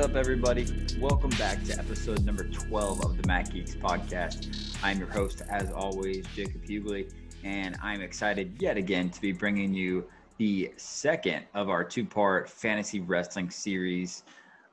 Up, everybody? Welcome back to episode number 12 of the Mac Geeks podcast. I'm your host, as always, Jacob Hughley, and I'm excited yet again to be bringing you the second of our two part fantasy wrestling series.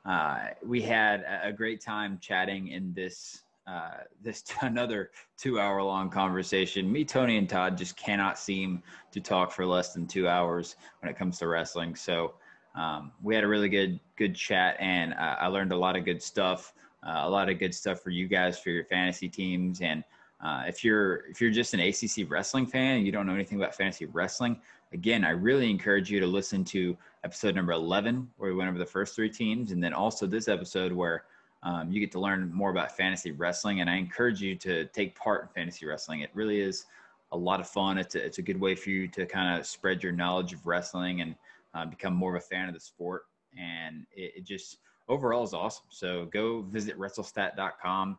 Uh, we had a great time chatting in this. Uh, this another two hour long conversation. Me, Tony, and Todd just cannot seem to talk for less than two hours when it comes to wrestling. So um, we had a really good good chat, and uh, I learned a lot of good stuff. Uh, a lot of good stuff for you guys for your fantasy teams, and uh, if you're if you're just an ACC wrestling fan and you don't know anything about fantasy wrestling, again, I really encourage you to listen to episode number 11 where we went over the first three teams, and then also this episode where um, you get to learn more about fantasy wrestling. And I encourage you to take part in fantasy wrestling. It really is a lot of fun. It's a, it's a good way for you to kind of spread your knowledge of wrestling and uh, become more of a fan of the sport. And it, it, just overall is awesome. So go visit WrestleStat.com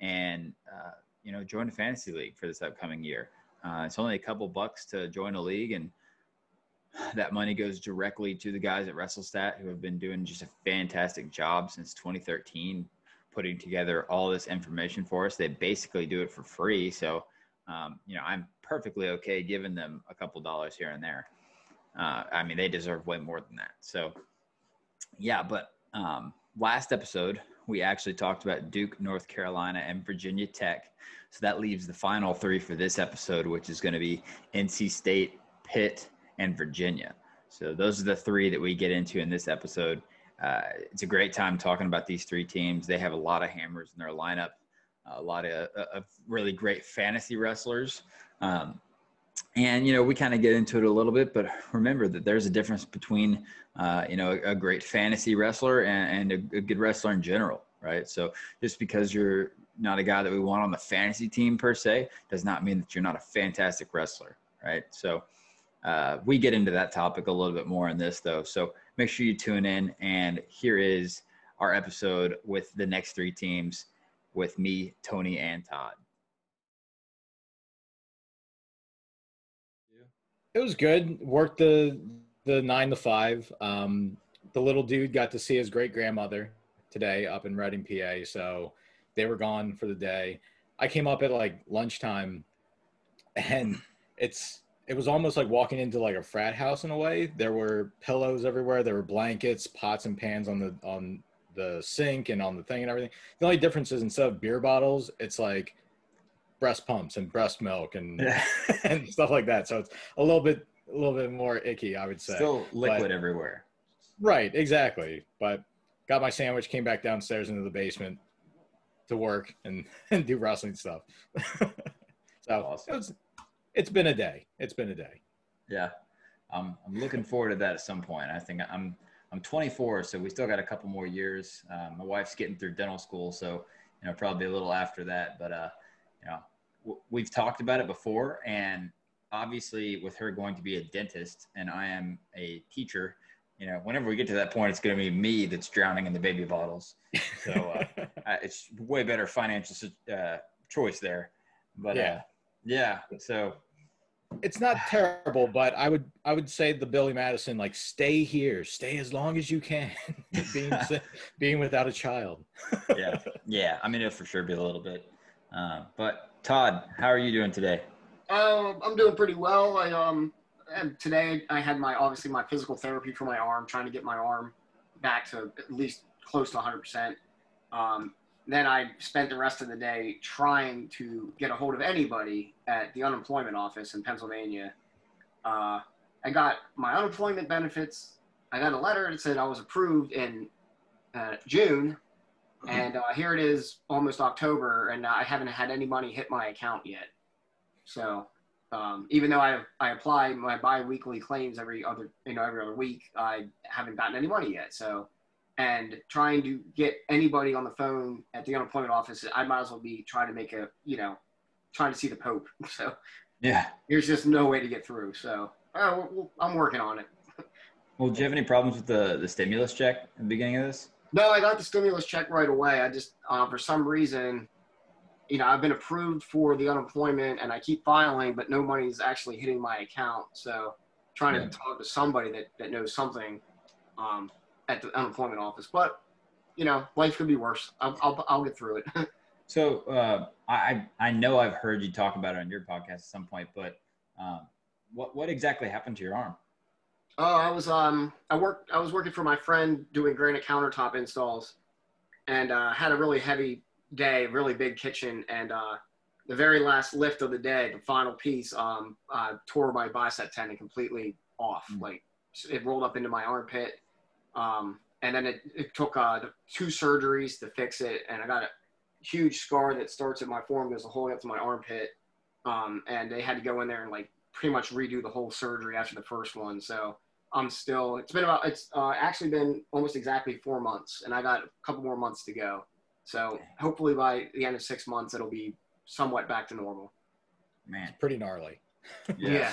and uh, you know join a fantasy league for this upcoming year. Uh, it's only a couple bucks to join a league, and that money goes directly to the guys at WrestleStat who have been doing just a fantastic job since 2013, putting together all this information for us. They basically do it for free, so um, you know I'm perfectly okay giving them a couple dollars here and there. Uh, I mean, they deserve way more than that. So, yeah, but um, last episode, we actually talked about Duke, North Carolina, and Virginia Tech. So that leaves the final three for this episode, which is going to be NC State, Pitt, and Virginia. So those are the three that we get into in this episode. Uh, it's a great time talking about these three teams. They have a lot of hammers in their lineup, a lot of, of really great fantasy wrestlers. Um, and you know we kind of get into it a little bit but remember that there's a difference between uh, you know a, a, great fantasy wrestler and, and a, a, good wrestler in general right? So just because you're not a guy that we want on the fantasy team per se does not mean that you're not a fantastic wrestler right? So uh, we get into that topic a little bit more in this though. So make sure you tune in and here is our episode with the next three teams with me tony and todd It was good. Worked the the nine to five. Um, the little dude got to see his great grandmother today up in Reading, PA. So they were gone for the day. I came up at like lunchtime, and it's it was almost like walking into like a frat house in a way. There were pillows everywhere. There were blankets, pots and pans on the on the sink and on the thing and everything. The only difference is instead of beer bottles, it's like breast pumps and breast milk and and stuff like that. So it's a little bit a little bit more icky, I would say. Still liquid but, everywhere. Right, exactly. But got my sandwich, came back downstairs into the basement to work and, and do wrestling stuff. so awesome. it was, it's been a day. It's been a day. Yeah. Um, I'm looking forward to that at some point. I think I'm I'm 24, so we still got a couple more years. Uh, my wife's getting through dental school, so you know probably a little after that. But uh, you know, w- we've talked about it before, and obviously, with her going to be a dentist and I am a teacher, you know, whenever we get to that point, it's going to be me that's drowning in the baby bottles. So uh, it's way better financial uh, choice there. But yeah, uh, yeah. So it's not terrible, but I would I would say the Billy Madison like stay here, stay as long as you can, being being without a child. yeah, yeah. I mean, it'll for sure be a little bit. Uh, but Todd, how are you doing today? Uh, I'm doing pretty well. I um, today I had my obviously my physical therapy for my arm, trying to get my arm back to at least close to 100 percent. Um, then I spent the rest of the day trying to get a hold of anybody at the unemployment office in Pennsylvania. Uh, I got my unemployment benefits. I got a letter that said I was approved in uh, June, and uh, here it is, almost October, and I haven't had any money hit my account yet. So um, even though I I apply my biweekly claims every other you know every other week, I haven't gotten any money yet. So and trying to get anybody on the phone at the unemployment office, I might as well be trying to make a you know trying to see the Pope. So yeah, there's just no way to get through. So uh, I'm working on it. well, do you have any problems with the the stimulus check at the beginning of this? No, I got the stimulus check right away. I just, uh, for some reason, you know, I've been approved for the unemployment and I keep filing, but no money's actually hitting my account. So trying yeah. to talk to somebody that, that knows something um, at the unemployment office. But you know, life could be worse. I'll I'll, I'll get through it. So uh, I I know I've heard you talk about it on your podcast at some point, but um, what what exactly happened to your arm? Oh, I was um I worked I was working for my friend doing granite countertop installs, and uh, had a really heavy day, really big kitchen, and uh, the very last lift of the day, the final piece, um, uh, tore my bicep tendon completely off. Mm. Like it rolled up into my armpit, um, and then it, it took uh, two surgeries to fix it, and I got a huge scar that starts at my forearm, goes the whole way up to my armpit, um, and they had to go in there and like pretty much redo the whole surgery after the first one. So I'm still. It's been about. It's uh, actually been almost exactly four months, and I got a couple more months to go. So hopefully by the end of six months, it'll be somewhat back to normal. Man, it's Pretty gnarly. Yeah.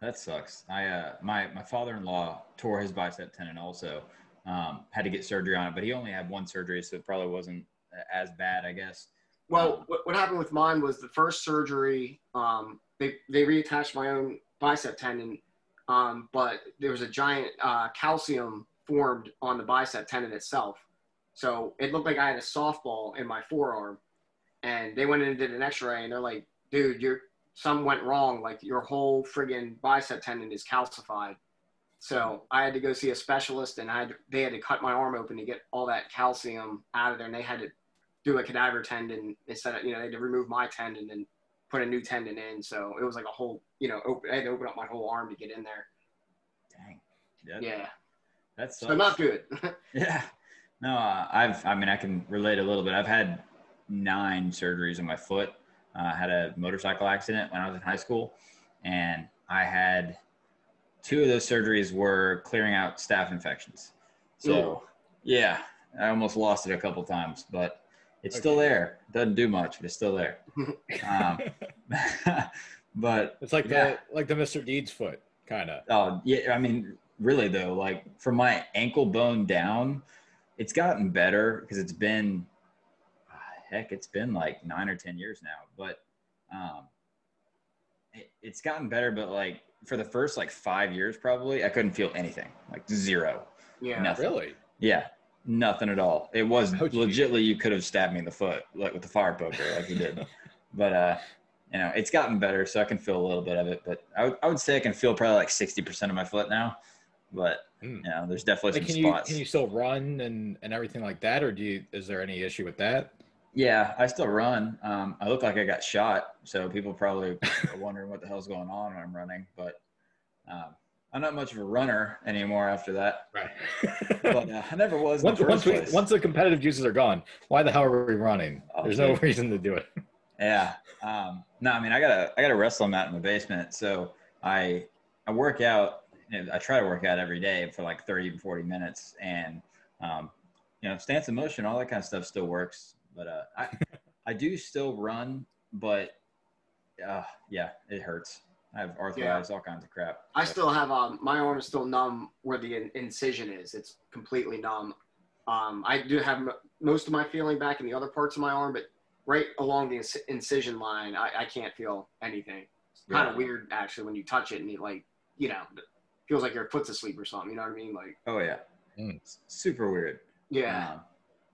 That sucks. I uh, my my father-in-law tore his bicep tendon also. Um, had to get surgery on it, but he only had one surgery, so it probably wasn't as bad, I guess. Well, what, what happened with mine was the first surgery. Um, they they reattached my own bicep tendon, um, but there was a giant uh, calcium formed on the bicep tendon itself. So it looked like I had a softball in my forearm, and they went in and did an X-ray, and they're like, "Dude, you're something went wrong. Like your whole friggin' bicep tendon is calcified." So I had to go see a specialist, and I had, they had to cut my arm open to get all that calcium out of there, and they had to do a cadaver tendon instead of you know they had to remove my tendon and put a new tendon in. So it was like a whole you know open, I had to open up my whole arm to get in there. Dang. That, Yeah, That's so not good. Yeah. No, uh, I've, I mean, I can relate a little bit. I've had nine surgeries on my foot. Uh, I had a motorcycle accident when I was in high school, and I had two of those surgeries were clearing out staph infections. So, yeah, I almost lost it a couple times, but it's still Okay. there. Doesn't do much, but it's still there. Um, but It's like Yeah. the like the Mr. Deeds foot, kind of. Oh yeah, I mean, really though, like from my ankle bone down, it's gotten better because it's been, ah, heck, it's been like nine or ten years now. But um, it, it's gotten better. But like for the first like five years, probably I couldn't feel anything, like zero, yeah, nothing. Really? Yeah, nothing at all. It was Oh, legitly you could have stabbed me in the foot like with the fire poker, like you did. but uh, you know, it's gotten better, so I can feel a little bit of it. But I would, I would say I can feel probably like sixty percent of my foot now. But Hmm. you know, there's definitely Like, some can you spots. can you still run and and everything like that, or do you? Is there any issue with that? Yeah, I still run. Um, I look like I got shot, so people probably are wondering what the hell's going on when I'm running. But um, I'm not much of a runner anymore after that. Right. But uh, I never was. Once the once we once the competitive juices are gone, why the hell are we running? Oh, There's no reason to do it. Yeah. Um, no, I mean, I got a, I got a wrestling mat in the basement. So I, I work out, and I try to work out every day for like 30 to 40 minutes. And, um, you know, stance of motion, all that kind of stuff still works. But, uh, I, I do still run, but, uh, yeah, it hurts. I have arthritis, all kinds of crap. I still have um my arm is still numb where the in- incision is. It's completely numb. Um, I do have m- most of my feeling back in the other parts of my arm, but right along the inc- incision line, I, I can't feel anything. It's kind Yeah. of weird actually when you touch it and it like you know feels like your foot's asleep or something. You know what I mean? Like Oh yeah. Mm. It's super weird. yeah. Um,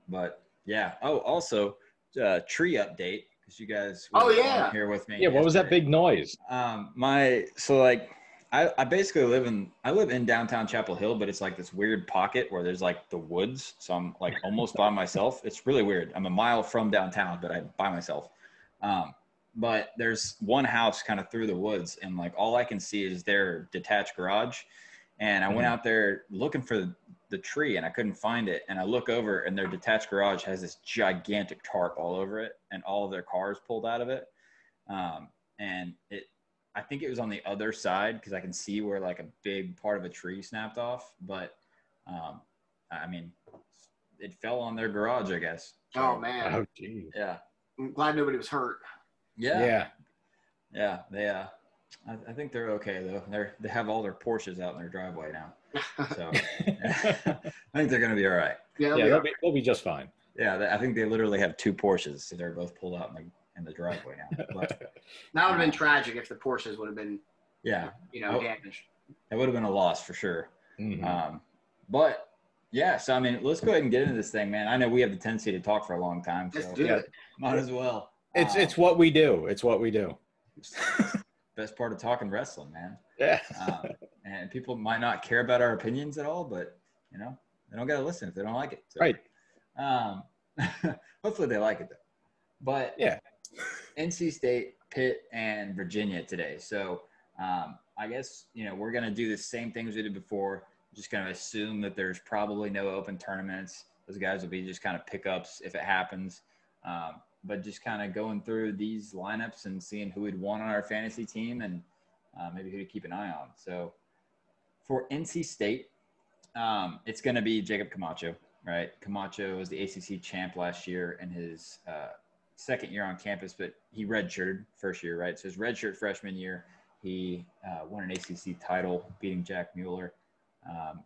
but yeah. Oh, also, uh, tree update because you guys. Oh, yeah. here with me. Yeah. What was that big noise? Um, my so like I, I basically live in I live in downtown Chapel Hill, but it's like this weird pocket where there's like the woods. So I'm like almost by myself. It's really weird. I'm a mile from downtown, but I'm by myself. Um, but there's one house kind of through the woods, and like all I can see is their detached garage. And I went Mhm. out there looking for the tree, and I couldn't find it. And I look over, and their detached garage has this gigantic tarp all over it, and all of their cars pulled out of it. Um, and it I think it was on the other side because I can see where like a big part of a tree snapped off. But um, I mean, it fell on their garage, I guess. Oh man, Oh, geez. Yeah. I'm glad nobody was hurt. Yeah. Yeah. Yeah. They. Uh, I, I think they're okay though. They're they have all their Porsches out in their driveway now, so I think they're gonna be all right. yeah, yeah, they'll are. be, they'll be just fine. Yeah. I think they literally have two Porsches, so they're both pulled out in the in the driveway now. But that would have been tragic if the Porsches would have been yeah, you know Oh. damaged. it would have been a loss for sure. Mhm. Um, but Yeah, so I mean, let's go ahead and get into this thing, man. I know we have the tendency to talk for a long time, so Let's do Yeah. it. might as well. It's Um, it's what we do. It's what we do. best part of talking wrestling, man. Yeah. Um, and people might not care about our opinions at all, but you know, they don't got to listen if they don't like it. So, Right. Um, hopefully they like it though. But Yeah. NC State, Pitt, and Virginia today. So um, I guess you know we're gonna do the same things we did before. Just gonna assume that there's probably no open tournaments. Those guys will be just kind of pickups if it happens. Um, but just kind of going through these lineups and seeing who we'd want on our fantasy team and uh, maybe who to keep an eye on. So for NC State, um, it's going to be Jacob Camacho, right? Camacho was the ACC champ last year in his uh, second year on campus, but he redshirted first year, right? So his redshirt freshman year, he uh, won an ACC title, beating Jack Mueller. Um,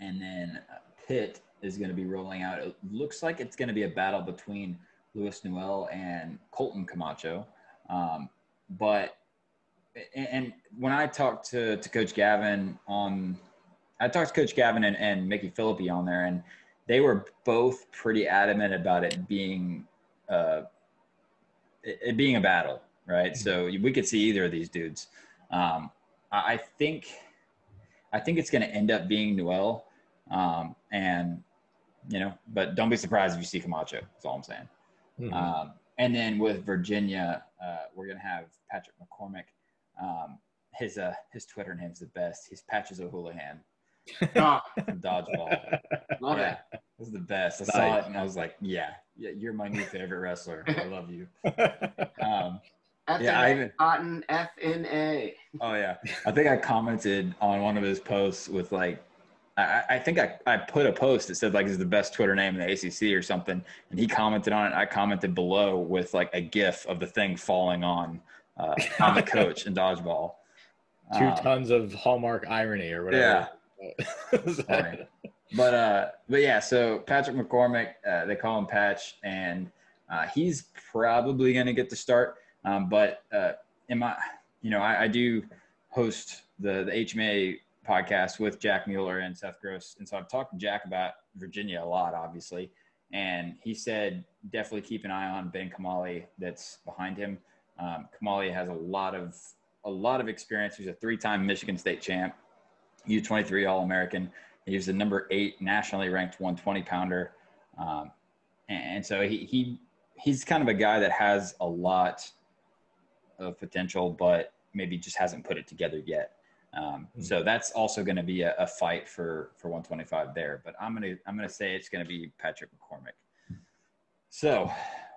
and then uh, Pitt is going to be rolling out. It looks like it's going to be a battle between Louis Newell and Colton Camacho. Um, but and, when I talked to, to Coach Gavin on, I talked to Coach Gavin and, and Mickey Phillippi on there, and they were both pretty adamant about it being, uh, it, it being a battle, right? So we could see either of these dudes. Um, I think, I think it's going to end up being Newell, um, and you know, but don't be surprised if you see Camacho. That's all I'm saying. Mhm. Um, and then with Virginia, uh, we're gonna have Patrick McCormick. Um, his uh, his Twitter name's the best. He's Patches O'Houlihan Oh, Dodgeball. love yeah, it. this is the best. I saw it and I was like, yeah, yeah, you're my new favorite wrestler. I love you. Um, FNA, Yeah, I even- Cotton FNA. oh yeah, I think I commented on one of his posts with like. I, I think I, I put a post that said like this is the best Twitter name in the ACC or something, and he commented on it. I commented below with like a GIF of the thing falling on uh, on the coach in dodgeball. Two Um, tons of hallmark irony or whatever. funny. but uh, but yeah. So Patrick McCormick, uh, they call him Patch, and uh, he's probably going to get the start. Um, but uh, am I? You know, I, I do host the the HMA podcast with Jack Mueller and Seth Gross, and so I've talked to Jack about Virginia a lot, obviously, and he said definitely keep an eye on Ben Kamali that's behind him. Um, Kamali has a lot of a lot of experience. He's a three-time Michigan State champ, U23 All-American. He's the number eight nationally ranked 120 pounder, um, and, and so he he he's kind of a guy that has a lot of potential, but maybe just hasn't put it together yet. Um, Hmm. so that's also going to be a, a fight for for 125 there. But I'm gonna I'm gonna say it's going to be Patrick McCormick. So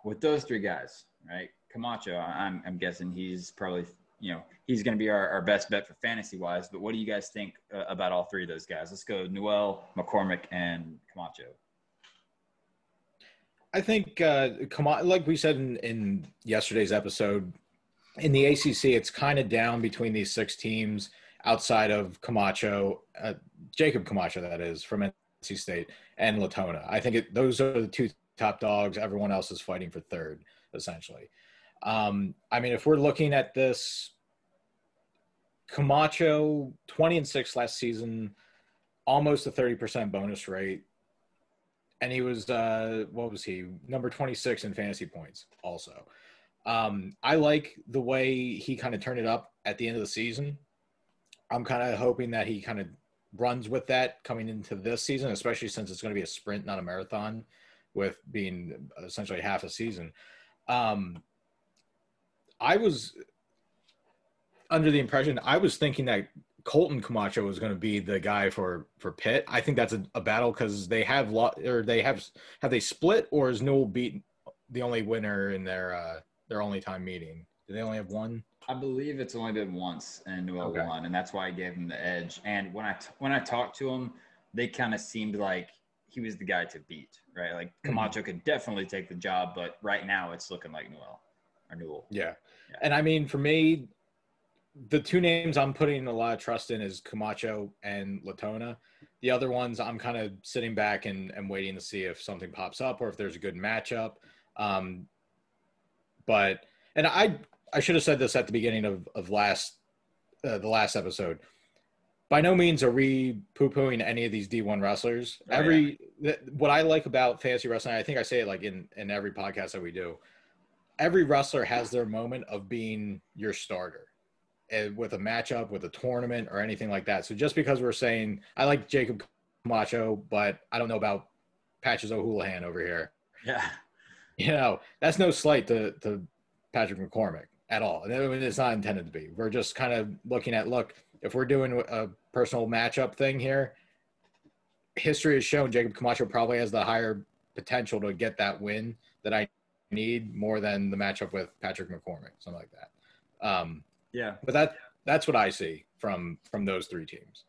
with those three guys, right? Camacho, I'm I'm guessing he's probably you know he's going to be our, our best bet for fantasy wise. But what do you guys think uh, about all three of those guys? Let's go Newell, McCormick, and Camacho. I think, uh, like we said in, in yesterday's episode, in the ACC, it's kind of down between these six teams outside of Camacho, uh, Jacob Camacho, that is, from NC State, and Latona. I think it, those are the two top dogs. Everyone else is fighting for third, essentially. Um, I mean, if we're looking at this, Camacho, 20 and 6 last season, almost a 30% bonus rate. And he was uh what was he? Number 26 in fantasy points also. Um i like the way he kind of turned it up at the end of the season. I'm kind of hoping that he kind of runs with that coming into this season especially since it's going to be a sprint not a marathon with being essentially half a season. Um i was under the impression i was thinking that Colton Camacho was going to be the guy for for Pitt. I think that's a, a battle because they have lot or they have have they split or is Newell beat the only winner in their uh their only time meeting? Do they only have one? I believe it's only been once, and Newell Okay. won, and that's why I gave him the edge. And when I t- when I talked to him, they kind of seemed like he was the guy to beat, right? Like Mhm. Camacho could definitely take the job, but right now it's looking like Newell Newell. Yeah. Yeah. And I mean, for me, the two names I'm putting a lot of trust in is Camacho and Latona. The other ones, I'm kind of sitting back and, and waiting to see if something pops up or if there's a good matchup. Um, but and I I should have said this at the beginning of of last uh, the last episode. by no means are we poo-pooing any of these D1 wrestlers. Oh, every th- what I like about fantasy wrestling, I think I say it like in in every podcast that we do. Every wrestler has their moment of being your starter, and with a matchup, with a tournament, or anything like that. So just because we're saying I like Jacob Camacho, but I don't know about Patches O'Houlihan over here. Yeah. You know, that's no slight to to Patrick McCormick at all. And it's not intended to be. We're just kind of looking at look if we're doing a personal matchup thing here. History has shown Jacob Camacho probably has the higher potential to get that win that I need more than the matchup with Patrick McCormick, something like that. Um, Yeah. but that that's what I see from from those three teams.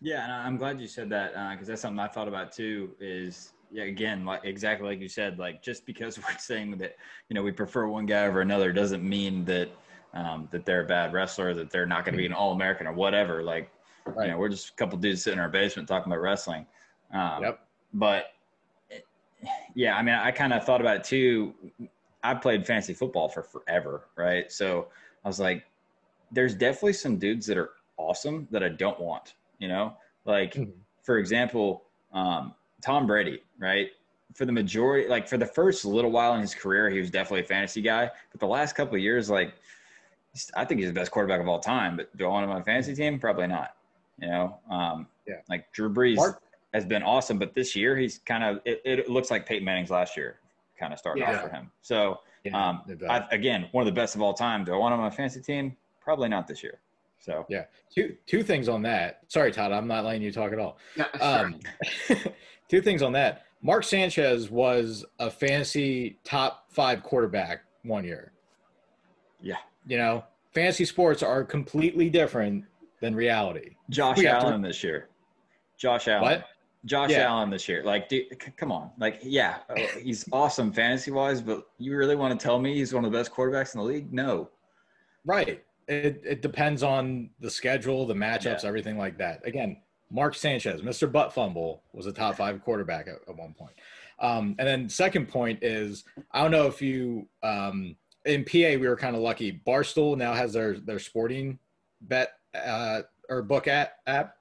Yeah, and I'm glad you said that uh, because that's something I thought about too. Is yeah, again, like exactly like you said, like just because we're saying that you know we prefer one guy over another doesn't mean that um, that they're a bad wrestler, that they're not going to be an All American or whatever. Like, Right. you know, we're just a couple dudes sitting in our basement talking about wrestling. Um, Yep. But yeah, I mean, I kind of thought about it too. I played fantasy football for forever, right? So I was like, there's definitely some dudes that are awesome that I don't want, you know? Like, Mhm. for example, um, Tom Brady, right? For the majority, like for the first little while in his career, he was definitely a fantasy guy. But the last couple of years, like, I think he's the best quarterback of all time. But do I want him on a fantasy team? Probably not. You know, um, Yeah. like Drew Brees Mark- has been awesome, but this year he's kind of it, it looks like Peyton Manning's last year kind of started Yeah. off for him. So Yeah, um, it does. I, again, one of the best of all time. Do I want him on a fantasy team? Probably not this year. So yeah. Two two things on that. Sorry, Todd, I'm not letting you talk at all. Yeah, sure. Um, two things on that. Mark Sanchez was a fantasy top five quarterback one year. yeah, You know, fantasy sports are completely different than reality. Josh We have to- Allen this year. Josh Allen. What? Josh Yeah. Allen this year. Like, dude, c- come on. Like, yeah, uh, he's awesome fantasy wise, but you really want to tell me he's one of the best quarterbacks in the league? No. Right. It, it depends on the schedule, the matchups, Yeah. everything like that. Again, Mark Sanchez, Mr. Butt Fumble, was a top five quarterback at, at one point. Um, and then second point is I don't know if you um, in PA we were kind of lucky. Barstool now has their their sporting bet uh, or book at, app,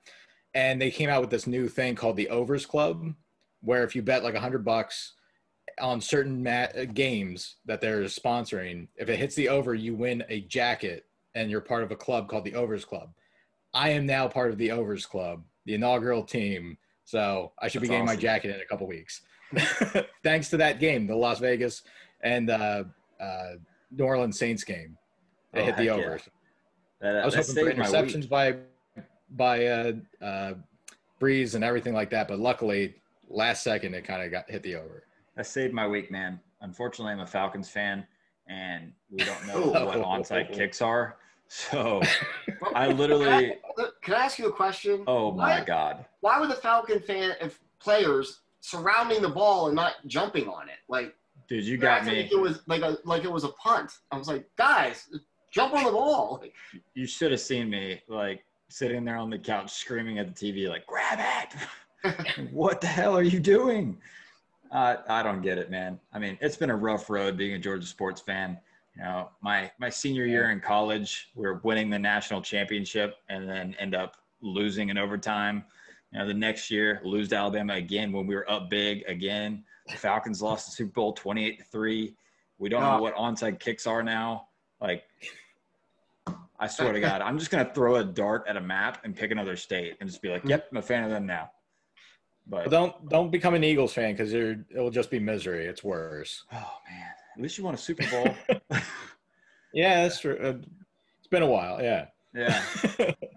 and they came out with this new thing called the Overs Club, where if you bet like a hundred bucks on certain mat- games that they're sponsoring, if it hits the over, you win a jacket, and you're part of a club called the Overs Club. I am now part of the Overs Club, the inaugural team. So I should be That's getting my jacket in a couple weeks. Thanks to that game, the Las Vegas and uh, uh, New Orleans Saints game. They Oh, hit the heck yeah. overs. That, I was hoping for interceptions by by uh, uh, Brees and everything like that, but luckily, last second it kind of got hit the over. That saved my week, man. Unfortunately, I'm a Falcons fan, and we don't know Oh. what onside kicks are. So I literally, Look, Can I ask you a question? oh my Why- god, Why were the Falcon fan if players surrounding the ball and not jumping on it? Like dude, you they're got acting me. Like it was like a like it was a punt. I was like, guys, jump on the ball. You should have seen me like sitting there on the couch screaming at the TV, like, grab it. what the hell are you doing? Uh, I don't get it, man. I mean, it's been a rough road being a Georgia sports fan. You know, my my senior year in college, we are winning the national championship and then end up losing in overtime. You know, the next year, lose to Alabama again when we were up big again. The Falcons lost the Super Bowl 28 3. We don't know Oh. what onside kicks are now. Like, I swear to God, I'm just going to throw a dart at a map and pick another state and just be like, yep, I'm a fan of them now. But, But don't don't become an Eagles fan because you're it'll just be misery. It's worse. oh, man. At least you won a Super Bowl. Yeah, that's true. Uh, it's been a while. Yeah. yeah.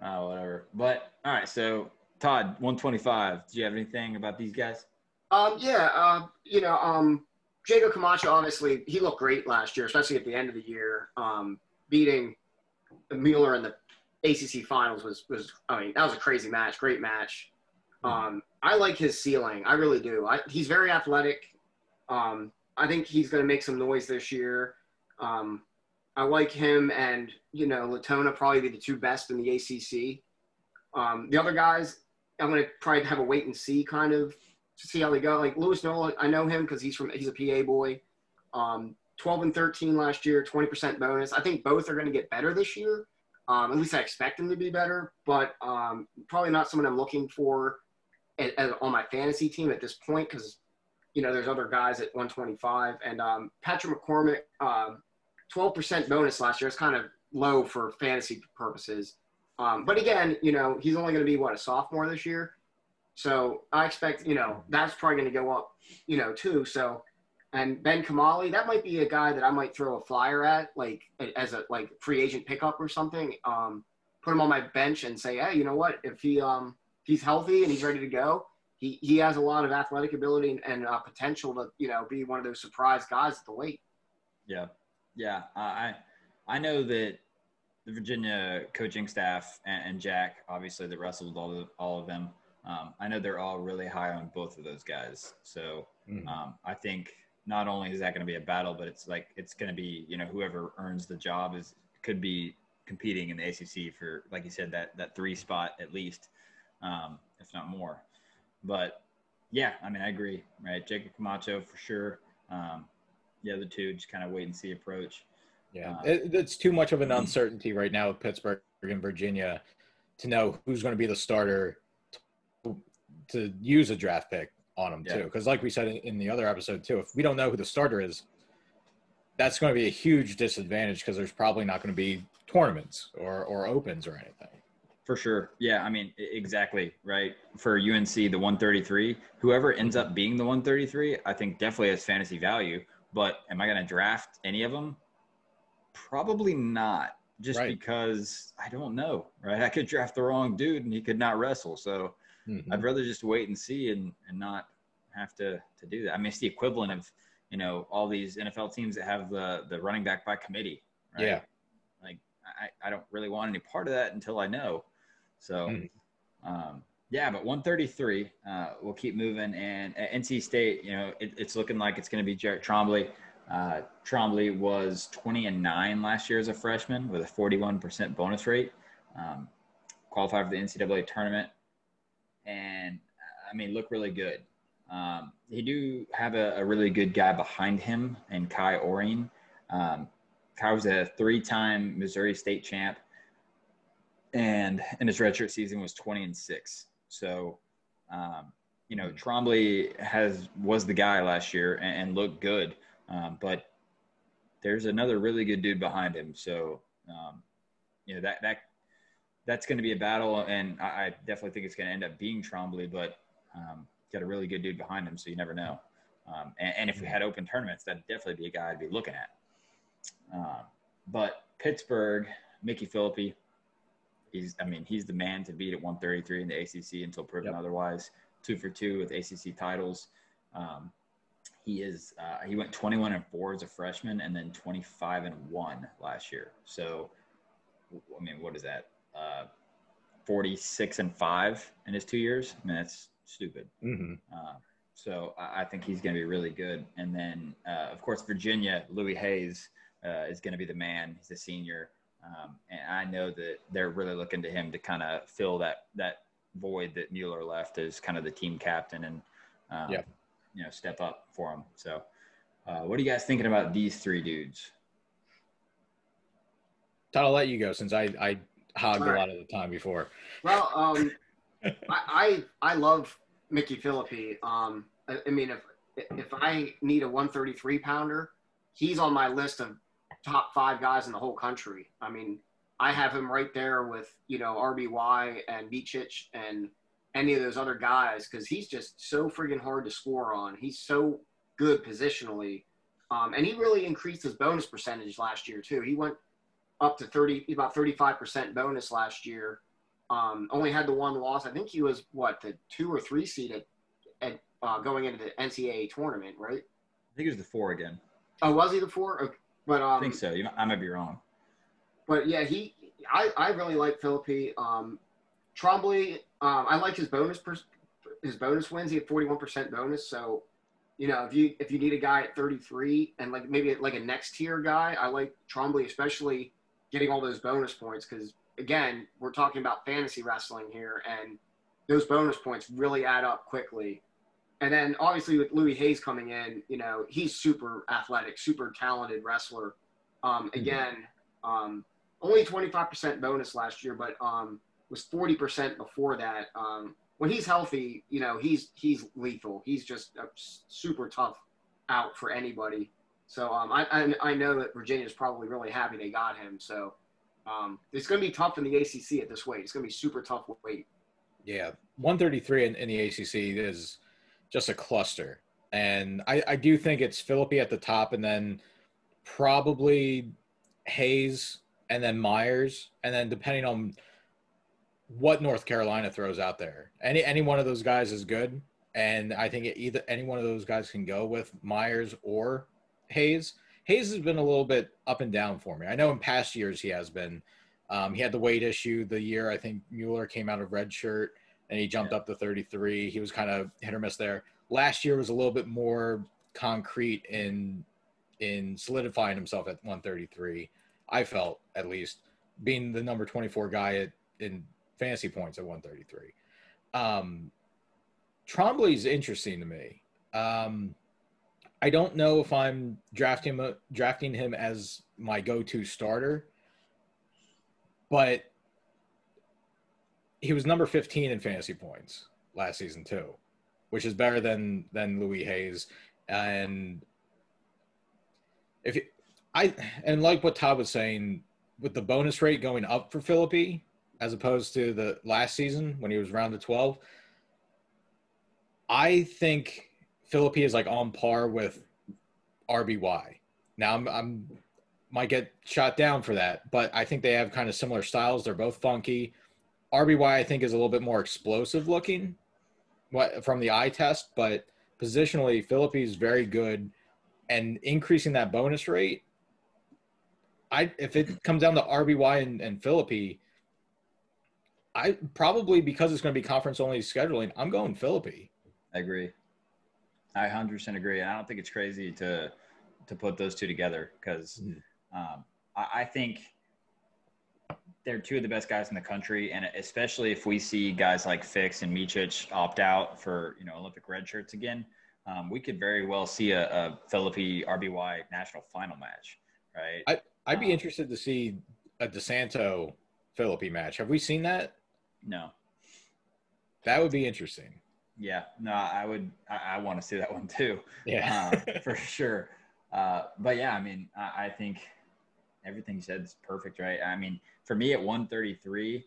Oh, whatever. But, all right. So, Todd, 125. Do you have anything about these guys? um, yeah, uh, you know, um, Jacob Camacho obviously he looked great last year, especially at the end of the year. Um, beating Mueller in the ACC finals was was I mean that was a crazy match, great match. Um, I like his ceiling, I really do. I, he's very athletic. Um, I think he's going to make some noise this year. Um, I like him, and you know, Latona probably be the two best in the ACC. Um, the other guys, I'm going to probably have a wait and see kind of to see how they go. Like Louis Newell, I know him because he's from he's a PA boy. Um, 12 and 13 last year, 20% bonus. I think both are going to get better this year. Um, at least I expect them to be better, but um, probably not someone I'm looking for at, at, on my fantasy team at this point because you know there's other guys at 125 and um, Patrick McCormick, uh, 12% bonus last year is kind of low for fantasy purposes. Um, but again, you know he's only going to be what a sophomore this year, so I expect you know that's probably going to go up, you know too. So and Ben Kamali, that might be a guy that I might throw a flyer at, like as a like free agent pickup or something. Um, put him on my bench and say, hey, you know what? If he um he's healthy and he's ready to go, he he has a lot of athletic ability and, and uh, potential to you know be one of those surprise guys at the weight. Yeah, yeah. I I know that the Virginia coaching staff and, and Jack, obviously, that wrestled all of, all of them. Um, I know they're all really high on both of those guys. So mm-hmm. um, I think not only is that going to be a battle, but it's like it's going to be you know whoever earns the job is could be competing in the ACC for like you said that that three spot at least, um, if not more. But yeah, I mean I agree, right? Jacob Camacho for sure. Um, the other two just kind of wait and see approach. Yeah, um, it, it's too much of an uncertainty right now with Pittsburgh and Virginia to know who's going to be the starter to, to use a draft pick on them yeah. too. Because like we said in the other episode too, if we don't know who the starter is, that's going to be a huge disadvantage because there's probably not going to be tournaments or or opens or anything. For sure. Yeah, I mean exactly, right? For UNC the 133, whoever ends up being the 133, I think definitely has fantasy value, but am I going to draft any of them? Probably not. Just right. because I don't know, right? I could draft the wrong dude and he could not wrestle. So Mm-hmm. I'd rather just wait and see and, and not have to, to do that. I mean, it's the equivalent of, you know, all these NFL teams that have the, the running back by committee. Right? Yeah. Like, I, I don't really want any part of that until I know. So, mm-hmm. um, yeah, but 133, uh, we'll keep moving. And at NC State, you know, it, it's looking like it's going to be Jarrett Trombley. Uh, Trombley was 20 and 9 last year as a freshman with a 41% bonus rate. Um, qualified for the NCAA tournament and I mean, look really good. Um, he do have a, a, really good guy behind him, and Kai Orine. Um, Kai was a three-time Missouri State champ, and in his redshirt season was 20 and six. So, um, you know, Trombley has was the guy last year and, and looked good, um, but there's another really good dude behind him. So, um, you know that that that's going to be a battle, and I, I definitely think it's going to end up being Trombley, but um, got a really good dude behind him, so you never know. Um, and, and, if we had open tournaments, that'd definitely be a guy I'd be looking at. Um, but Pittsburgh, Mickey Phillippi, he's I mean he's the man to beat at 133 in the ACC until proven yep. otherwise. Two for two with ACC titles. Um, he is uh, he went 21 and four as a freshman, and then 25 and one last year. So, I mean, what is that? Uh, 46 and five in his two years. I mean, that's stupid. Mm-hmm. Uh, so I, I, think he's going to be really good. And then, uh, of course, Virginia, Louis Hayes uh, is going to be the man. He's a senior. Um, and I know that they're really looking to him to kind of fill that, that void that Mueller left as kind of the team captain and, um, yeah. you know, step up for him. So, uh, what are you guys thinking about these three dudes? Todd, I'll let you go since I, I hogged right. a lot of the time before. Well, um, I, I, I love Mickey Phillippi. Um, I, I, mean, if if I need a 133 pounder, he's on my list of top five guys in the whole country. I mean, I have him right there with you know RBY and Micic and any of those other guys because he's just so friggin' hard to score on. He's so good positionally. Um, and he really increased his bonus percentage last year too. He went up to 30, about 35% bonus last year. Um, only had the one loss. I think he was what the two or three seed at, at uh, going into the NCAA tournament, right? I think it was the four again. Oh, was he the four? Okay. But um, I think so. You, I might be wrong. But yeah, he. I, I really like Phillippi. Um, Trombley. Um, I like his bonus. Per, his bonus wins. He had forty one percent bonus. So, you know, if you if you need a guy at thirty three and like maybe like a next tier guy, I like Trombley especially getting all those bonus points because again, we're talking about fantasy wrestling here, and those bonus points really add up quickly. And then obviously with Louis Hayes coming in, you know, he's super athletic, super talented wrestler. Um, mm-hmm. again, um, only 25% bonus last year, but um, was 40% before that. Um, when he's healthy, you know, he's he's lethal. He's just a super tough out for anybody. So um, I, I, I know that Virginia's probably really happy they got him. So um, it's going to be tough in the ACC at this weight. It's going to be super tough weight. Yeah, 133 in, in the ACC is just a cluster, and I, I do think it's Phillippi at the top, and then probably Hayes, and then Myers, and then depending on what North Carolina throws out there, any any one of those guys is good, and I think either any one of those guys can go with Myers or Hayes. Hayes has been a little bit up and down for me. I know in past years he has been. Um, he had the weight issue the year I think Mueller came out of red shirt and he jumped yeah. up to 33. He was kind of hit or miss there. Last year was a little bit more concrete in in solidifying himself at 133. I felt at least being the number 24 guy at, in fantasy points at 133. Um, Trombley's interesting to me. Um, I don't know if I'm drafting him, drafting him as my go-to starter, but he was number 15 in fantasy points last season too, which is better than than Louis Hayes. And if I and like what Todd was saying, with the bonus rate going up for Phillippi as opposed to the last season when he was round to 12, I think Phillippi is like on par with RBY. Now I'm, I'm might get shot down for that, but I think they have kind of similar styles. They're both funky. RBY I think is a little bit more explosive looking what from the eye test, but positionally Phillippi is very good and increasing that bonus rate. I if it comes down to RBY and, and Phillippi, I probably because it's going to be conference only scheduling, I'm going Phillippi. I agree. I 100% agree. And I don't think it's crazy to to put those two together because mm-hmm. um, I, I, think they're two of the best guys in the country, and especially if we see guys like Fix and Micic opt out for you know Olympic red shirts again, um, we could very well see a, a Phillippi RBY national final match, right? I, I'd be um, interested to see a DeSanto Phillippi match. Have we seen that? No. That would be interesting. Yeah, no, I would. I, I want to see that one too. Yeah, uh, for sure. Uh, but yeah, I mean, I, I, think everything you said is perfect, right? I mean, for me at 133,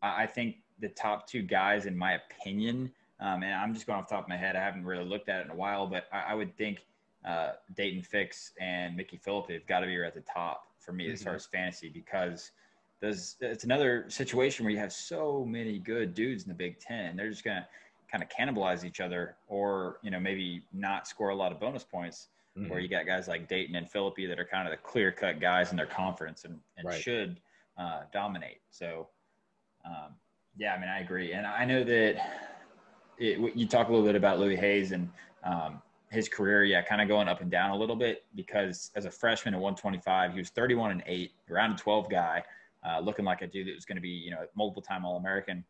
I, I think the top two guys, in my opinion, um, and I'm just going off the top of my head. I haven't really looked at it in a while, but I, I would think uh, Daton Fix and Mickey Phillippi have got to be at the top for me mm-hmm. as far as fantasy because there's it's another situation where you have so many good dudes in the Big Ten. They're just gonna kind of cannibalize each other, or you know maybe not score a lot of bonus points. Mm-hmm. Where you got guys like Daton and Phillippi that are kind of the clear cut guys in their conference and, and right. should uh, dominate. So, um, yeah, I mean, I agree, and I know that it, you talk a little bit about Louis Hayes and um, his career, yeah, kind of going up and down a little bit because as a freshman at 125, he was 31 and eight, around a 12 guy, uh, looking like a dude that was going to be, you know, multiple time All American.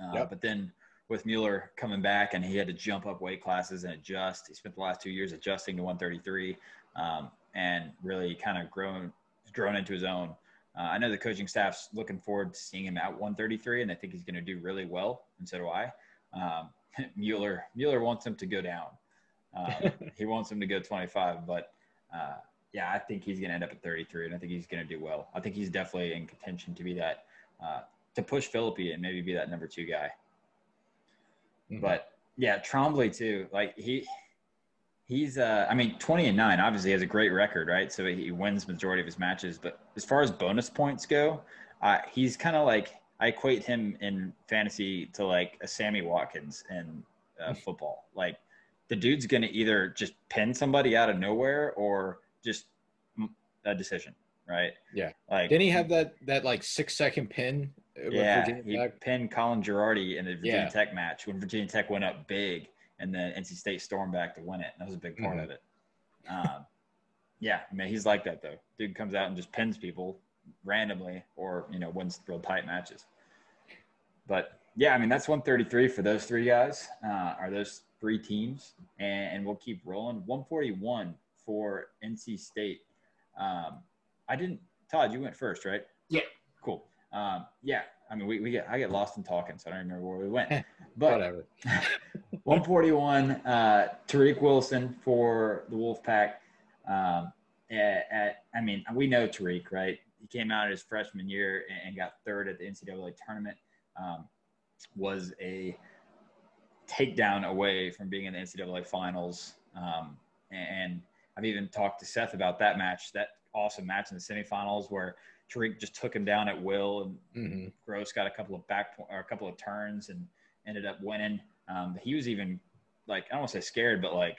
Uh, yep. But then with Mueller coming back and he had to jump up weight classes and adjust. He spent the last two years adjusting to 133 um, and really kind of grown grown into his own. Uh, I know the coaching staff's looking forward to seeing him at 133, and I think he's going to do really well, and so do I. Um, Mueller Mueller wants him to go down. Uh, he wants him to go 25, but uh, yeah, I think he's going to end up at 33, and I think he's going to do well. I think he's definitely in contention to be that uh, to push Phillippi and maybe be that number two guy. Mm-hmm. But yeah, Trombley too. Like he, he's uh, I mean, 20 and nine. Obviously, has a great record, right? So he wins majority of his matches. But as far as bonus points go, uh, he's kind of like I equate him in fantasy to like a Sammy Watkins in uh, mm-hmm. football. Like the dude's gonna either just pin somebody out of nowhere or just a decision, right? Yeah. Like didn't he have that that like six second pin yeah, he Tech. pinned Colin Girardi in the Virginia yeah. Tech match when Virginia Tech went up big, and then NC State stormed back to win it. That was a big part mm-hmm. of it. Um, yeah, I mean he's like that though. Dude comes out and just pins people randomly, or you know wins real tight matches. But yeah, I mean that's 133 for those three guys. Uh, are those three teams, and, and, we'll keep rolling. 141 for NC State. Um, I didn't. Todd, you went first, right? Yeah. Cool. Um, yeah. I mean, we, we get I get lost in talking, so I don't remember where we went. But Whatever. 141, uh, Tariq Wilson for the Wolfpack. Um, at, at, I mean, we know Tariq, right? He came out his freshman year and, and got third at the NCAA tournament. Um, was a takedown away from being in the NCAA finals. Um, and I've even talked to Seth about that match, that awesome match in the semifinals where Tariq just took him down at will and hmm Gross got a couple of back or a couple of turns and ended up winning. Um, he was even like I don't want to say scared, but like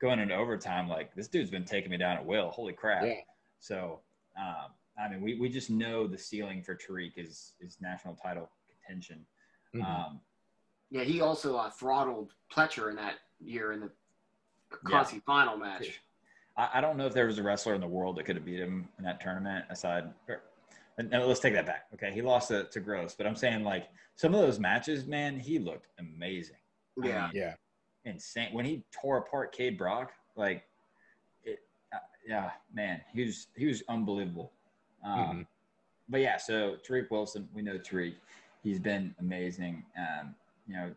going into overtime, like this dude's been taking me down at will. Holy crap! Yeah. So um, I mean, we, we just know the ceiling for Tariq is is national title contention. Mhm. Um, Yeah, he also uh, throttled Pletcher in that year in the yeah. final match. I, I don't know if there was a wrestler in the world that could have beat him in that tournament aside. Or, and, and let's take that back. Okay, he lost to, to Gross, but I'm saying like some of those matches, man, he looked amazing. I Yeah. mean, Yeah. insane when he tore apart Kaid Brock. Like, it, uh, yeah, man, he was he was unbelievable. Um, Mhm. But yeah, so Tariq Wilson, we know Tariq. He's been amazing. Um, you know,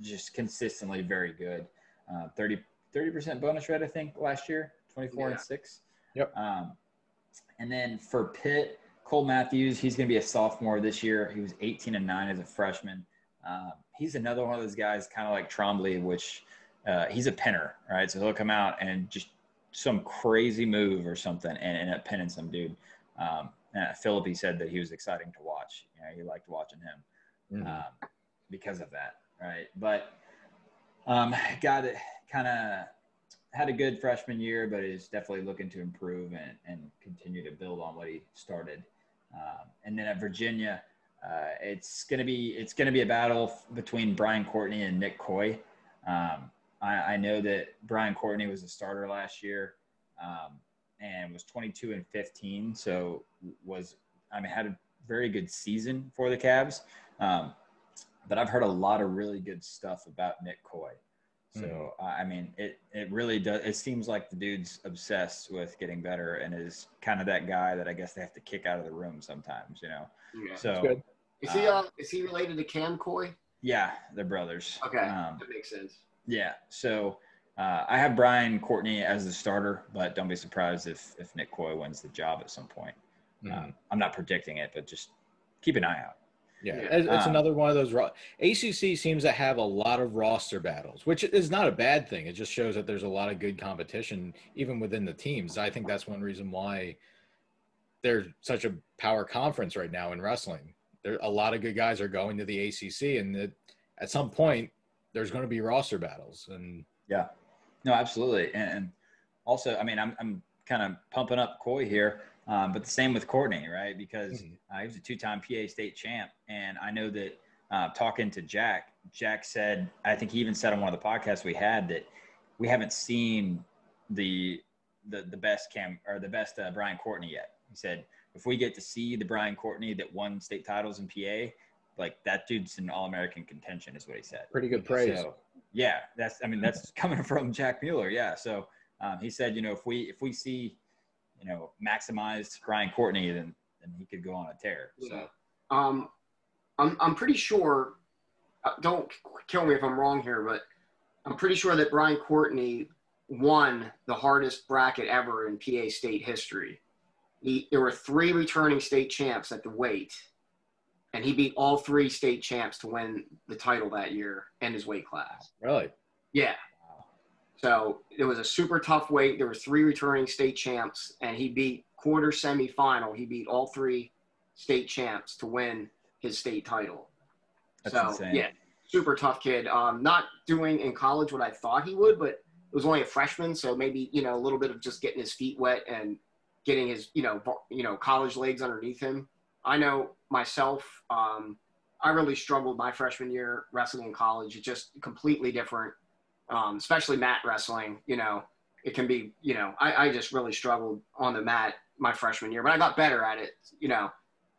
just consistently very good. Uh, 30 percent bonus rate, I think, last year, twenty four Yeah. and six. Yep. Um, and then for Pitt, Cole Matthews, he's going to be a sophomore this year. He was 18 and 9 as a freshman. Um, he's another one of those guys, kind of like Trombley, which uh, he's a pinner, right? So he'll come out and just some crazy move or something and end up pinning some dude. Um, and Philippi said that he was exciting to watch. You know, he liked watching him Mhm. um, because of that, right? But um, got it kind of had a good freshman year, but is definitely looking to improve and, and continue to build on what he started. Um, and then at Virginia, uh, it's gonna be it's gonna be a battle between Brian Courtney and Nick Coy. Um, I, I know that Brian Courtney was a starter last year um, and was 22 and 15, so was I mean had a very good season for the Cavs. Um, but I've heard a lot of really good stuff about Nick Coy. So uh, I mean, it it really does. It seems like the dude's obsessed with getting better and is kind of that guy that I guess they have to kick out of the room sometimes. You know. Yeah. So good. Is he uh is he related to Cam Coy? yeah, they're brothers. Okay, Um, that makes sense. yeah. So uh, I have Brian Courtney as the starter, but don't be surprised if if Nick Coy wins the job at some point. Mhm. Um, I'm not predicting it, but just keep an eye out. Yeah. It's, Um, another one of those. Ro- ACC seems to have a lot of roster battles, which is not a bad thing. It just shows that there's a lot of good competition even within the teams. I think that's one reason why they're such a power conference right now in wrestling. There, a lot of good guys are going to the ACC, and that at some point there's going to be roster battles. And Yeah, no, absolutely, and, and also, I mean, I'm I'm kind of pumping up Coy here, um, but the same with Courtney, right? Because uh, he was a two-time PA state champ, and I know that uh, talking to Jack, Jack said, I think he even said on one of the podcasts we had that we haven't seen the the the best Cam or the best uh, Brian Courtney yet. He said if we get to see the Brian Courtney that won state titles in PA, like that dude's an All American contention, is what he said. pretty good praise. So, yeah, that's I mean that's coming from Jack Mueller. Yeah, so um, he said, you know, if we if we see, you know, maximized Brian Courtney, then then he could go on a tear. So Um, I'm I'm pretty sure. Uh, don't kill me if I'm wrong here, but I'm pretty sure that Brian Courtney won the hardest bracket ever in PA state history. He, there were three returning state champs at the weight, and he beat all three state champs to win the title that year in his weight class. Really? Yeah. So it was a super tough weight. There were three returning state champs, and he beat quarter semifinal. He beat all three state champs to win his state title. That's so insane. yeah, super tough kid. Um, not doing in college what I thought he would, but it was only a freshman, so maybe you know a little bit of just getting his feet wet and getting his you know you know college legs underneath him. I know myself. Um, I really struggled my freshman year wrestling in college. It's just completely different, um, especially mat wrestling. You know, it can be. You know, I, I just really struggled on the mat my freshman year, but I got better at it. You know,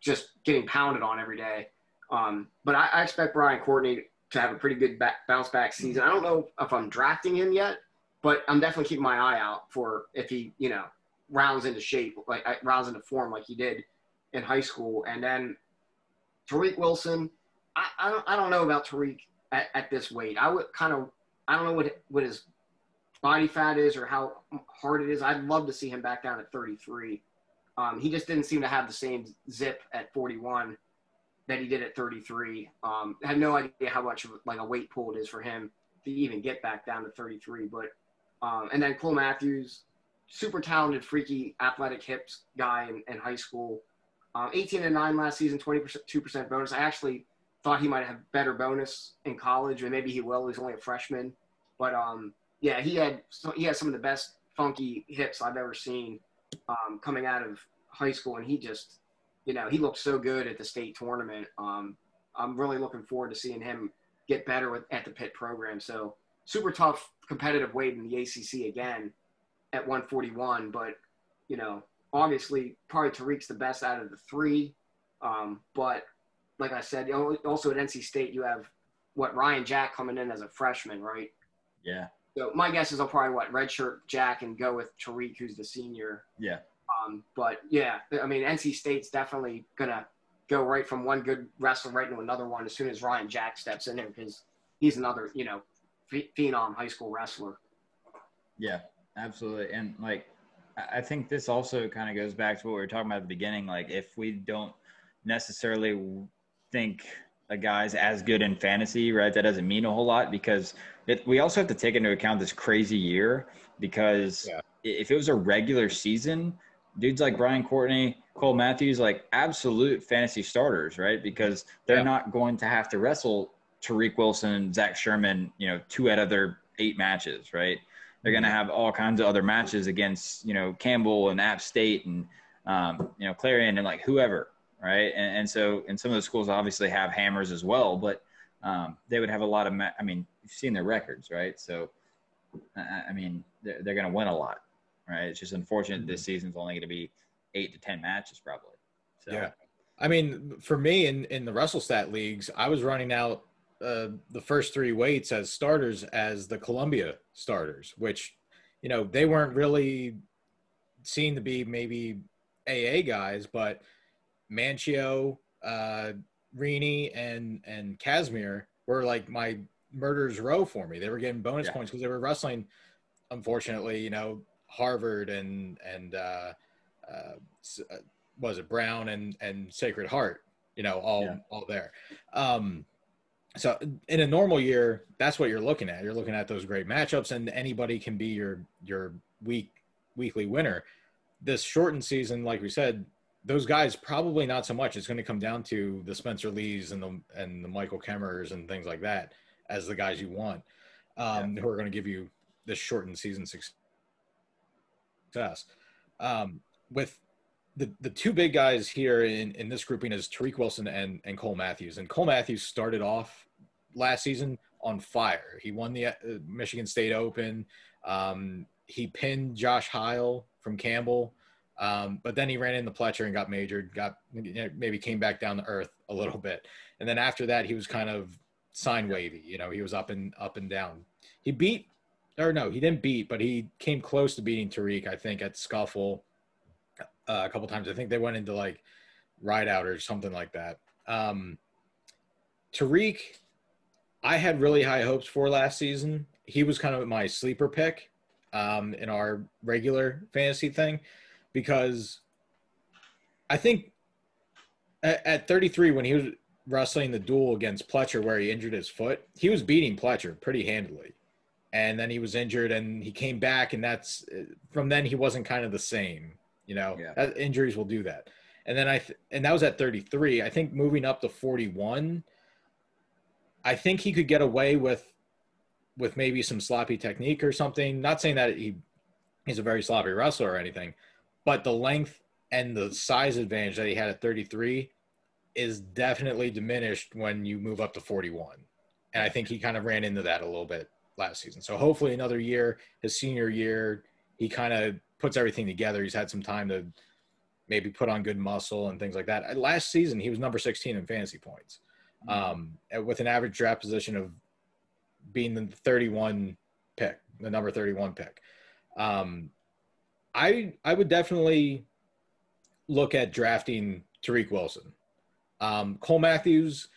just getting pounded on every day. Um, but I, I expect Brian Courtney to have a pretty good back, bounce back season. I don't know if I'm drafting him yet, but I'm definitely keeping my eye out for if he, you know, rounds into shape, like rounds into form like he did in high school, and then Tariq Wilson. I, I don't I don't know about Tariq at, at this weight. I would kind of I don't know what what his body fat is or how hard it is. I'd love to see him back down at 33. Um, he just didn't seem to have the same zip at 41 that he did at 33. Um, I have no idea how much like a weight pull it is for him to even get back down to 33. But um, and then Cole Matthews, super talented, freaky, athletic hips guy in, in high school. Um, 18 and 9 last season, 22% bonus. I actually thought he might have better bonus in college, or maybe he will. He's only a freshman, but um, yeah, he had he had some of the best funky hips I've ever seen um, coming out of high school, and he just, you know, he looked so good at the state tournament. Um, I'm really looking forward to seeing him get better with, at the Pitt program. So super tough competitive weight in the ACC again at 141, but you know, obviously probably Tariq's the best out of the three. Um, but like I said, also at NC State you have what Ryan Jack coming in as a freshman, right? Yeah. So my guess is I'll probably what redshirt Jack and go with Tariq, who's the senior. Yeah. Um, but yeah, I mean NC State's definitely gonna go right from one good wrestler right into another one as soon as Ryan Jack steps in there because he's another you know phenom high school wrestler. Yeah, absolutely, and like I think this also kind of goes back to what we were talking about at the beginning. Like if we don't necessarily think a guy's as good in fantasy, right? That doesn't mean a whole lot because it, we also have to take into account this crazy year because yeah. if it was a regular season, dudes like Brian Courtney, Cole Matthews, like absolute fantasy starters, right? Because they're yeah. not going to have to wrestle Tariq Wilson, Zach Sherman, you know, two out of their eight matches, right? They're going to mm-hmm. have all kinds of other matches against, you know, Campbell and App State and, um, you know, Clarion and like whoever, right? And, and, so, and some of the schools obviously have hammers as well, but um, they would have a lot of, ma- I mean, you've seen their records, right? So, I mean, they're, they're going to win a lot, right? It's just unfortunate mm-hmm. this season's only going to be eight to 10 matches probably. So. Yeah. I mean, for me in, in the WrestleStat leagues, I was running out uh, the first three weights as starters as the Columbia starters, which, you know, they weren't really seen to be maybe AA guys, but Manchio, uh, Rini, and and Kazimir were like my murders row for me. They were getting bonus yeah. points because they were wrestling. Unfortunately, you know, Harvard and and uh, uh, uh, was it Brown and and Sacred Heart, you know, all yeah. all there. Um, so in a normal year, that's what you're looking at. You're looking at those great matchups, and anybody can be your your week weekly winner. This shortened season, like we said, those guys probably not so much. It's going to come down to the Spencer Lees and the and the Michael Kemerers and things like that as the guys you want, um, yeah. who are going to give you this shortened season success. Um, with the, the two big guys here in, in this grouping is Tariq Wilson and, and Cole Matthews. And Cole Matthews started off last season on fire. He won the uh, Michigan State Open. Um, he pinned Josh Heil from Campbell. Um, but then he ran into Pletcher and got majored, got maybe came back down to earth a little bit. And then after that, he was kind of sign wavy. You know, he was up and up and down. He beat, or no, he didn't beat, but he came close to beating Tariq, I think, at Scuffle uh, a couple times. I think they went into like ride out or something like that. Um, Tariq, I had really high hopes for last season. He was kind of my sleeper pick um, in our regular fantasy thing because I think at, at 33 when he was wrestling the duel against Pletcher where he injured his foot, he was beating Pletcher pretty handily. And then he was injured and he came back and that's from then he wasn't kind of the same you know, yeah. that, injuries will do that. And then I th- and that was at 33. I think moving up to 41, I think he could get away with with maybe some sloppy technique or something. Not saying that he he's a very sloppy wrestler or anything, but the length and the size advantage that he had at 33 is definitely diminished when you move up to 41. And I think he kind of ran into that a little bit last season. So hopefully another year, his senior year, he kind of puts everything together. He's had some time to maybe put on good muscle and things like that. Last season, he was number 16 in fantasy points, um, with an average draft position of being the 31 pick, the number 31 pick. Um, I I would definitely look at drafting Tariq Wilson. Um, Cole Matthews,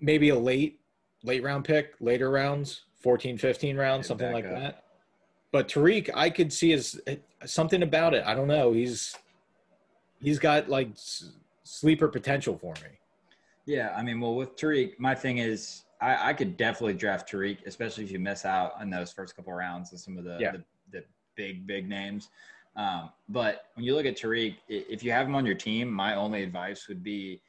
maybe a late, late round pick, later rounds, 14, 15 rounds, something like up. that. But Tariq, I could see as something about it. I don't know. He's he's got like s- sleeper potential for me. Yeah, I mean, well, with Tariq, my thing is, I, I could definitely draft Tariq, especially if you miss out on those first couple rounds and some of the Yeah. the big big names. Um, but when you look at Tariq, if you have him on your team, my only advice would be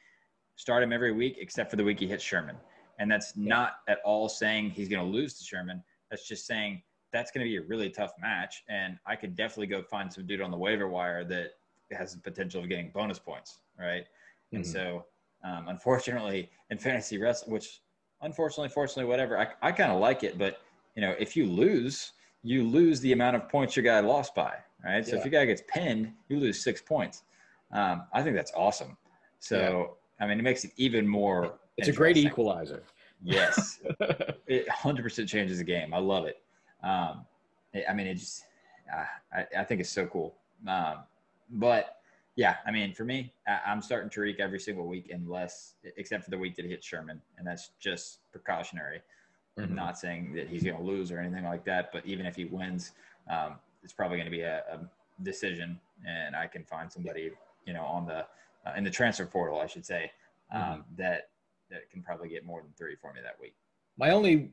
start him every week except for the week he hits Sherman, and that's not at all saying he's going to lose to Sherman. That's just saying that's going to be a really tough match, and I could definitely go find some dude on the waiver wire that has the potential of getting bonus points, right? And Mhm. so, um, unfortunately, in fantasy wrestling, which unfortunately, fortunately, whatever, I, I kind of like it. But you know, if you lose, you lose the amount of points your guy lost by, right? So if your guy gets pinned, you lose six points. Um, I think that's awesome. So I mean, it makes it even more. It's a great equalizer. Yes, it 100% changes the game. I love it. Um, it- I mean, it just, uh, I, I think it's so cool. Um, but yeah, I mean, for me, I, I'm starting Tariq every single week, unless, except for the week that he hits Sherman, and that's just precautionary. Mhm. I'm not saying that he's going to lose or anything like that, but even if he wins, um, it's probably going to be a, a decision, and I can find somebody, you know, on the uh, in the transfer portal, I should say, um, Mm-hmm. that that can probably get more than three for me that week. My only,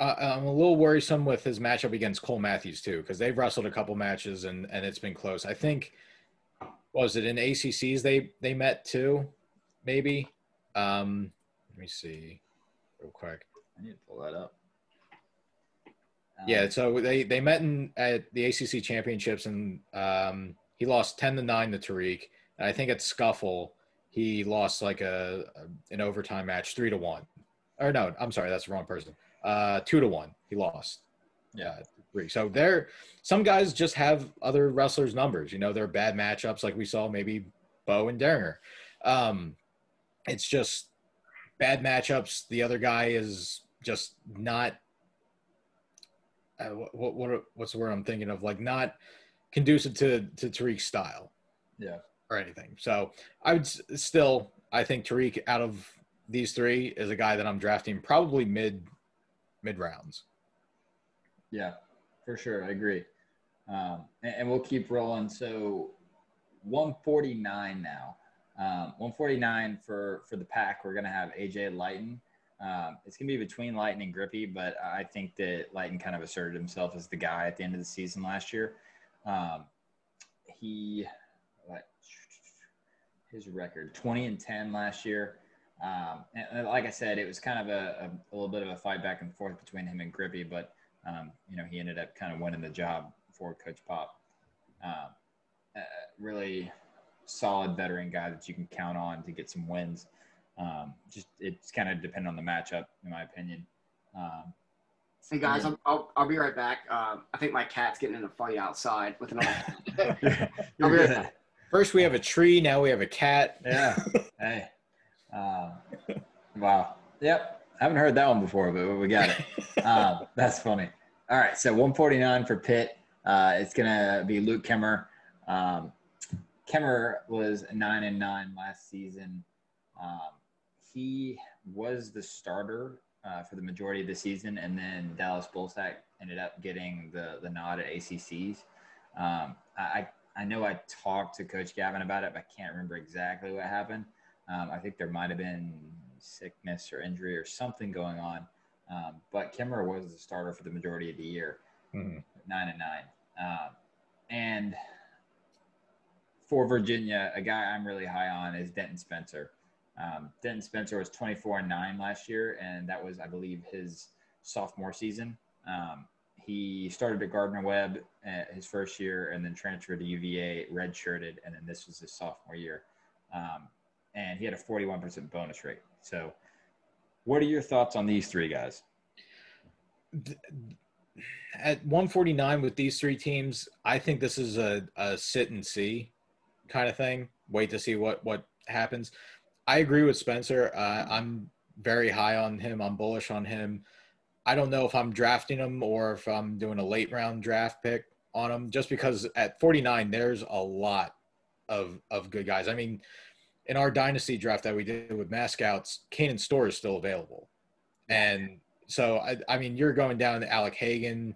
uh, I'm a little worrisome with his matchup against Cole Matthews too, because they've wrestled a couple matches and and it's been close. I think, was it in ACCs they they met too, maybe. Um, let me see, real quick. I need to pull that up. Um, Yeah, so they they met in at the ACC championships and um, he lost ten to nine to Tariq. And I think at Scuffle he lost like a, a an overtime match three to one. Or no, I'm sorry, that's the wrong person. Uh, two to one. He lost. Yeah. uh, three. So there, some guys just have other wrestlers' numbers. You know, they're bad matchups, like we saw maybe Bo and Deringer. Um, it's just bad matchups. The other guy is just not. Uh, what, what what what's the word I'm thinking of? Like not conducive to to Tariq's style Yeah. or anything. So I would s- still, I think Tariq out of these three is a guy that I'm drafting probably mid mid rounds. Yeah, for sure. I agree. Um, and, and we'll keep rolling. So 149 now. Um, 149 for, for the pack. We're going to have AJ Leitten. Um, it's going to be between Leitten and Grippy, but I think that Leitten kind of asserted himself as the guy at the end of the season last year. Um, he, his record 20 and 10 last year. Um, and like I said, it was kind of a, a, a little bit of a fight back and forth between him and Grippy, but um, you know he ended up kind of winning the job for Coach Pop. Um, uh, really solid veteran guy that you can count on to get some wins. Um, just it's kind of dependent on the matchup, in my opinion. Um, Hey guys, I'll, I'll, I'll be right back. Um, I think my cat's getting in a fight outside with another. you're be right good. First we have a tree, now we have a cat. Yeah. hey. Um, wow. Yep. I haven't heard that one before, but we got it. um, that's funny. All right, so 149 for Pitt. Uh, it's gonna be Luke Kemmer. Um, Kemmer was nine and nine last season. Um, he was the starter uh, for the majority of the season, and then Dallas Bullsack ended up getting the the nod at ACCs. Um, I I know I talked to Coach Gavin about it, but I can't remember exactly what happened. Um, I think there might have been sickness or injury or something going on. Um, but Kimmer was the starter for the majority of the year, Mhm. nine and nine. Um, and for Virginia, a guy I'm really high on is Denton Spencer. Um, Denton Spencer was 24 and nine last year, and that was, I believe, his sophomore season. Um, he started at Gardner Webb uh, his first year, and then transferred to UVA, redshirted, and then this was his sophomore year. Um, and he had a 41% bonus rate. So, what are your thoughts on these three guys? At 149 with these three teams, I think this is a, a sit and see kind of thing. Wait to see what what happens. I agree with Spencer. Uh, I'm very high on him. I'm bullish on him. I don't know if I'm drafting him or if I'm doing a late round draft pick on him, just because at 49 there's a lot of of good guys. I mean, in our dynasty draft that we did with mass scouts, Kanen Storr is still available, and so I, I mean, you're going down to Alec Hagan,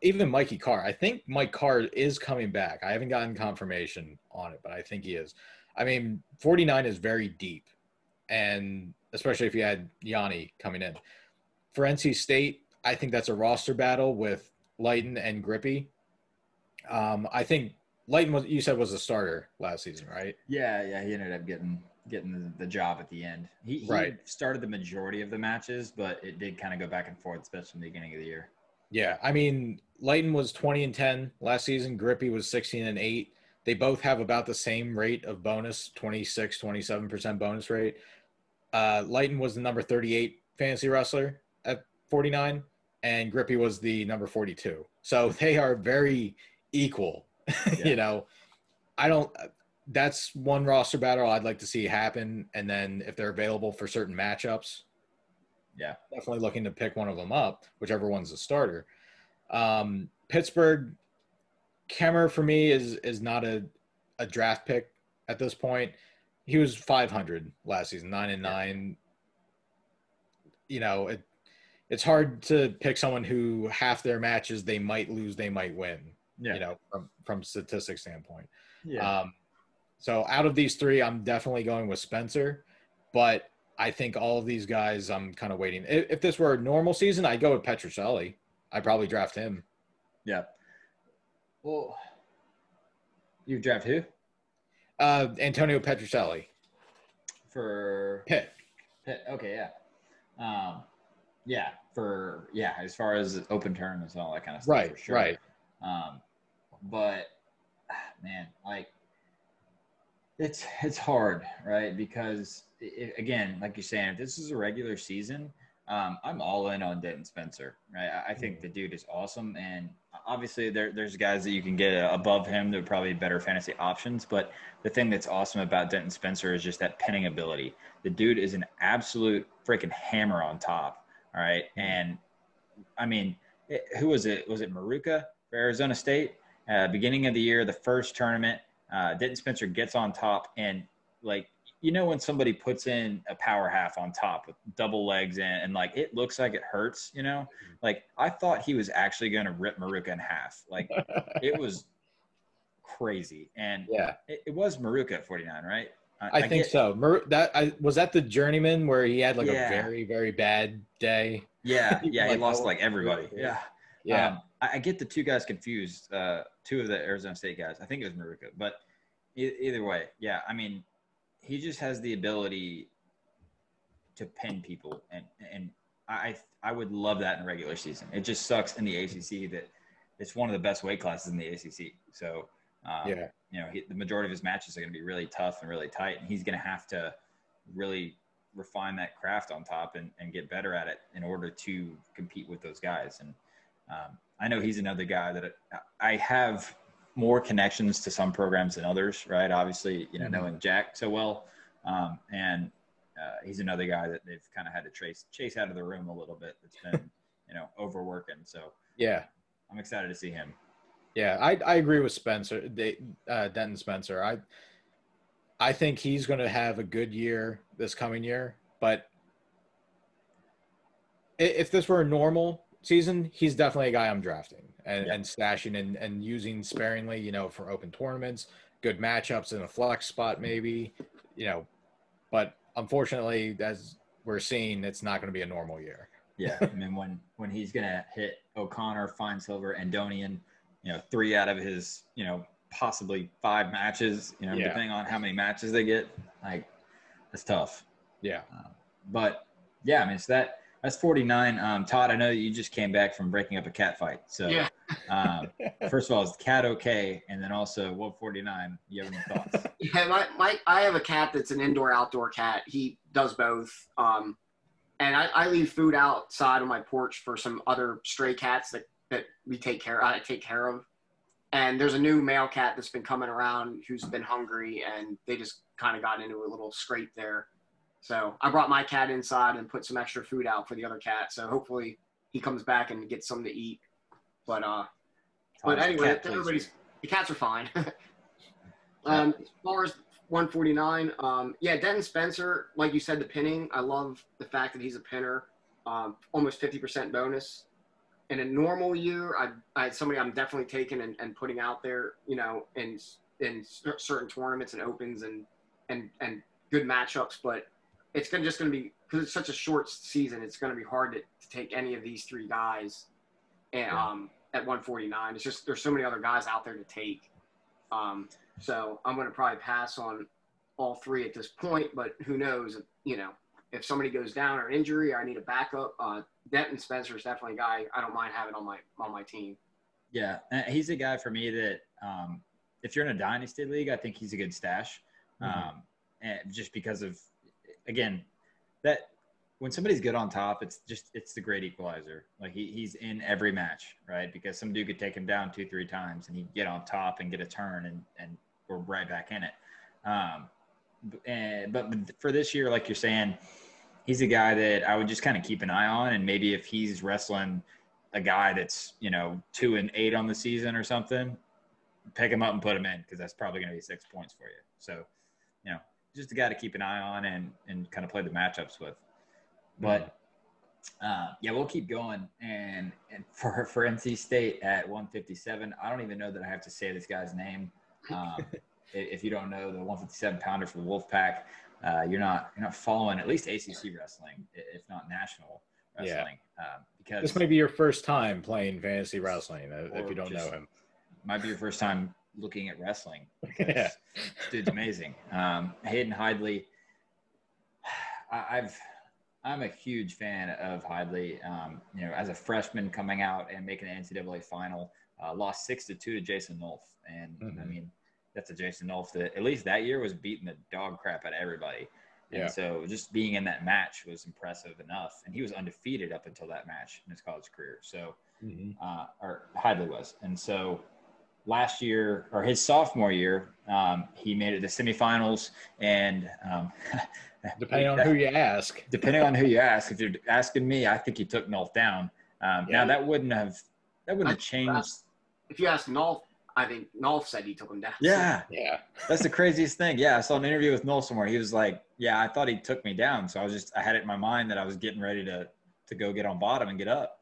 even Mikey Carr. I think Mike Carr is coming back. I haven't gotten confirmation on it, but I think he is. I mean, 49 is very deep, and especially if you had Yianni coming in. For NC State, I think that's a roster battle with Leitten and Grippy. Um, I think Leitten was you said was a starter last season, right? Yeah, yeah, he ended up getting getting the, job at the end. He, he Right. started the majority of the matches, but it did kind of go back and forth, especially in the beginning of the year. Yeah, I mean, Leitten was 20 and 10 last season. Grippy was 16 and 8. They both have about the same rate of bonus 26, 27% bonus rate. Uh, Leitten was the number 38 fantasy wrestler at 49, and Grippy was the number 42. So they are very equal. Yeah. you know, I don't, that's one roster battle I'd like to see happen. And then if they're available for certain matchups, Yeah. definitely looking to pick one of them up, whichever one's the starter. Um, Pittsburgh, Kemmer for me is is not a, a draft pick at this point. He was 500 last season, nine and nine. You know, it it's hard to pick someone who half their matches they might lose, they might win. Yeah. You know, from from statistics standpoint. yeah. Um, so out of these three, I'm definitely going with Spencer, but I think all of these guys, I'm kind of waiting. If, if this were a normal season, I'd go with Petrucelli. I'd probably draft him. yeah. Well, you draft who Uh, Antonio Petrucelli. for Pitt. Pitt? Okay, yeah. Um, yeah, for yeah, as far as open tournaments and all that kind of stuff. Right, for sure. right. Um, but man, like it's it's hard, right? Because i i- again, like you're saying, if this is a regular season, um, I'm all in on Denton Spencer, right? I, I think the dude is awesome, and obviously there there's guys that you can get uh, above him that are probably better fantasy options. But the thing that's awesome about Denton Spencer is just that pinning ability. The dude is an absolute freaking hammer on top. All right, and I mean, it, who was it? Was it Maruka for Arizona State? Uh, beginning of the year, the first tournament, uh, Denton Spencer gets on top, and like you know when somebody puts in a power half on top with double legs in, and like it looks like it hurts. You know, like I thought he was actually going to rip Maruka in half. Like it was crazy, and yeah, it, it was Maruka at 49, right? I, think get- so. Mar- that I was that the journeyman where he had like Yeah. a very very bad day. Yeah, yeah, he lost like everybody. yeah. Yeah. Yeah, Um, I, I get the two guys confused. Uh, two of the Arizona State guys. I think it was Maruka, but e- either way, yeah. I mean, he just has the ability to pin people, and and I I would love that in regular season. It just sucks in the ACC that it's one of the best weight classes in the ACC. So um, yeah, you know, he, the majority of his matches are going to be really tough and really tight, and he's going to have to really refine that craft on top and, and get better at it in order to compete with those guys. And um, I know he's another guy that I have more connections to some programs than others, right? Obviously, you know, Mhm. knowing Jack so well, um, and uh, he's another guy that they've kind of had to chase chase out of the room a little bit. That's been, you know, overworking. So yeah. I'm excited to see him. Yeah, I I agree with Spencer, they, uh, Denton Spencer. I I think he's going to have a good year this coming year, but if this were a normal season, he's definitely a guy I'm drafting and, Yeah. and stashing and, and using sparingly, you know, for open tournaments, good matchups in a flex spot, maybe, you know, but unfortunately, as we're seeing, it's not going to be a normal year. Yeah, I mean when when he's gonna hit O'Connor, Finesilver, and Donian, you know, three out of his, you know, possibly five matches, you know, Yeah. depending on how many matches they get, like that's tough. Yeah. Um, but yeah, I mean, so that that's 49. Um, Todd, I know that you just came back from breaking up a cat fight. So, Yeah. um, first of all, is the cat okay? And then also, what 49? You have any thoughts? Yeah, my, my I have a cat that's an indoor outdoor cat. He does both. Um, and I, I leave food outside on my porch for some other stray cats that, that we take care I take care of. And there's a new male cat that's been coming around who's been hungry and they just kind of got into a little scrape there. So I brought my cat inside and put some extra food out for the other cat. So hopefully he comes back and gets something to eat. But uh but anyway, cat everybody's the cats are fine. Um, as far as 149, um, yeah, Denton Spencer, like you said, the pinning. I love the fact that he's a pinner. Um, almost 50% bonus. In a normal year, I, I had somebody I'm definitely taking and, and putting out there, you know, in in certain tournaments and opens and and and good matchups. But it's gonna just gonna be because it's such a short season. It's gonna be hard to, to take any of these three guys, and Yeah. um, at 149, it's just there's so many other guys out there to take. Um, so I'm going to probably pass on all three at this point, but who knows? You know, if somebody goes down or an injury, or I need a backup. Uh, Denton Spencer is definitely a guy I don't mind having on my on my team. Yeah, uh, he's a guy for me that um, if you're in a dynasty league, I think he's a good stash. Mhm. Um, and just because of again that when somebody's good on top, it's just it's the great equalizer. Like he, he's in every match, right? Because some dude could take him down two, three times, and he'd get on top and get a turn, and and we're right back in it. Um, and, but for this year, like you're saying, he's a guy that I would just kind of keep an eye on, and maybe if he's wrestling a guy that's you know two and eight on the season or something, pick him up and put him in because that's probably going to be six points for you. So, you know, just a guy to keep an eye on and and kind of play the matchups with. But uh, yeah, we'll keep going. And and for for NC State at 157, I don't even know that I have to say this guy's name. Um, if you don't know the 157 pounder for the Wolfpack, uh, you're not you're not following at least ACC wrestling, if not national Yeah. wrestling, um, because This might be your first time playing fantasy wrestling uh, if you don't know him. might be your first time looking at wrestling. Yeah. Dude's amazing. Um, Hayden Hidlay, I, I've I'm a huge fan of Hidlay. Um, you know, as a freshman coming out and making the NCAA final, uh, lost six to two to Jason Nolf, and I Mhm. mean that's a Jason Nolf that at least that year was beating the dog crap out of everybody. And Yeah. so just being in that match was impressive enough, and he was undefeated up until that match in his college career. So Mhm. uh, or Hidlay was. And so last year or his sophomore year, um, he made it to the semifinals. And um, Depending on who you ask. depending on who you ask, if you're asking me, I think he took Nolf down. Um, Yeah. Now that wouldn't have that wouldn't have changed. If you ask Nolf, I think Nolf said he took him down. Yeah, Yeah. that's the craziest thing. Yeah, I saw an interview with Nolf somewhere. He was like, "Yeah, I thought he took me down, so I was just I had it in my mind that I was getting ready to to go get on bottom and get up."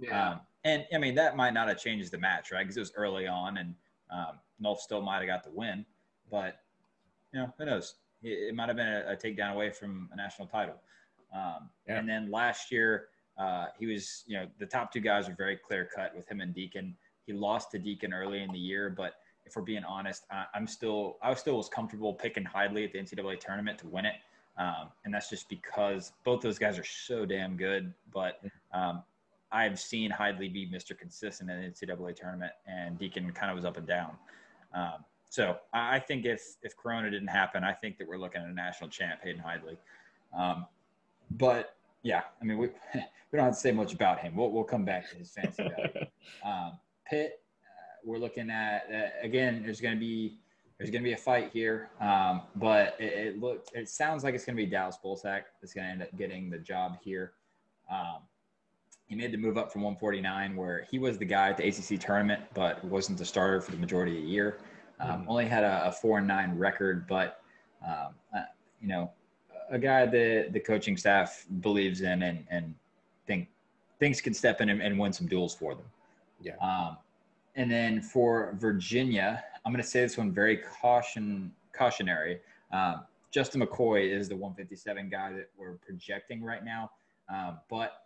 yeah. Um, and I mean, that might not have changed the match, right? Because it was early on, and um, Nolf still might have got the win, but you know, who knows? It, it might have been a, a takedown away from a national title. Um, Yeah. And then last year, uh, he was, you know, the top two guys were very clear cut with him and Deakin. He lost to Deakin early in the year, but if we're being honest, I, I'm still, I still was comfortable picking Hidlay at the NCAA tournament to win it. Um, and that's just because both those guys are so damn good. But um, I've seen Hidlay be Mr. Consistent in the NCAA tournament, and Deakin kind of was up and down. Um, so I think if if Corona didn't happen, I think that we're looking at a national champ, Hayden Hidlay. Um, but yeah, I mean we we don't have to say much about him. We'll we'll come back to his fancy value. Um, Pitt, uh, we're looking at uh, again. There's going to be there's going to be a fight here, um, but it, it looked it sounds like it's going to be Dallas Bolsack that's going to end up getting the job here. He made the move up from 149, where he was the guy at the ACC tournament, but wasn't the starter for the majority of the year. Um, Mhm. Only had a, a four and nine record, but um, uh, you know, a guy that the coaching staff believes in and and think things can step in and, and win some duels for them. Yeah. Um, and then for Virginia, I'm going to say this one very caution cautionary. Um, Justin McCoy is the 157 guy that we're projecting right now, um, but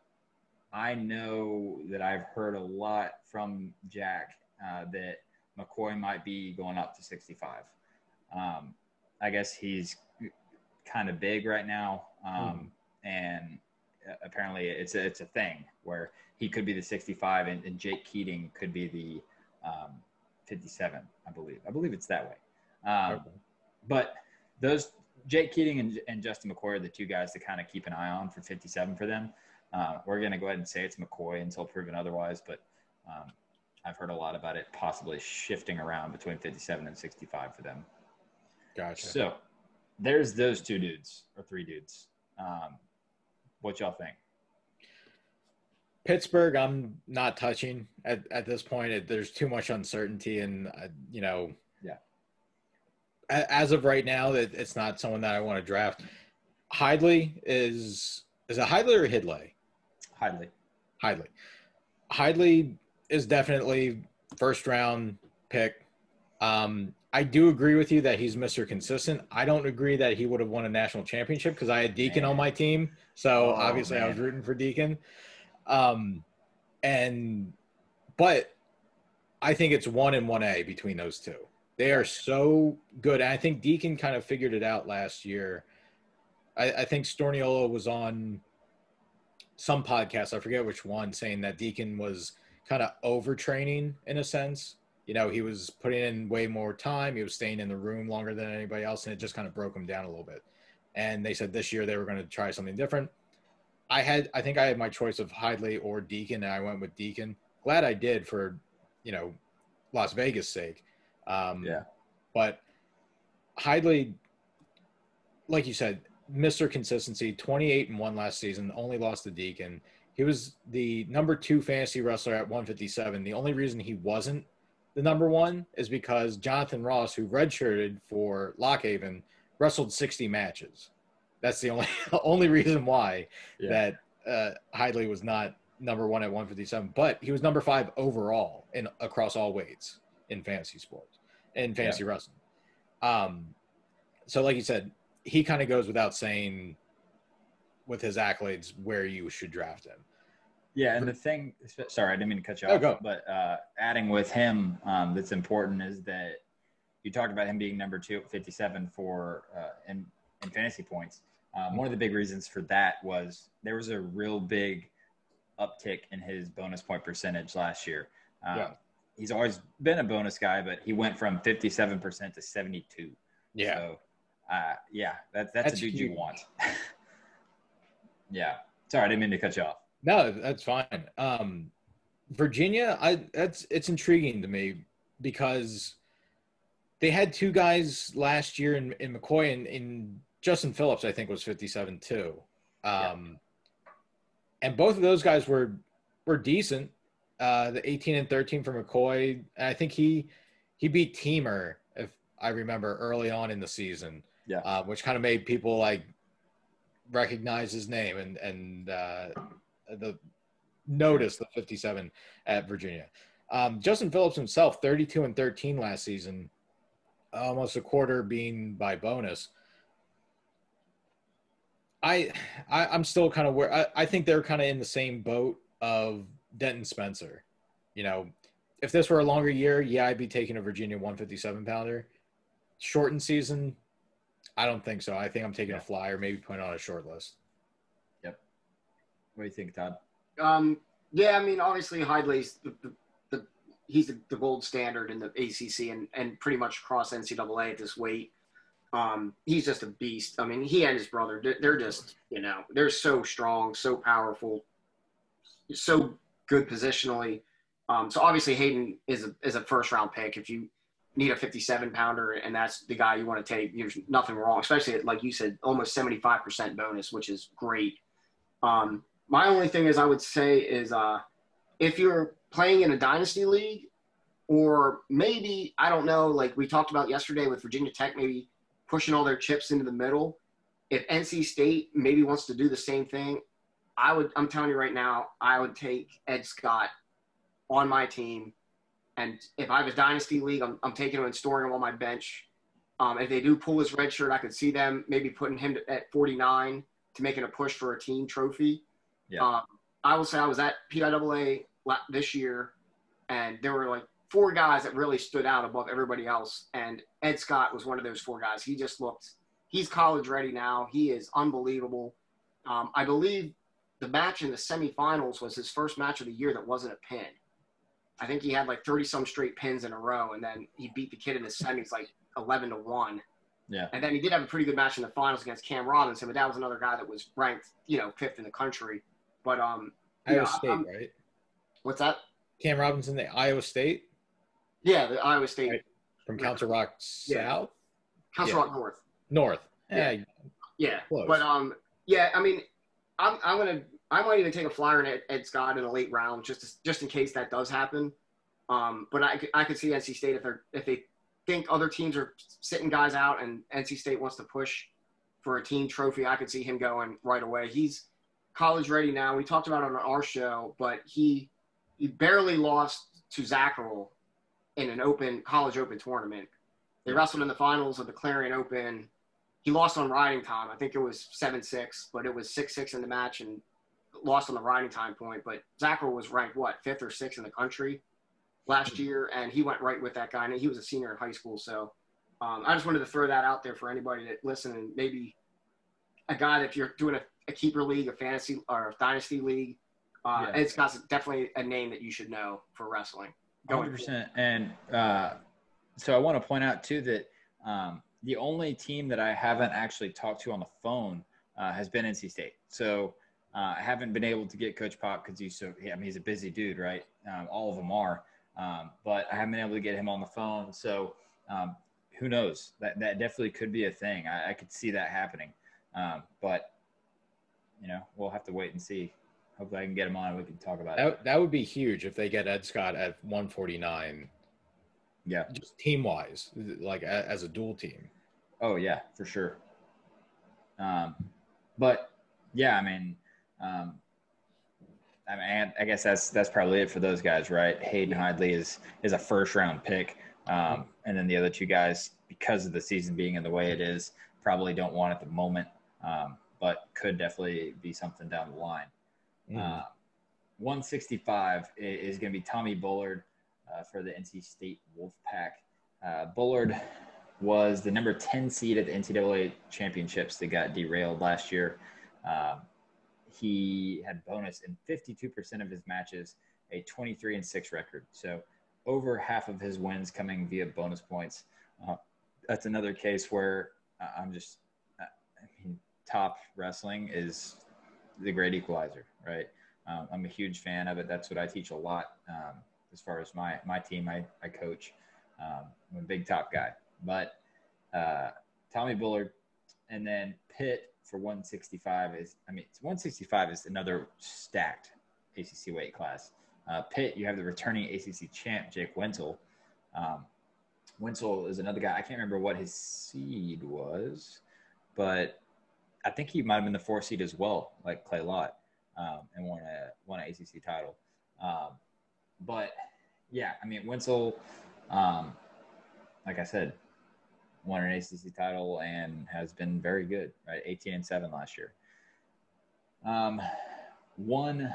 I know that I've heard a lot from Jack uh, that McCoy might be going up to 65. Um, I guess he's kind of big right now, um, and uh, apparently it's a, it's a thing where he could be the 65 and, and Jake Keating could be the um, 57, I believe. I believe it's that way. Um, Okay. But those Jake Keating and, and Justin McCoy are the two guys to kind of keep an eye on for 57 for them. Uh, we're going to go ahead and say it's McCoy until proven otherwise, but um, I've heard a lot about it possibly shifting around between 57 and 65 for them. Gotcha. So there's those two dudes or three dudes. Um, what y'all think? Pittsburgh, I'm not touching at, at this point. It, there's too much uncertainty, and uh, you know, Yeah. as of right now, that it's not someone that I want to draft. Hidlay is is it Hidlay or Hidlay? Hidlay. Hidlay is definitely first round pick. Um, I do agree with you that he's Mr. Consistent. I don't agree that he would have won a national championship because I had Deakin man. on my team. So oh, obviously man. I was rooting for Deakin. Um, and but I think it's one and one A between those two. They are so good. And I think Deakin kind of figured it out last year. I, I think Storniolo was on some podcast, I forget which one, saying that Deakin was kind of overtraining in a sense. You know, he was putting in way more time. He was staying in the room longer than anybody else, and it just kind of broke him down a little bit. And they said this year they were going to try something different. I had, I think I had my choice of Hidlay or Deakin, and I went with Deakin. Glad I did for, you know, Las Vegas' sake. Um, yeah. But Hidlay, like you said, Mr. Consistency, 28 and 1 last season, only lost to Deakin. He was the number two fantasy wrestler at 157. The only reason he wasn't the number one is because Jonathan Ross, who redshirted for Lock Haven, wrestled 60 matches. That's the only only reason why yeah. that uh, was not number one at 157, but he was number five overall in across all weights in fantasy sports in fantasy yeah. wrestling. Um, so like you said, he kind of goes without saying with his accolades where you should draft him. Yeah, and the thing, sorry, I didn't mean to cut you off, go. but uh, adding with him um, that's important is that you talked about him being number two, 57 for uh, in, in fantasy points. Um, one of the big reasons for that was there was a real big uptick in his bonus point percentage last year. Um, yeah. He's always been a bonus guy, but he went from 57% to 72. Yeah. So uh, yeah, that's that's, that's a dude huge. you want. yeah. Sorry, I didn't mean to cut you off. No, that's fine. Um, Virginia, I that's it's intriguing to me because they had two guys last year in, in McCoy and in Justin Phillips, I think was 57 too. Um, yeah. and both of those guys were were decent. Uh, the 18 and 13 for McCoy. I think he he beat Teamer, if I remember, early on in the season yeah, uh, which kind of made people like recognize his name and and uh, the notice the 57 at Virginia. Um, Justin Phillips himself, 32 and 13 last season, almost a quarter being by bonus. I, I am still kind of where I, I think they're kind of in the same boat of Denton Spencer. You know, if this were a longer year, yeah, I'd be taking a Virginia 157 pounder. Shortened season, I don't think so. I think I'm taking yeah. a flyer, maybe putting on a short list. Yep. What do you think, Todd? Um, yeah, I mean, obviously Hidlay's the, the, the he's the, the, gold standard in the ACC and, and pretty much across NCAA at this weight. Um, he's just a beast. I mean, he and his brother, they're, they're just, you know, they're so strong, so powerful, so good positionally. Um, so obviously Hayden is a, is a first round pick. If you need a 57 pounder and that's the guy you want to take, there's nothing wrong, especially like you said, almost 75% bonus, which is great. Um, my only thing is I would say is uh, if you're playing in a dynasty league or maybe, I don't know, like we talked about yesterday with Virginia Tech, maybe pushing all their chips into the middle. If NC State maybe wants to do the same thing, I would, I'm telling you right now, I would take Ed Scott on my team and if I was dynasty league, I'm, I'm taking him and storing him on my bench. Um, if they do pull his red shirt, I could see them maybe putting him at 49 to making a push for a team trophy. Yeah. Um, I will say I was at PIAA this year, and there were like four guys that really stood out above everybody else. And Ed Scott was one of those four guys. He just looked, he's college ready now. He is unbelievable. Um, I believe the match in the semifinals was his first match of the year that wasn't a pin. I think he had like 30 some straight pins in a row, and then he beat the kid in the semis like 11 to 1. Yeah. And then he did have a pretty good match in the finals against Cam Robinson, but that was another guy that was ranked, you know, fifth in the country. But um, Iowa know, State, I'm, right? What's that? Cam Robinson, the Iowa State. Yeah, the Iowa State right. from Council Rock South. Council yeah. Rock North. North. Yeah. Yeah. yeah. But um, yeah, I mean, I'm I'm gonna I might even take a flyer on Ed, Ed Scott in a late round just to, just in case that does happen. Um, but I, I could see NC State if they if they think other teams are sitting guys out, and NC State wants to push for a team trophy, I could see him going right away. He's college ready now. We talked about it on our show, but he he barely lost to Zackrell in an open college open tournament. They wrestled in the finals of the Clarion Open. He lost on riding time. I think it was seven six, but it was six six in the match and lost on the riding time point. But Zachary was ranked what fifth or sixth in the country last year, and he went right with that guy. And he was a senior in high school, so um, I just wanted to throw that out there for anybody that listen and maybe a guy that if you're doing a, a keeper league, a fantasy or a dynasty league, uh, Yeah. it's got definitely a name that you should know for wrestling. Hundred percent. And uh, so I want to point out too that um, the only team that I haven't actually talked to on the phone uh, has been NC State. So uh, I haven't been able to get Coach Pop because he's so. I mean, he's a busy dude, right? Um, all of them are. Um, but I haven't been able to get him on the phone. So um, who knows? That that definitely could be a thing. I, I could see that happening. Um, but you know, we'll have to wait and see. Hopefully, I can get him on and we can talk about it. That, that would be huge if they get Ed Scott at 149, Yeah. just team wise, like a, as a dual team. Oh yeah, for sure. Um, but yeah, I mean, um, I mean, I guess that's that's probably it for those guys, right? Hayden Hidlay is is a first round pick, um, and then the other two guys, because of the season being in the way it is, probably don't want at the moment, um, but could definitely be something down the line. Mm. Uh, 165 is going to be Tommy Bullard uh, for the NC State Wolfpack. Uh, Bullard was the number 10 seed at the NCAA championships that got derailed last year. Um, he had bonus in 52% of his matches, a 23 and 6 record. So over half of his wins coming via bonus points. Uh, that's another case where uh, I'm just, uh, I mean, top wrestling is the great equalizer, right? Um, I'm a huge fan of it. That's what I teach a lot um, as far as my, my team I, I coach. Um, I'm a big top guy. But uh, Tommy Bullard and then Pitt for 165 is, I mean, 165 is another stacked ACC weight class. Uh, Pitt, you have the returning ACC champ, Jake Wenzel. Um, Wenzel is another guy. I can't remember what his seed was, but I think he might have been the four seed as well, like Clay Lott, um, and won a won an ACC title. Um, but yeah, I mean Wenzel, um, like I said, won an ACC title and has been very good. Right, eighteen and seven last year. Um, one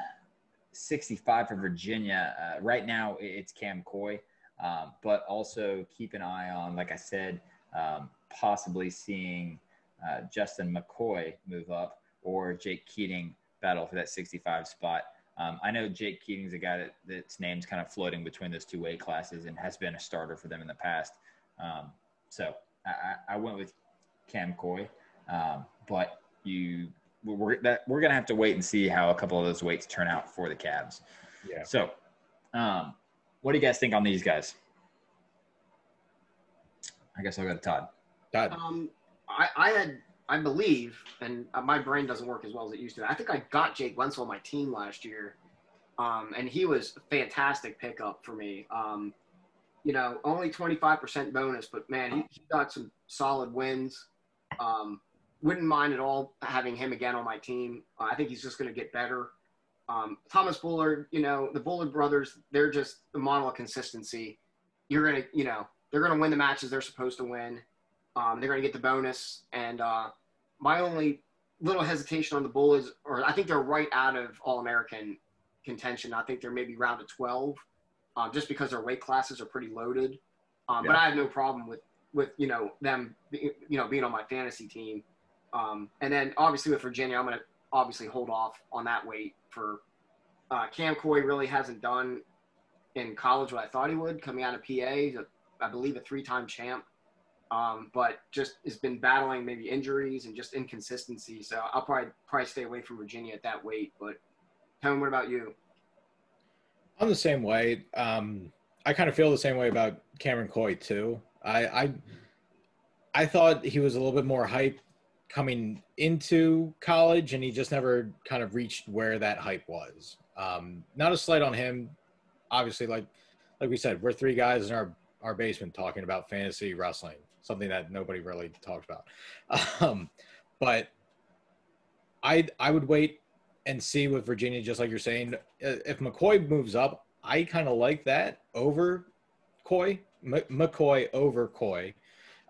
sixty five for Virginia. Uh, right now it's Cam Coy, um, but also keep an eye on, like I said, um, possibly seeing uh, Justin McCoy move up or Jake Keating battle for that 65 spot. Um, I know Jake Keating's a guy that, that's name's kind of floating between those two weight classes and has been a starter for them in the past. Um, so I, I I went with Cam Coy, um, but you we're that we're gonna have to wait and see how a couple of those weights turn out for the Cavs. Yeah. So, um, what do you guys think on these guys? I guess I'll go to Todd. Todd, Um, I, I had, I believe, and uh, my brain doesn't work as well as it used to. I think I got Jake Wenzel on my team last year, um, and he was a fantastic pickup for me. Um, you know, only 25% bonus, but man, he, he got some solid wins. Um, wouldn't mind at all having him again on my team. Uh, I think he's just going to get better. Um, Thomas Bullard, you know, the Bullard brothers, they're just the model of consistency. You're going to, you know, they're going to win the matches they're supposed to win. Um, they're going to get the bonus. And uh, my only little hesitation on the Bull is, or I think they're right out of All American contention. I think they're maybe round of 12, um, just because their weight classes are pretty loaded. Um, But I have no problem with with you know them, you know, being on my fantasy team. Um, and then obviously with Virginia, I'm going to obviously hold off on that weight for uh, Cam Coy. Really hasn't done in college what I thought he would coming out of PA. I believe a three-time champ um, but just has been battling maybe injuries and just inconsistency. So I'll probably probably stay away from Virginia at that weight. But Tone, what about you? I'm the same way. Um, I kind of feel the same way about Cameron Coy too. I, I I thought he was a little bit more hype coming into college, and he just never kind of reached where that hype was. Um, not a slight on him. Obviously, like like we said, we're three guys in our our basement talking about fantasy wrestling, something that nobody really talks about. Um, but I I would wait and see with Virginia, just like you're saying. If McCoy moves up, I kind of like that over Coy, M- McCoy over Coy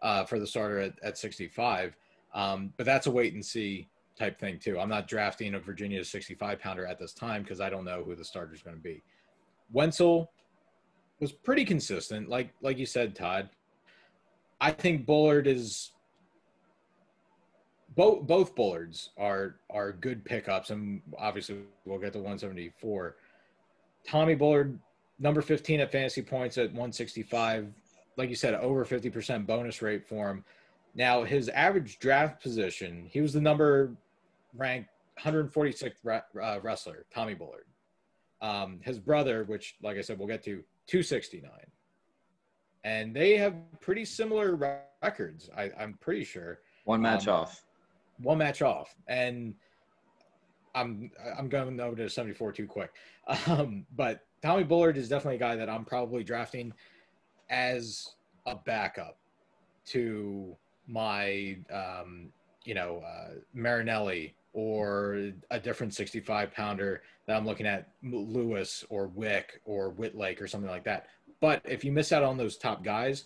uh, for the starter at, at 65. Um, but that's a wait and see type thing too. I'm not drafting a Virginia 65 pounder at this time because I don't know who the starter is going to be. Wenzel was pretty consistent, like like you said, Todd. I think Bullard is both both Bullards are are good pickups, and obviously we'll get to 174. Tommy Bullard, number 15 at fantasy points at 165. Like you said, over 50% bonus rate for him. Now his average draft position, he was the number ranked 146th uh, wrestler, Tommy Bullard. Um, his brother, which, like I said, we'll get to, 269. And they have pretty similar records, I, am pretty sure. One match um, off. One match off. And I'm I'm going over to 74 too quick. Um, but Tommy Bullard is definitely a guy that I'm probably drafting as a backup to my um, you know uh, Marinelli or a different 65 pounder that I'm looking at Lewis or Wick or Wittlake or something like that. But if you miss out on those top guys,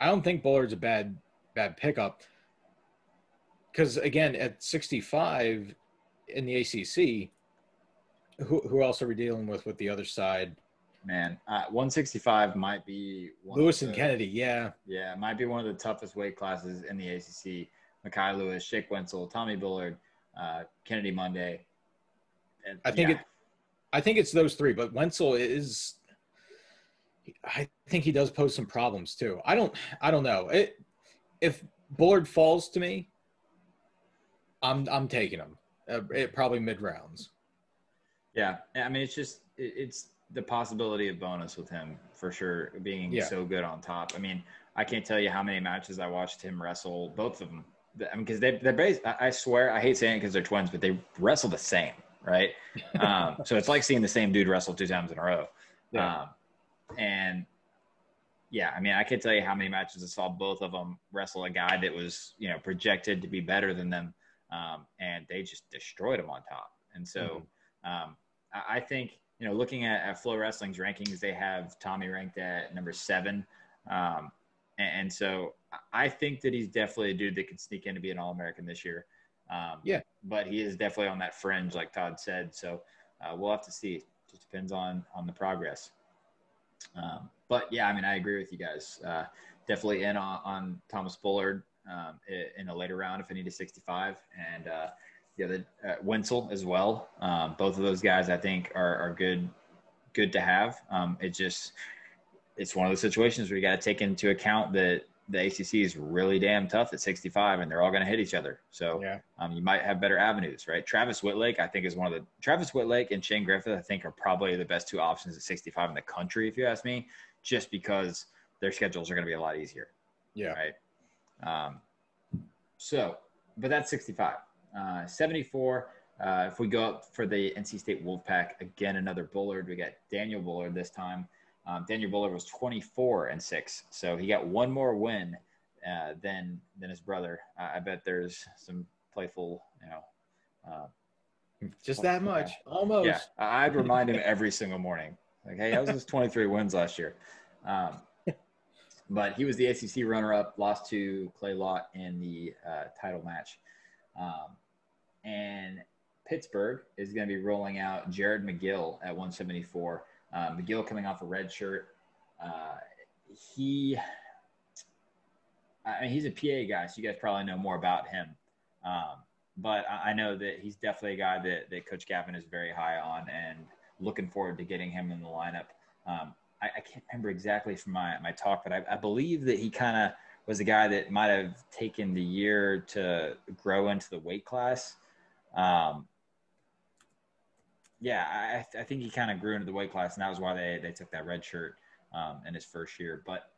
I don't think Bullard's a bad bad pickup. Because again, at 65 in the ACC, who who else are we dealing with with the other side? Man, uh, 165 might be Lewis and Kennedy. Yeah, yeah, might be one of the toughest weight classes in the ACC. Mekhi Lewis, Jake Wenzel, Tommy Bullard, uh, Kennedy Monday. And, I think yeah. it. I think it's those three, but Wenzel is. I think he does pose some problems too. I don't. I don't know. It, if Bullard falls to me, I'm I'm taking him. Uh, it, probably mid rounds. Yeah, I mean it's just it, it's the possibility of bonus with him for sure being yeah. so good on top. I mean, I can't tell you how many matches I watched him wrestle both of them I mean, because they they're based. I swear, I hate saying it because they're twins, but they wrestle the same, right? um, so it's like seeing the same dude wrestle two times in a row. Yeah. Um, and yeah, I mean, I can't tell you how many matches I saw both of them wrestle a guy that was you know projected to be better than them, um, and they just destroyed him on top. And so mm-hmm. um, I, I think you know, looking at, at FloWrestling's rankings, they have Tommy ranked at number seven. Um, and, so I think that he's definitely a dude that could sneak in to be an All American this year. Um, yeah, but he is definitely on that fringe, like Todd said. So uh, we'll have to see. Just depends on on the progress. Um, but yeah, I mean, I agree with you guys. Uh, definitely in on, on Thomas Bullard um, in a later round if I need a 65, and uh, yeah, the uh, Wenzel as well. Um, both of those guys, I think, are, are good good to have. Um, it just it's one of those situations where you got to take into account that the ACC is really damn tough at 65, and they're all going to hit each other. So yeah. um, you might have better avenues, right? Travis Wittlake, I think, is one of the Travis Wittlake and Shane Griffith. I think are probably the best two options at 65 in the country, if you ask me, just because their schedules are going to be a lot easier. Yeah. Right. Um, so, but that's 65. Uh, 74. Uh, if we go up for the NC State Wolfpack, again, another Bullard. We got Daniel Bullard this time. Um, Daniel Bullard was 24 and six, so he got one more win uh, than than his brother. I bet there's some playful, you know. Uh, Just that much, almost. Yeah, I'd remind him every single morning, like, "Hey, that was his 23 wins last year." Um, but he was the ACC runner-up, lost to Clay Lott in the uh, title match, um, and Pittsburgh is going to be rolling out Jared McGill at 174. Uh, McGill coming off a red shirt. Uh, he, I mean, he's a PA guy, so you guys probably know more about him. Um, but I know that he's definitely a guy that, that Coach Gavin is very high on and looking forward to getting him in the lineup. Um, I, I, can't remember exactly from my, my talk, but I, I believe that he kind of was a guy that might have taken the year to grow into the weight class. Um, yeah, I, I think he kind of grew into the weight class, and that was why they, they took that red shirt um, in his first year. But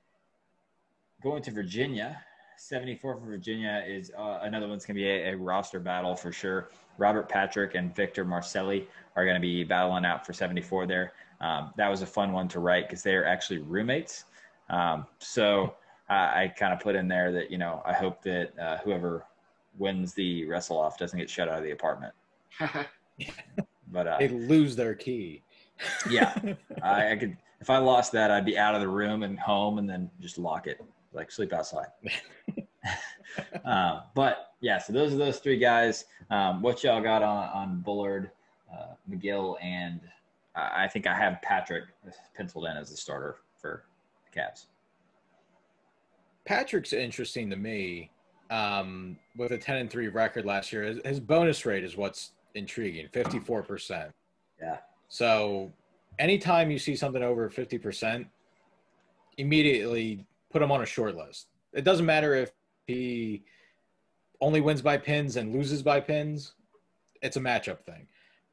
going to Virginia, 74 for Virginia is uh, another one's going to be a, a, roster battle for sure. Robert Patrick and Victor Marcelli are going to be battling out for 74 there. Um, that was a fun one to write because they are actually roommates. Um, so I, I kind of put in there that you know I hope that uh, whoever wins the wrestle off doesn't get shut out of the apartment. But uh, They lose their key. yeah, I, I could if I lost that, I'd be out of the room and home, and then just lock it, like sleep outside. uh, but yeah, so those are those three guys. Um, what y'all got on on Bullard, uh, McGill, and I think I have Patrick penciled in as the starter for the Cavs. Patrick's interesting to me. Um, with a 10 and 3 record last year, his, his bonus rate is what's intriguing 54%. Yeah. So anytime you see something over 50%, immediately put him on a short list. It doesn't matter if he only wins by pins and loses by pins, it's a matchup thing.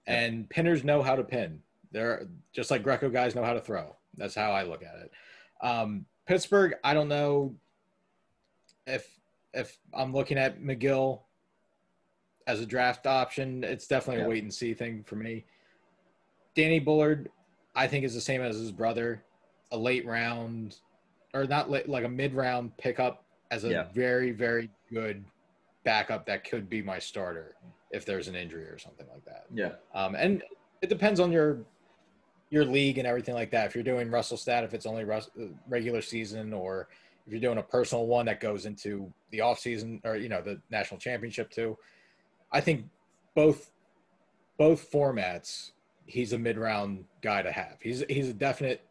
Yeah. And pinners know how to pin. They're just like Greco guys know how to throw. That's how I look at it. Um, Pittsburgh, I don't know if if I'm looking at McGill as a draft option. It's definitely Yeah. a wait and see thing for me. Danny Bullard, I think is the same as his brother, a late round or not late, like a mid round pickup as a Yeah. very very good backup that could be my starter if there's an injury or something like that. Yeah. Um, and it depends on your your league and everything like that. If you're doing WrestleStat, if it's only Rus- uh, regular season, or if you're doing a personal one that goes into the off season or you know the national championship too, I think both both formats. He's a mid round guy to have. He's he's a definite.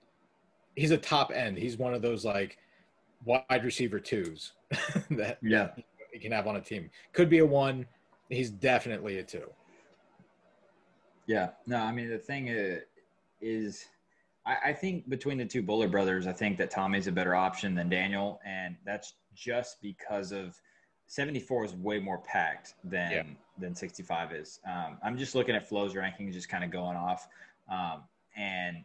He's a top end. He's one of those like wide receiver twos that Yeah. you can have on a team. Could be a one. He's definitely a two. Yeah. No, I mean the thing is, is I, I think between the two Bullard brothers, I think that Tommy's a better option than Daniel, and that's just because of 74 is way more packed than Yeah. than 65 is. Um, I'm just looking at Flo's rankings, just kind of going off, um, and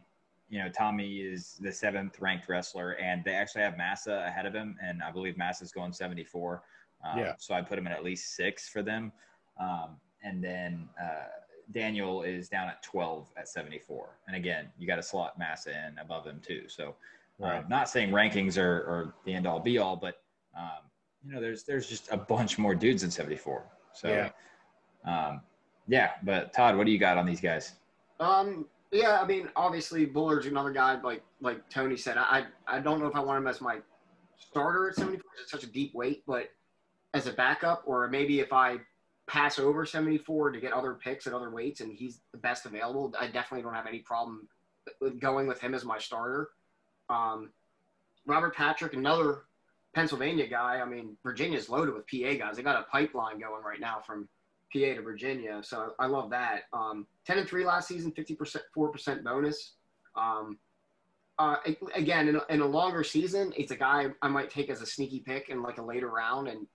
you know Tommy is the seventh ranked wrestler, and they actually have Massa ahead of him, and I believe Massa's going 74. Um, Yeah. So I put him at at least six for them, um, and then. Uh, Daniel is down at 12 at 74. And again, you got to slot Massa in above him too. So, Right. um, not saying rankings are, are the end all be all, but um, you know, there's there's just a bunch more dudes in 74. So, Yeah. um, yeah. But Todd, what do you got on these guys? Um, yeah, I mean, obviously Bullard's another guy. Like like Tony said, I I don't know if I want him as my starter at 74. It's such a deep weight, but as a backup, or maybe if I pass over 74 to get other picks at other weights, and he's the best available, I definitely don't have any problem going with him as my starter. Um, Robert Patrick, another Pennsylvania guy. I mean, Virginia's loaded with PA guys. They got a pipeline going right now from PA to Virginia. So I love that. Um, 10 and 3 last season, 50%, 4% bonus. Um, uh, again, in a, in a longer season, it's a guy I might take as a sneaky pick in like a later round and,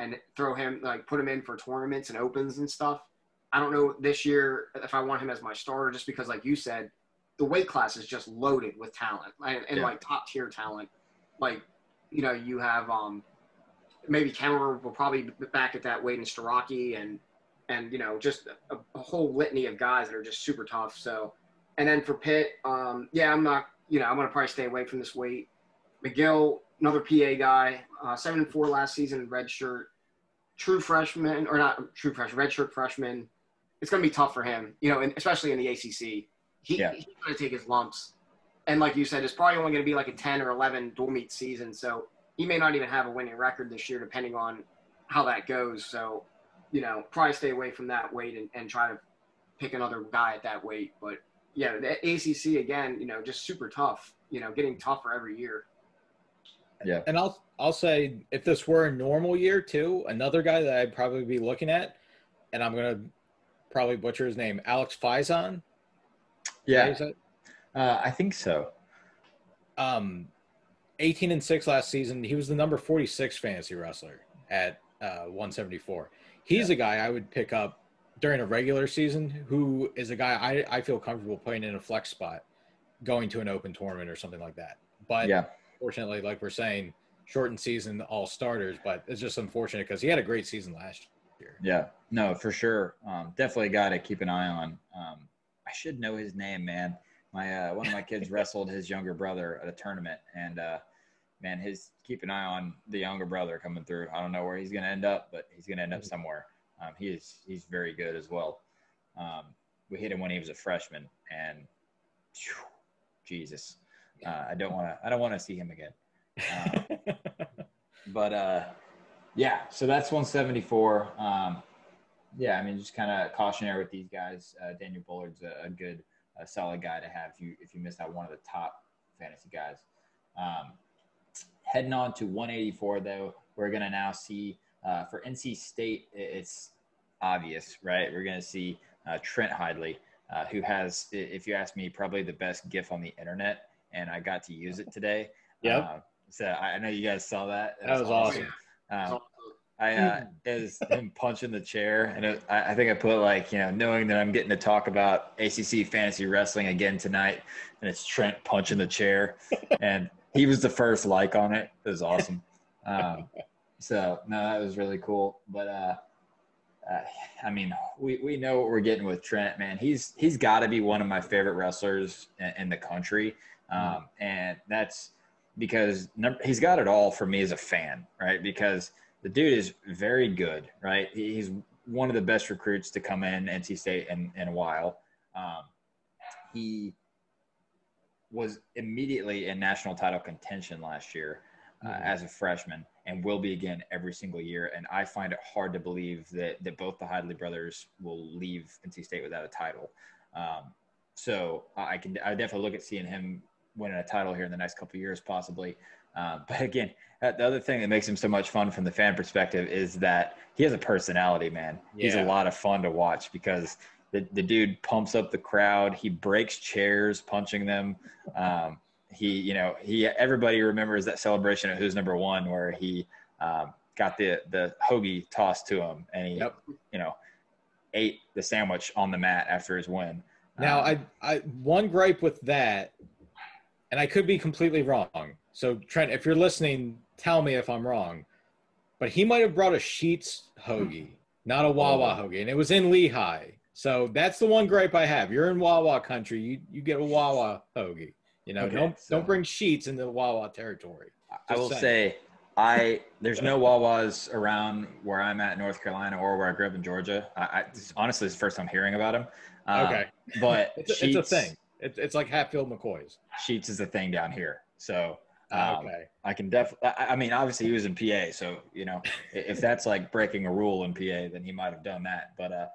and throw him, like put him in for tournaments and opens and stuff. I don't know this year if I want him as my starter just because, like you said, the weight class is just loaded with talent and, and Yeah. like top tier talent. Like, you know, you have um, maybe Cameron will probably be back at that weight in Starocci and and you know just a, a whole litany of guys that are just super tough. So, and then for Pitt, um, yeah, I'm not, you know, I'm gonna probably stay away from this weight. McGill, another PA guy, uh, seven and four last season, red shirt, true freshman or not true freshman, red shirt freshman. It's gonna be tough for him, you know, and especially in the ACC. He, Yeah. He's gonna take his lumps, and like you said, it's probably only gonna be like a ten or eleven dual meet season. So he may not even have a winning record this year, depending on how that goes. So, you know, probably stay away from that weight and, and try to pick another guy at that weight. But yeah, the ACC again, you know, just super tough. You know, getting tougher every year. Yeah. And I'll I'll say if this were a normal year too, another guy that I'd probably be looking at, and I'm gonna probably butcher his name, Alex Faison. Yeah. Uh, I think so. Um, 18 and six last season. He was the number 46 fantasy wrestler at uh, 174. He's a guy I would pick up during a regular season. Who is a guy I I feel comfortable putting in a flex spot, going to an open tournament or something like that. But Yeah. Fortunately, like we're saying, shortened season, all starters. But it's just unfortunate because he had a great season last year. Yeah. No, for sure. Um, definitely a guy to keep an eye on. Um, I should know his name, man. My uh, one of my kids wrestled his younger brother at a tournament, and uh, man, his keep an eye on the younger brother coming through. I don't know where he's going to end up, but he's going to end up somewhere. Um, he is he's very good as well. Um, we hit him when he was a freshman, and phew, Jesus, uh, I don't want to I don't want to see him again. Uh, but uh, yeah, so that's 174. Um, yeah, I mean, just kind of cautionary with these guys. Uh, Daniel Bullard's a, a good, a solid guy to have if you if you miss out one of the top fantasy guys. Um, heading on to 184, though, we're gonna now see uh, for NC State. It's obvious, right? We're gonna see uh, Trent Hidlay, uh, who has, if you ask me, probably the best GIF on the internet, and I got to use it today. Yeah. Uh, so I, I know you guys saw that. It That was awesome. Um, I uh, it was him punching the chair, and it, I, I think I put like you know, knowing that I'm getting to talk about ACC fantasy wrestling again tonight, and it's Trent punching the chair, and he was the first like on it. It was awesome. Um, so no, that was really cool. But uh, uh, I mean, we, we know what we're getting with Trent, man. He's he's got to be one of my favorite wrestlers in, in the country, um, and that's because he's got it all for me as a fan, right? Because the dude is very good, right? He's one of the best recruits to come in NC State in, in a while. Um, he was immediately in national title contention last year uh, Mhm. as a freshman and will be again every single year. And I find it hard to believe that, that both the Hidlay brothers will leave NC State without a title. Um, so I can I definitely look at seeing him winning a title here in the next couple of years, possibly. Uh, but again, uh, the other thing that makes him so much fun from the fan perspective is that he has a personality, man. He's a lot of fun to watch because the, the dude pumps up the crowd. He breaks chairs, punching them. Um, he, you know, he everybody remembers that celebration at Who's Number One where he um, got the the hoagie tossed to him and he, Yep. you know, ate the sandwich on the mat after his win. Now, Um, I, I one gripe with that, and I could be completely wrong. So Trent, if you're listening, tell me if I'm wrong. But he might have brought a Sheetz hoagie, not a Wawa Oh. hoagie, and it was in Lehigh. So that's the one gripe I have. You're in Wawa country. You you get a Wawa hoagie. You know, Okay, don't so- don't bring Sheetz into the Wawa territory. I will Just say, I there's no Wawas around where I'm at, in North Carolina, or where I grew up in Georgia. I, I this, honestly, it's the first time hearing about them. Um, Okay, but it's Sheetz, it's a thing. It's it's like Hatfield McCoy's. Sheetz is a thing down here, so um, okay. I can definitely. I, I mean, obviously, he was in PA, so you know, if that's like breaking a rule in PA, then he might have done that. But uh,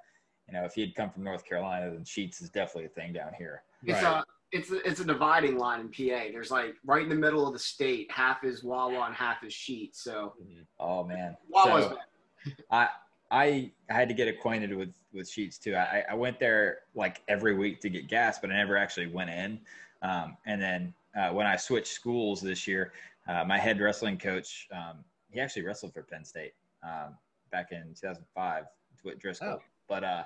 you know, if he had come from North Carolina, then Sheetz is definitely a thing down here. It's Right. a it's a, it's a dividing line in PA. There's like right in the middle of the state, half is Wawa and half is Sheetz. So Oh man, Wawa's So- I I I had to get acquainted with with Sheetz too. I I went there like every week to get gas, but I never actually went in. Um, and then uh, when I switched schools this year, uh, my head wrestling coach, um, he actually wrestled for Penn State um, back in 2005 with Driscoll. Oh. But uh,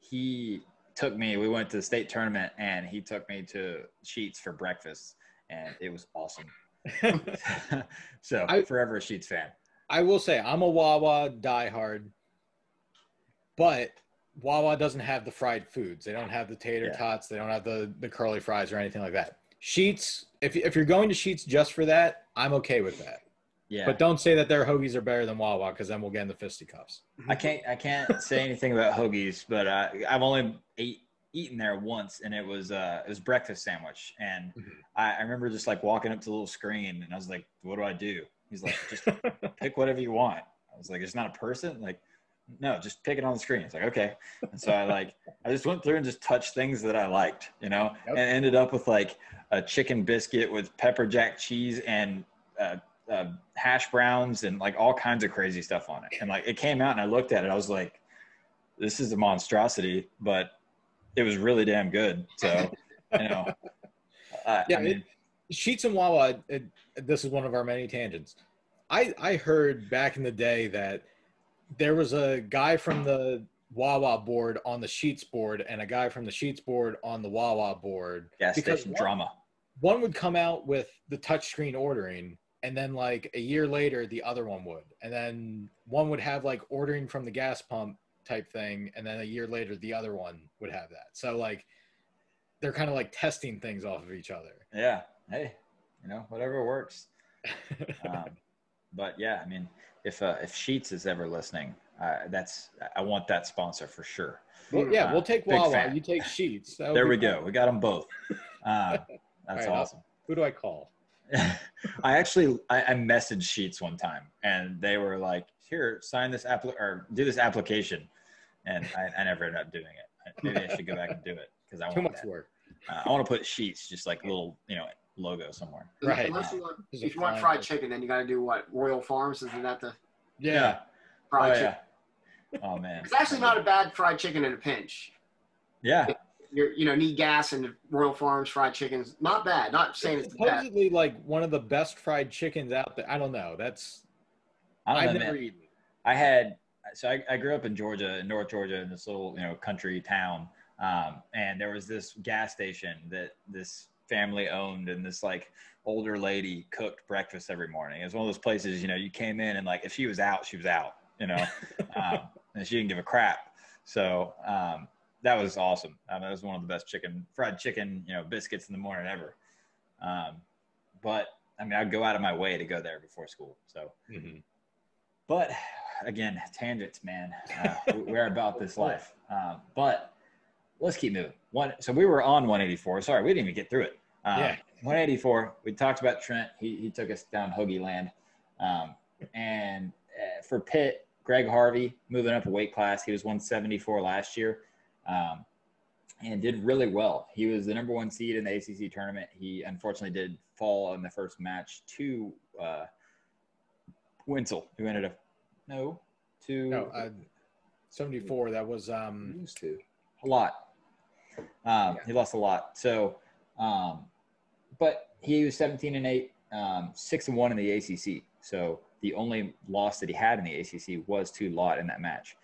he took me. We went to the state tournament, and he took me to Sheetz for breakfast, and it was awesome. so I- forever a Sheetz fan. I will say I'm a Wawa diehard, but Wawa doesn't have the fried foods. They don't have the tater Yeah. tots. They don't have the the curly fries or anything like that. Sheetz. If if you're going to Sheetz just for that, I'm okay with that. Yeah. But don't say that their hoagies are better than Wawa because then we'll get in the fisticuffs. I can't I can't say anything about hoagies, but uh, I've only ate, eaten there once, and it was uh, it was breakfast sandwich, and Mhm. I, I remember just like walking up to the little screen, and I was like, "What do I do?" He's like, "Just pick whatever you want." I was like, "It's not a person." Like, no, just pick it on the screen. It's like, okay. And so I like I just went through and just touched things that I liked, you know, Yep. and ended up with like a chicken biscuit with pepper jack cheese and uh, uh, hash browns and like all kinds of crazy stuff on it. And like it came out and I looked at it, I was like, this is a monstrosity, but it was really damn good. So, you know, uh, Yeah, I mean, Sheetz and Wawa. It, this is one of our many tangents. I I heard back in the day that there was a guy from the Wawa board on the Sheetz board and a guy from the Sheetz board on the Wawa board. gas because station one- drama. one would come out with the touchscreen ordering and then like a year later the other one would and then one would have like ordering from the gas pump type thing and then a year later the other one would have that so like they're kind of like testing things off of each other Yeah. Hey, you know, whatever works. Um, but yeah, I mean, if uh, if Sheetz is ever listening, uh, that's I want that sponsor for sure. well, yeah, Uh, we'll take Wawa. You take Sheetz. There we fun. go. We got them both. Uh, that's right, awesome. Who do I call? I actually I, I messaged Sheetz one time, and they were like, "Here, sign this app or do this application," and I, I never ended up doing it. Maybe I should go back and do it because I want Too much that. work. Uh, I want to put Sheetz just like little you know logo somewhere. Right. Unless you want- There's if you want fried line. chicken, then you got to do what? Royal Farms isn't that the Yeah. fried Oh chicken? yeah. Oh man. It's actually not a bad fried chicken in a pinch. Yeah. You're, you know, need gas and Royal Farms fried chicken's not bad. Not saying it's bad. Supposedly, like one of the best fried chickens out there. I don't know. That's I don't I've know, never man. eaten. I had so I, I grew up in Georgia, in North Georgia, in this little you know country town, um, and there was this gas station that this family owned, and this like older lady cooked breakfast every morning. It was one of those places you know you came in and like if she was out, she was out, you know, um, and she didn't give a crap. So um, that was awesome. Um, that was one of the best chicken, fried chicken, you know, biscuits in the morning ever. Um, but I mean, I'd go out of my way to go there before school. So. Mhm. But again, tangents, man. Uh, we- we're about this life. Um, but let's keep moving. One. So we were on 184. Sorry, we didn't even get through it. Um, Yeah. 184. We talked about Trent. He, he took us down Hoagie land. Um, and uh, for Pitt, Greg Harvey moving up a weight class. He was 174 last year. Um, and did really well. He was the number one seed in the ACC tournament. He unfortunately did fall in the first match to uh, Winsel, who ended up no to No, I, 74. That was um. lose to a lot. Um, He lost a lot. So, um, but he was 17 and eight, um, six and one in the ACC. So the only loss that he had in the ACC was to Lott in that match.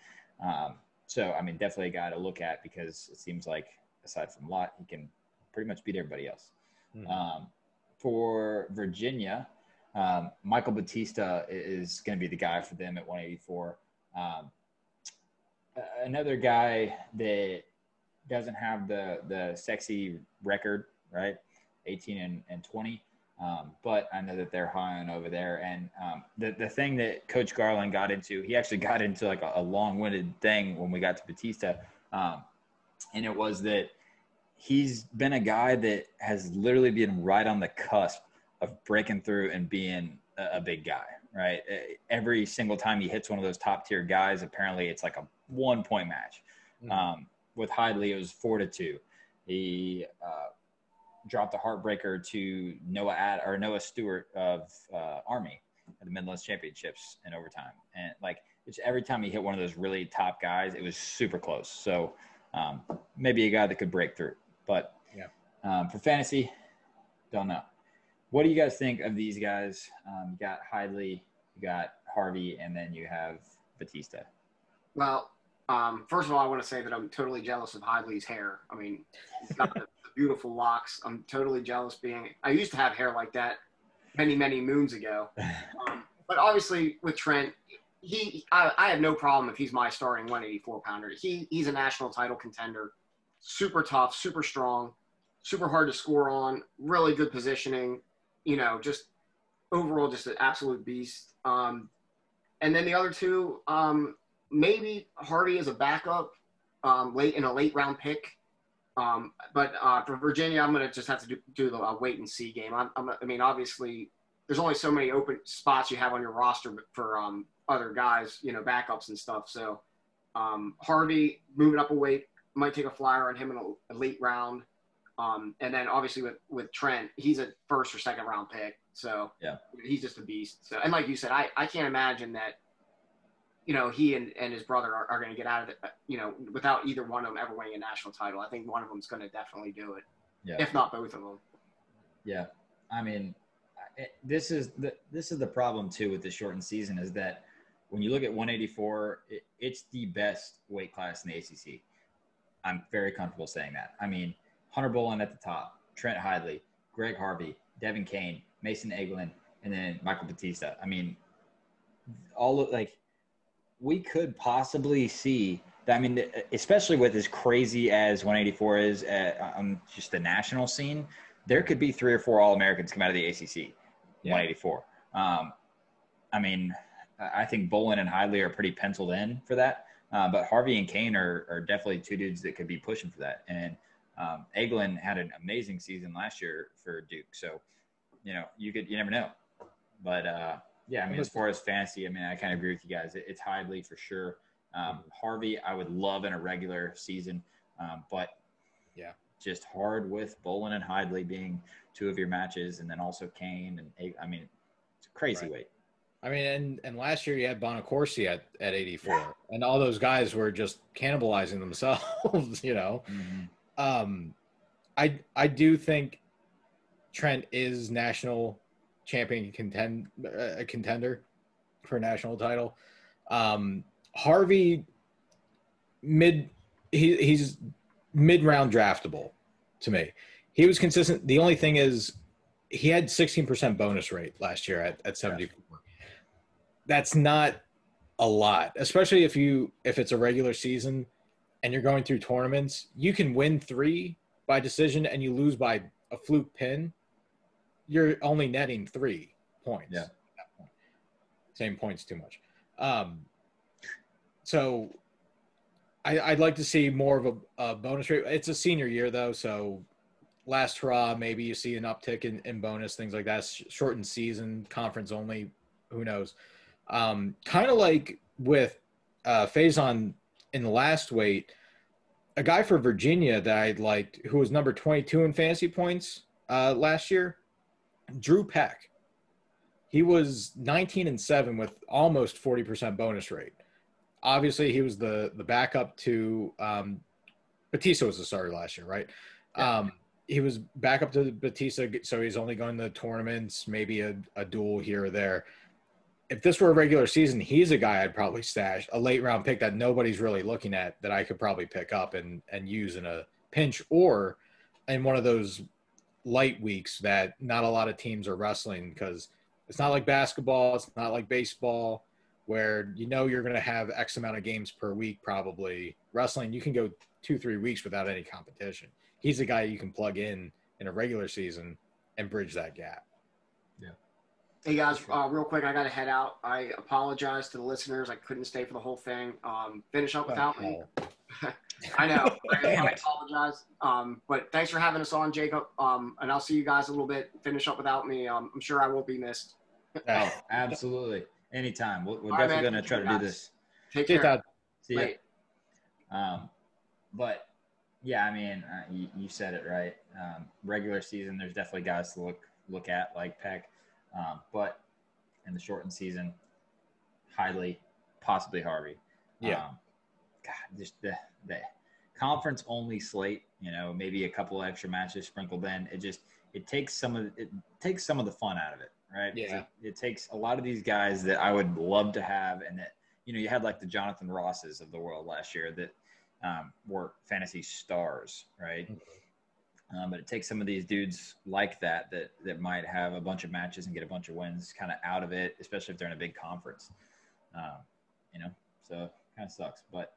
Um, so I mean, definitely a guy to look at because it seems like aside from Lott, he can pretty much beat everybody else. Mhm. Um, for Virginia, um, Michael Batista is going to be the guy for them at 184. Um, another guy that doesn't have the the sexy record, right? 18 and, and 20. Um, but I know that they're high on over there. And um, the, the thing that Coach Garland got into, he actually got into like a, a long winded thing when we got to Batista. Um, and it was that he's been a guy that has literally been right on the cusp of breaking through and being a, a big guy, right? Every single time he hits one of those top tier guys, apparently it's like a one point match. Mhm. With Hidlay, it was four to two. He uh, dropped a heartbreaker to Noah Ad or Noah Stewart of uh, Army at the Midlands Championships in overtime, and like it's every time he hit one of those really top guys, it was super close. So um, maybe a guy that could break through. But Yeah. um, for fantasy, don't know. What do you guys think of these guys? Um, you got Hidlay, you got Harvey, and then you have Batista. Well, um, first of all, I want to say that I'm totally jealous of Hidlay's hair. I mean, he's got the beautiful locks. I'm totally jealous being. I used to have hair like that many, many moons ago. Um, but obviously, with Trent, he, I, I have no problem if he's my starting 184 pounder. He, he's a national title contender. Super tough, super strong, super hard to score on. Really good positioning. You know, just overall, just an absolute beast. Um, and then the other two, um, maybe Harvey as a backup, um, late in a late round pick. Um, but uh, for Virginia, I'm going to just have to do, do the uh, wait and see game. I'm, I'm, I mean, obviously, there's only so many open spots you have on your roster for um, other guys, you know, backups and stuff. So um, Harvey moving up a weight might take a flyer on him in a, a late round. Um, and then obviously with, with Trent, he's a first or second round pick. So Yeah. he's just a beast. So, and like you said, I, I can't imagine that, you know, he and, and his brother are, are going to get out of it, you know, without either one of them ever winning a national title. I think one of them's going to definitely do it, Yeah. if not both of them. Yeah, I mean, this is the this is the problem too with the shortened season is that when you look at 184, it, it's the best weight class in the ACC. I'm very comfortable saying that. I mean, Hunter Bolen at the top, Trent Hidlay, Greg Harvey, Devin Kane, Mason Eaglin, and then Michael Batista. I mean, all of, like we could possibly see. That I mean, especially with as crazy as 184 is uh, on just the national scene, there could be three or four All Americans come out of the ACC. Yeah. 184. Um, I mean, I think Bolen and Hidlay are pretty penciled in for that. Uh, but Harvey and Kane are, are definitely two dudes that could be pushing for that. And um, Eaglin had an amazing season last year for Duke. So, you know, you could, you never know. But uh, yeah, I mean, as far as fantasy, I mean, I kind of agree with you guys. It, it's Hidlay for sure. Um, Harvey, I would love in a regular season, um, but Yeah. just hard with Bolen and Hidlay being two of your matches, and then also Kane and I mean, it's a crazy Right. weight. I mean, and and last year you had Bonaccorsi at at 84, and all those guys were just cannibalizing themselves. You know, um, I I do think Trent is national champion contend uh, a contender for a national title. Um, Harvey mid he he's mid round draftable to me. He was consistent. The only thing is he had 16% bonus rate last year at, at 74. That's not a lot, especially if you if it's a regular season and you're going through tournaments, you can win 3 by decision and you lose by a fluke pin. You're only netting 3 points. Yeah. that point. Same points too much. Um so I, I'd like to see more of a, a bonus rate. It's a senior year though, so last hurrah, maybe you see an uptick in, in bonus things like that. Sh- Shortened season, conference only, who knows? Um, kind of like with uh, Faison in the last weight, a guy for Virginia that I liked who was number 22 in fantasy points uh, last year, Drew Peck. He was 19 and 7 with almost 40% bonus rate. Obviously, he was the the backup to um, Batista was the starter last year, right? Yeah. Um, he was back up to Batista, so he's only going to tournaments, maybe a, a duel here or there. If this were a regular season, he's a guy I'd probably stash, a late round pick that nobody's really looking at that I could probably pick up and and use in a pinch or in one of those light weeks that not a lot of teams are wrestling because it's not like basketball, it's not like baseball where you know you're going to have X amount of games per week probably. Wrestling, you can go two, three weeks without any competition. He's a guy you can plug in in a regular season and bridge that gap. Yeah. Hey guys, uh, real quick, I got to head out. I apologize to the listeners. I couldn't stay for the whole thing. Um, finish up without me. I know. I, Damn I it. apologize. Um, but thanks for having us on, Jacob. Um, and I'll see you guys a little bit. Finish up without me. Um, I'm sure I won't be missed. Oh, absolutely. Anytime. We're, we're definitely man. going to try to do this. Take care. Todd. See ya. Bye. Um, but yeah, I mean, uh, you, you said it right. Um, regular season, there's definitely guys to look look at like Peck, um, but in the shortened season, highly possibly Harvey. Yeah. Um, God, just the the conference only slate. You know, maybe a couple extra matches sprinkled in. It just it takes some of it takes some of the fun out of it, right? Yeah. It, it takes a lot of these guys that I would love to have, and that you know, you had like the Jonathan Rosses of the world last year that um, were fantasy stars, right? Um, but it takes some of these dudes like that that that might have a bunch of matches and get a bunch of wins kind of out of it, especially if they're in a big conference. Um, you know, so kind of sucks, but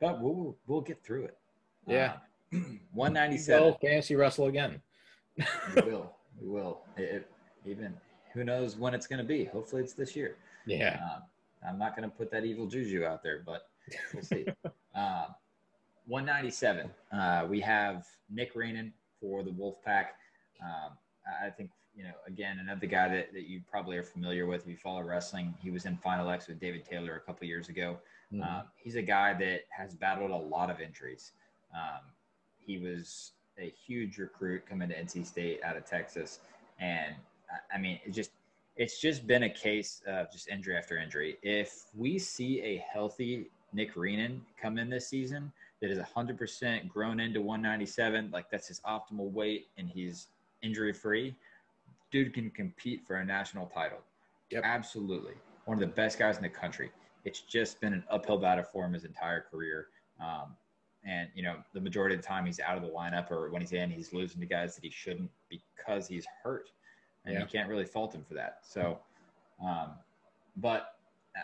but we'll we'll get through it. Yeah. one ninety seven. Well, fantasy wrestle again. we will. We will. It, even who knows when it's going to be? Hopefully, it's this year. Yeah. Um, I'm not going to put that evil juju out there, but we'll see. uh, 197. Uh, we have Nick Reenan for the Wolfpack. Um, I I think, you know, again, another guy that, that you probably are familiar with if you follow wrestling. He was in Final X with David Taylor a couple years ago. Mhm. Um, he's a guy that has battled a lot of injuries. Um, he was a huge recruit coming to NC State out of Texas, and I- mean, it just it's just been a case of just injury after injury. If we see a healthy Nick Reenan come in this season that is 100% grown into 197, like that's his optimal weight, and he's injury free, dude can compete for a national title. Yep. Absolutely. One of the best guys in the country. It's just been an uphill battle for him his entire career. Um, and, you know, the majority of the time he's out of the lineup or when he's in, he's losing to guys that he shouldn't because he's hurt. And Yeah. you can't really fault him for that. So, um, but uh,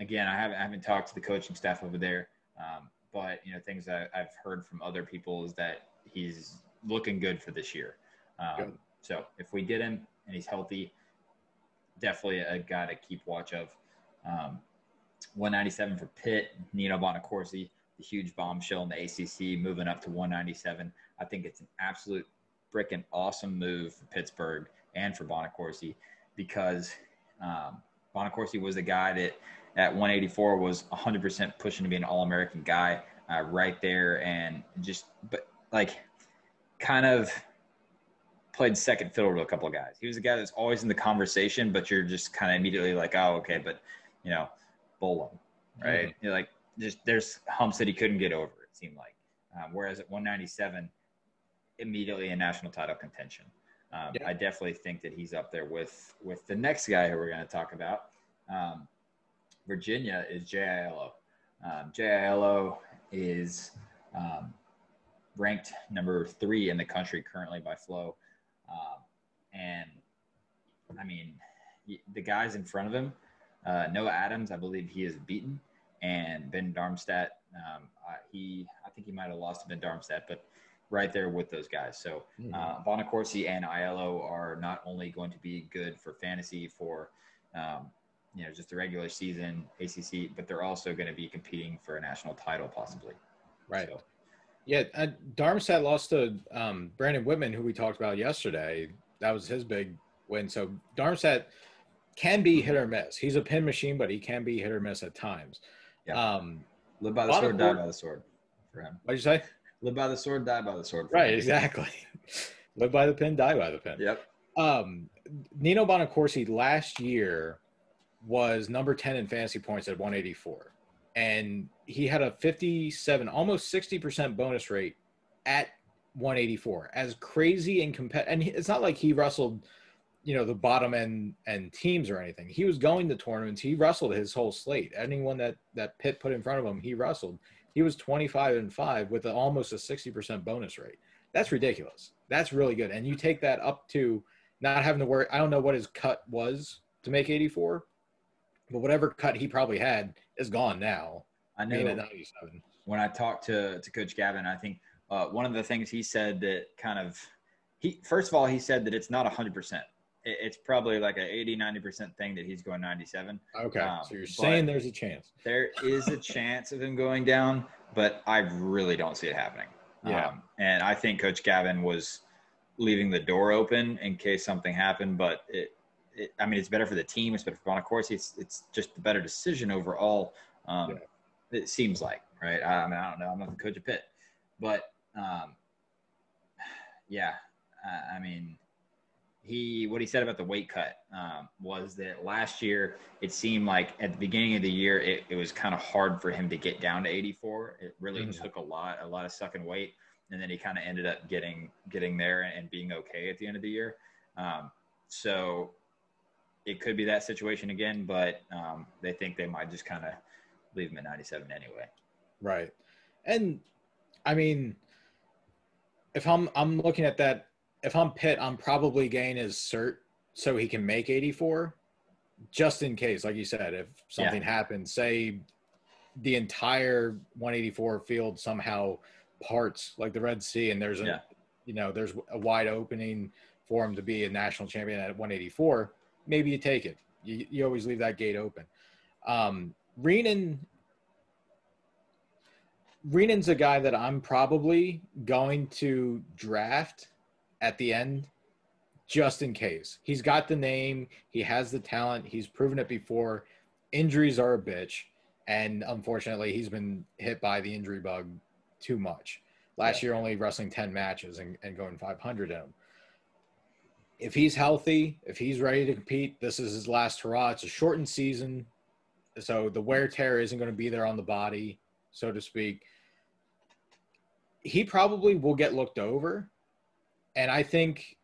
again, I haven't, I haven't talked to the coaching staff over there. Um, but, you know, things that I've heard from other people is that he's looking good for this year. Um, so if we get him and he's healthy, definitely a guy to keep watch of. Um, 197 for Pitt, Nino Bonaccorsi, the huge bombshell in the ACC, moving up to 197. I think it's an absolute freaking awesome move for Pittsburgh and for Bonaccorsi because um, Bonaccorsi was a guy that at 184 was 100% pushing to be an All-American guy uh, right there, and just but like kind of played second fiddle to a couple of guys. He was a guy that's always in the conversation, but you're just kind of immediately like, oh, okay, but you know, Bolen, right? Mm-hmm. Like, just there's humps that he couldn't get over. It seemed like, um, whereas at 197, immediately in national title contention. Um, yeah. I definitely think that he's up there with with the next guy who we're going to talk about. Um, Virginia is J.I. Um, J.I. is um, ranked number three in the country currently by Flow. Um, and I mean, the guys in front of him, uh, Noah Adams, I believe he is beaten, and Ben Darmstadt, um, uh, he I think he might have lost to Ben Darmstadt, but right there with those guys. So mm-hmm. uh, Bonaccorsi and Aiello are not only going to be good for fantasy for um, you know just the regular season ACC, but they're also going to be competing for a national title possibly. Right. So, yeah, uh, Darmstadt lost to um, Brandon Whitman, who we talked about yesterday. That was his big win. So Darmstadt can be hit or miss. He's a pin machine, but he can be hit or miss at times. Yeah. Um, Live by the sword, die by the sword for him. What'd you say? Live by the sword, die by the sword. Right, him. exactly. Live by the pin, die by the pin. Yep. Um, Nino Bonaccorsi last year was number 10 in fantasy points at 184 and he had a 57 almost 60% bonus rate at 184 as crazy and competitive and it's not like he wrestled you know the bottom end and teams or anything. He was going to tournaments. He wrestled his whole slate. Anyone that that Pitt put in front of him he wrestled. He was 25 and 5 with a, almost a 60% bonus rate. That's ridiculous. That's really good. And you take that up to not having to worry i don't know what his cut was to make 84 but whatever cut he probably had is gone now. I know. When I talked to to Coach Gavin, I think uh, one of the things he said that kind of he first of all he said that it's not hundred percent. It's probably like a 80, 90% thing that he's going 97. Okay. Um, so you're saying there's a chance. There is a chance of him going down, but I really don't see it happening. Yeah. Um, and I think Coach Gavin was leaving the door open in case something happened, but it, it, I mean, it's better for the team. It's better for Bonaccorsi. It's it's just the better decision overall. Um, yeah. It seems like, right? I, I, mean, I don't know. I'm not the coach of Pitt, but um, yeah, I mean, he what he said about the weight cut um, was that last year it seemed like at the beginning of the year it, it was kind of hard for him to get down to 84. It really mm-hmm. took a lot, a lot of sucking weight, and then he kind of ended up getting getting there and being okay at the end of the year. Um, so it could be that situation again, but um, they think they might just kind of leave him at 97 anyway. Right. And I mean, if I'm I'm looking at that, if I'm Pitt, I'm probably getting his cert so he can make 84, just in case. Like you said, if something yeah. happens, say the entire 184 field somehow parts like the Red Sea, and there's a yeah. you know there's a wide opening for him to be a national champion at 184 maybe you take it. You, you always leave that gate open. Um, Reenan, Reenan's a guy that I'm probably going to draft at the end just in case. He's got the name, he has the talent, he's proven it before. Injuries are a bitch, and unfortunately, he's been hit by the injury bug too much. Last yeah. year, only wrestling 10 matches and, and going 500 in them if he's healthy, if he's ready to compete, this is his last hurrah. It's a shortened season, so the wear tear isn't going to be there on the body, so to speak. He probably will get looked over, and I think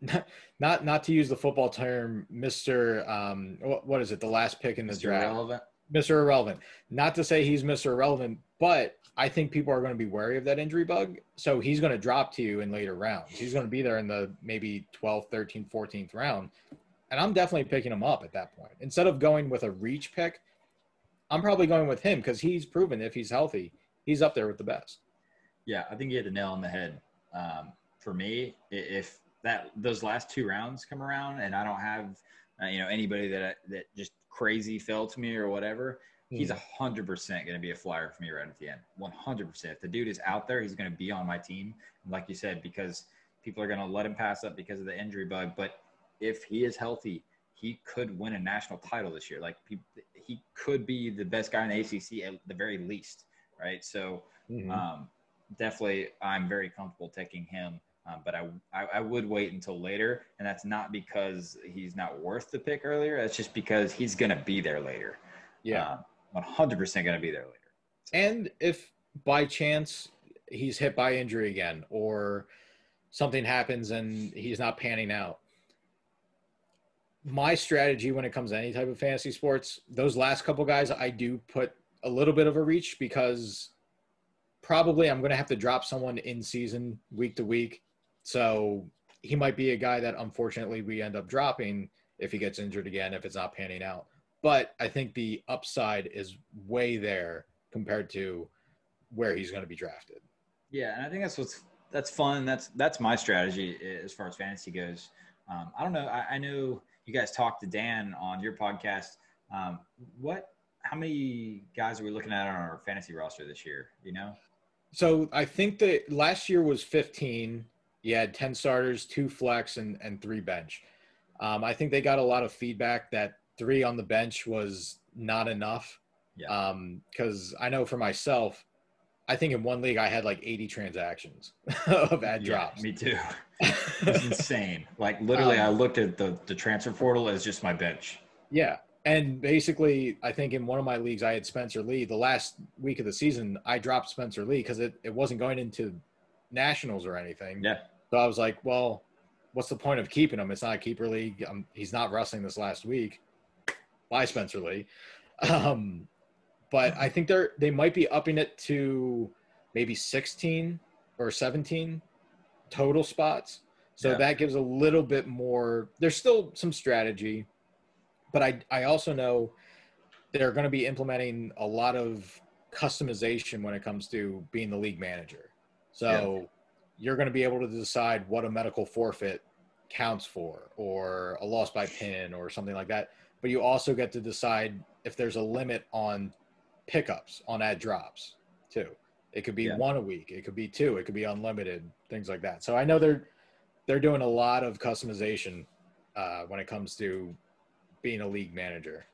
not not to use the football term, Mister. Um, what, what is it? The last pick in the Mr. draft, Irrelevant. Mister Irrelevant. Not to say he's Mister Irrelevant, but I think people are going to be wary of that injury bug. So he's going to drop to you in later rounds. He's going to be there in the maybe 12th, 13th, 14th round. And I'm definitely picking him up at that point. Instead of going with a reach pick, I'm probably going with him because he's proven if he's healthy, he's up there with the best. Yeah, I think you hit the nail on the head. Um, for me, if that those last two rounds come around and I don't have uh, you know, anybody that that just crazy fell to me or whatever, he's Hmm. a hundred percent going to be a flyer for me right at the end. One hundred percent. If the dude is out there, he's going to be on my team. And like you said, because people are going to let him pass up because of the injury bug. But if he is healthy, he could win a national title this year. Like he, he could be the best guy in the ACC at the very least, right? So Mhm. um, definitely, I'm very comfortable taking him. Um, but I, I, I would wait until later, and that's not because he's not worth the pick earlier. That's just because he's going to be there later. yeah. Um, 100% going to be there later. And if by chance he's hit by injury again or something happens and he's not panning out, my strategy when it comes to any type of fantasy sports, those last couple guys, I do put a little bit of a reach because probably I'm going to have to drop someone in season week to week. So he might be a guy that unfortunately we end up dropping if he gets injured again, if it's not panning out. But I think the upside is way there compared to where he's going to be drafted. Yeah, and I think that's what's that's fun. That's that's my strategy as far as fantasy goes. Um, I don't know. I, I know you guys talked to Dan on your podcast. Um, what? How many guys are we looking at on our fantasy roster this year? You know? So I think that last year was 15. You had 10 starters, two flex, and, and three bench. Um, I think they got a lot of feedback that three on the bench was not enough. Yeah. Because I know for myself, I think in one league I had like 80 transactions of ad Yeah, drops. Me too. It's insane. Like literally, I Um, looked at the the transfer portal as just my bench. Yeah. And basically, I think in one of my leagues, I had Spencer Lee. The last week of the season, I dropped Spencer Lee because it, it wasn't going into nationals or anything. Yeah. So I was like, well, what's the point of keeping him? It's not a keeper league. Um he's not wrestling this last week. Bye, Spencer Lee. Um, but I think they're they might be upping it to maybe 16 or 17 total spots. So Yeah. that gives a little bit more. There's still some strategy, but I I also know they're going to be implementing a lot of customization when it comes to being the league manager. So you're going to be able to decide what a medical forfeit counts for or a loss by pin or something like that. But you also get to decide if there's a limit on pickups on ad drops too. It could be Yeah. one a week, it could be two, it could be unlimited, things like that. So I know they're they're doing a lot of customization uh, when it comes to being a league manager.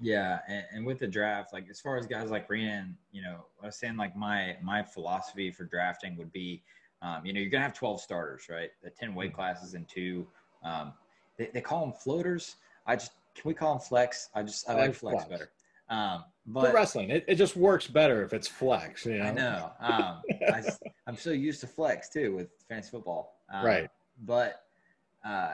Yeah, and, and with the draft, like as far as guys like Reenan, you know, I was saying like my my philosophy for drafting would be, um, you know, you're gonna have 12 starters, right? The 10 weight classes and two. Um, they, they call them floaters. I just can we call them flex? I just I I like like flex, flex. better. Um, For but wrestling, it, it just works better if it's flex. You know? I know. Um, I, am so used to flex too with fantasy football. Um, Right. But uh,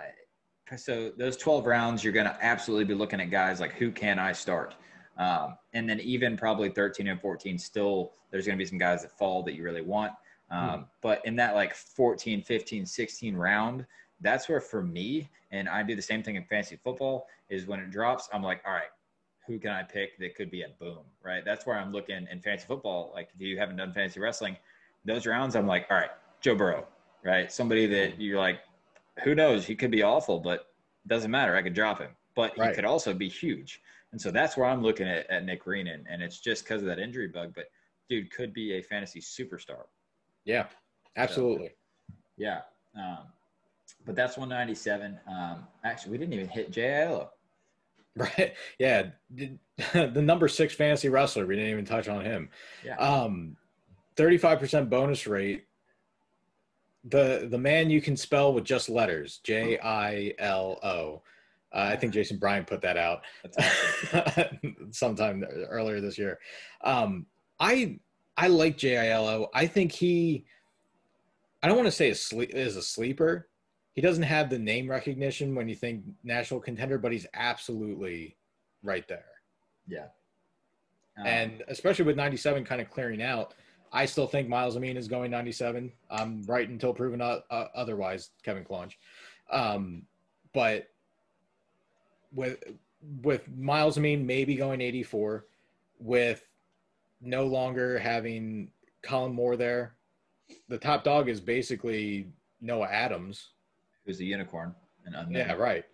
so those 12 rounds, you're going to absolutely be looking at guys like who can I start? Um, and then even probably 13 and 14, still there's going to be some guys that fall that you really want. Um, But in that like 14, 15, 16 round, that's where for me, and I do the same thing in fantasy football, is when it drops, I'm like, all right, who can I pick that could be a boom, right? That's where I'm looking in fantasy football. Like if you haven't done fantasy wrestling, those rounds, I'm like, all right, Joe Burrow, right? Somebody that you're like, who knows? He could be awful, but doesn't matter. I could drop him, but he could also be huge. And so that's where I'm looking at, at Nick Reenan. And it's just because of that injury bug, but dude could be a fantasy superstar. Yeah, absolutely. Yeah. Um, but that's 197. Um, actually, we didn't even hit JILO. Right. Yeah. The the number six fantasy wrestler, we didn't even touch on him. Yeah. Um, 35% bonus rate. The the man you can spell with just letters, J I L O. Uh, I think Jason Bryan put that out awesome. sometime earlier this year. Um, I I like JILO. I think he. I don't want to say sleep is a sleeper. He doesn't have the name recognition when you think national contender, but he's absolutely right there. yeah. Um, And especially with 97 kind of clearing out, I still think Myles Amine is going 97. I'm right until proven uh, otherwise, Kevin Klunch. Um, but with with Myles Amine maybe going 84, with no longer having Kollin Moore there, the top dog is basically Noah Adams. who's a unicorn and. Yeah, right.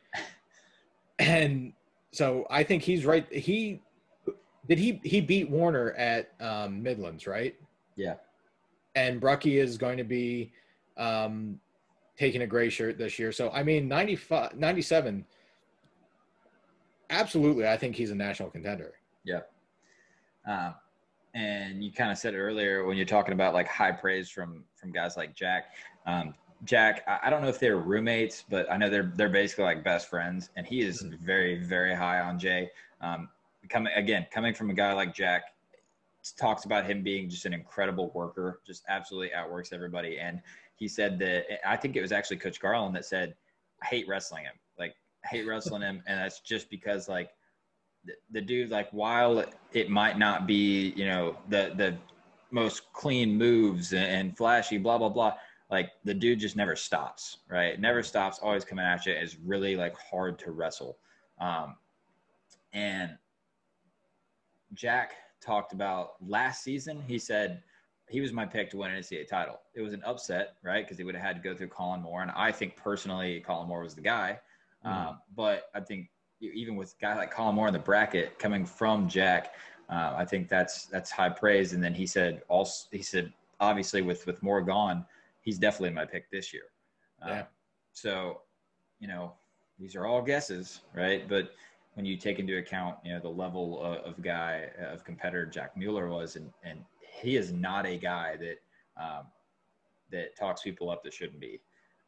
and so I think he's right. He did he he beat Warner at um, Midlands, right? Yeah. And Brucki is going to be um, taking a gray shirt this year. So I mean, 95, 97, absolutely, I think he's a national contender. Yeah. Um, and you kind of said it earlier when you're talking about like high praise from from guys like Jack. Um, Jack, I, I don't know if they're roommates, but I know they're they're basically like best friends, and he is Mhm. very very high on Jay. Um, coming again, coming from a guy like Jack, talks about him being just an incredible worker, just absolutely outworks everybody. And he said that I think it was actually Coach Garland that said, "I hate wrestling him. Like I hate wrestling him, and that's just because like the, the dude, like while it might not be, you know, the the most clean moves and, and flashy, blah blah blah." Like the dude just never stops, right? Never stops, always coming at you. Is really like hard to wrestle. Um, and Jack talked about last season. He said he was my pick to win an NCAA title. It was an upset, right? Because he would have had to go through Kollin Moore, and I think personally, Kollin Moore was the guy. Um, but I think even with a guy like Kollin Moore in the bracket coming from Jack, uh, I think that's that's high praise. And then he said also he said obviously with with Moore gone, he's definitely my pick this year. Uh, Yeah. So, you know, these are all guesses, right? But when you take into account, you know, the level of, of guy of competitor Jack Mueller was, and and he is not a guy that um, that talks people up that shouldn't be.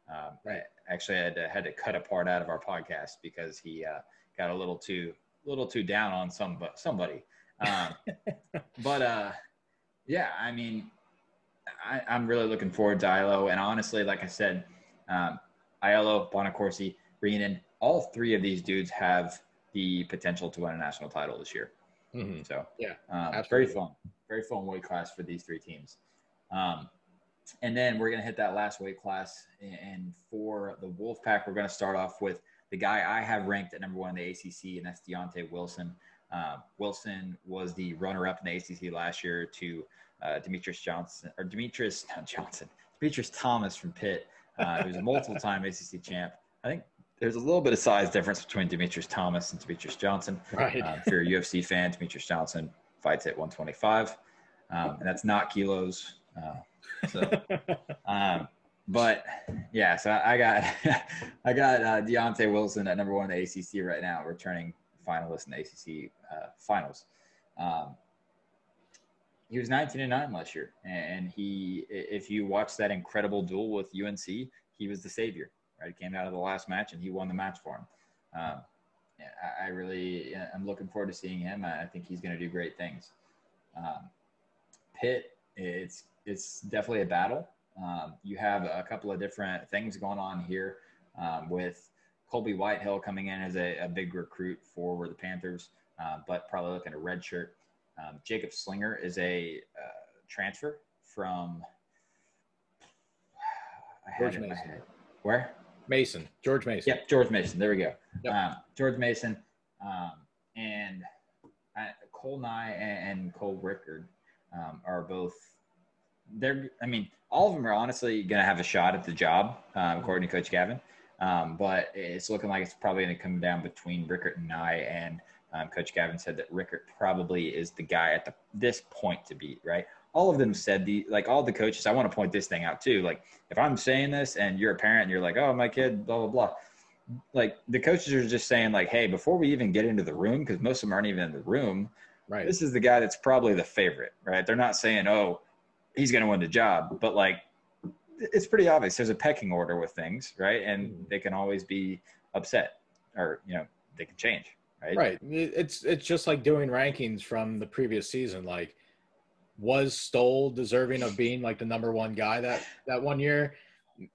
Um, Right. I actually had to, had to cut a part out of our podcast because he uh, got a little too little too down on some somebody. Um, but uh, yeah, I mean, I, I'm really looking forward to Ilo, and honestly, like I said, um, Aiello, Bonaccorsi, Reenan, all three of these dudes have the potential to win a national title this year. Mhm. So Yeah, um, very fun, very fun weight class for these three teams. Um, and then we're gonna hit that last weight class, and for the Wolfpack, we're gonna start off with the guy I have ranked at number one in the ACC, and that's Deontay Wilson. Uh, Wilson was the runner-up in the ACC last year to uh, Demetrius Johnson or Demetrius not Johnson, Demetrius Thomas from Pitt, uh, who's a multiple-time ACC champ. I think there's a little bit of size difference between Demetrius Thomas and Demetrius Johnson. Right. Um, if you're a UFC fan, Demetrius Johnson fights at 125, um, and that's not kilos. Uh, so, um, but yeah, so I, got I got uh, Deontay Wilson at number one in the ACC right now, returning finalist in the ACC uh, finals. Um, he was 19 and nine last year, and he, if you watch that incredible duel with UNC, he was the savior. Right, he came out of the last match and he won the match for him. Um, I, really I'm looking forward to seeing him. I I think he's going to do great things. Um, Pitt, it's it's definitely a battle. Um, you have a couple of different things going on here um, with Colby Whitehill coming in as a, a big recruit for the Panthers, uh, but probably looking at a red shirt. Um, Jacob Slinger is a uh, transfer from. George it in my Mason. Where? Mason, George Mason. Yep, George Mason. There we go. Yep. Um, George Mason, um, and uh, Cole Nye and, and Cole Rickard um, are both. They're. I mean, all of them are honestly going to have a shot at the job, um, according to Coach Gavin. Um, but it's looking like it's probably going to come down between Rickard and I. And um, Coach Gavin said that Rickard probably is the guy at the, this point to beat. Right. All of them said the like all the coaches. I want to point this thing out too. Like if I'm saying this and you're a parent and you're like, oh my kid, blah blah blah like the coaches are just saying like hey before we even get into the room because most of them aren't even in the room Right. this is the guy that's probably the favorite right they're not saying oh he's going to win the job but like it's pretty obvious there's a pecking order with things right and Mhm. they can always be upset or you know they can change right Right. It's it's just like doing rankings from the previous season. Like, was Stoll deserving of being like the number one guy that that one year?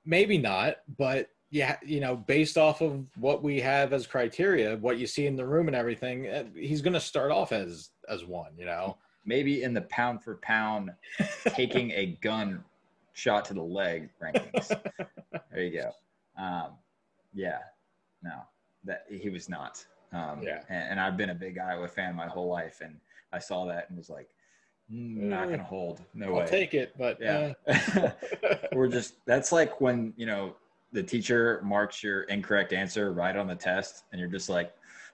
Maybe not, but yeah, you know, based off of what we have as criteria, what you see in the room and everything, eh, he's going to start off as as one. You know. Maybe in the pound for pound taking a gun shot to the leg rankings there you go um, yeah no that he was not um, Yeah. and, and i've been a big iowa fan my whole life and i saw that and was like mm, not Eh, gonna hold no way. I'll take it, but yeah eh. we're just that's like when you know the teacher marks your incorrect answer right on the test and you're just like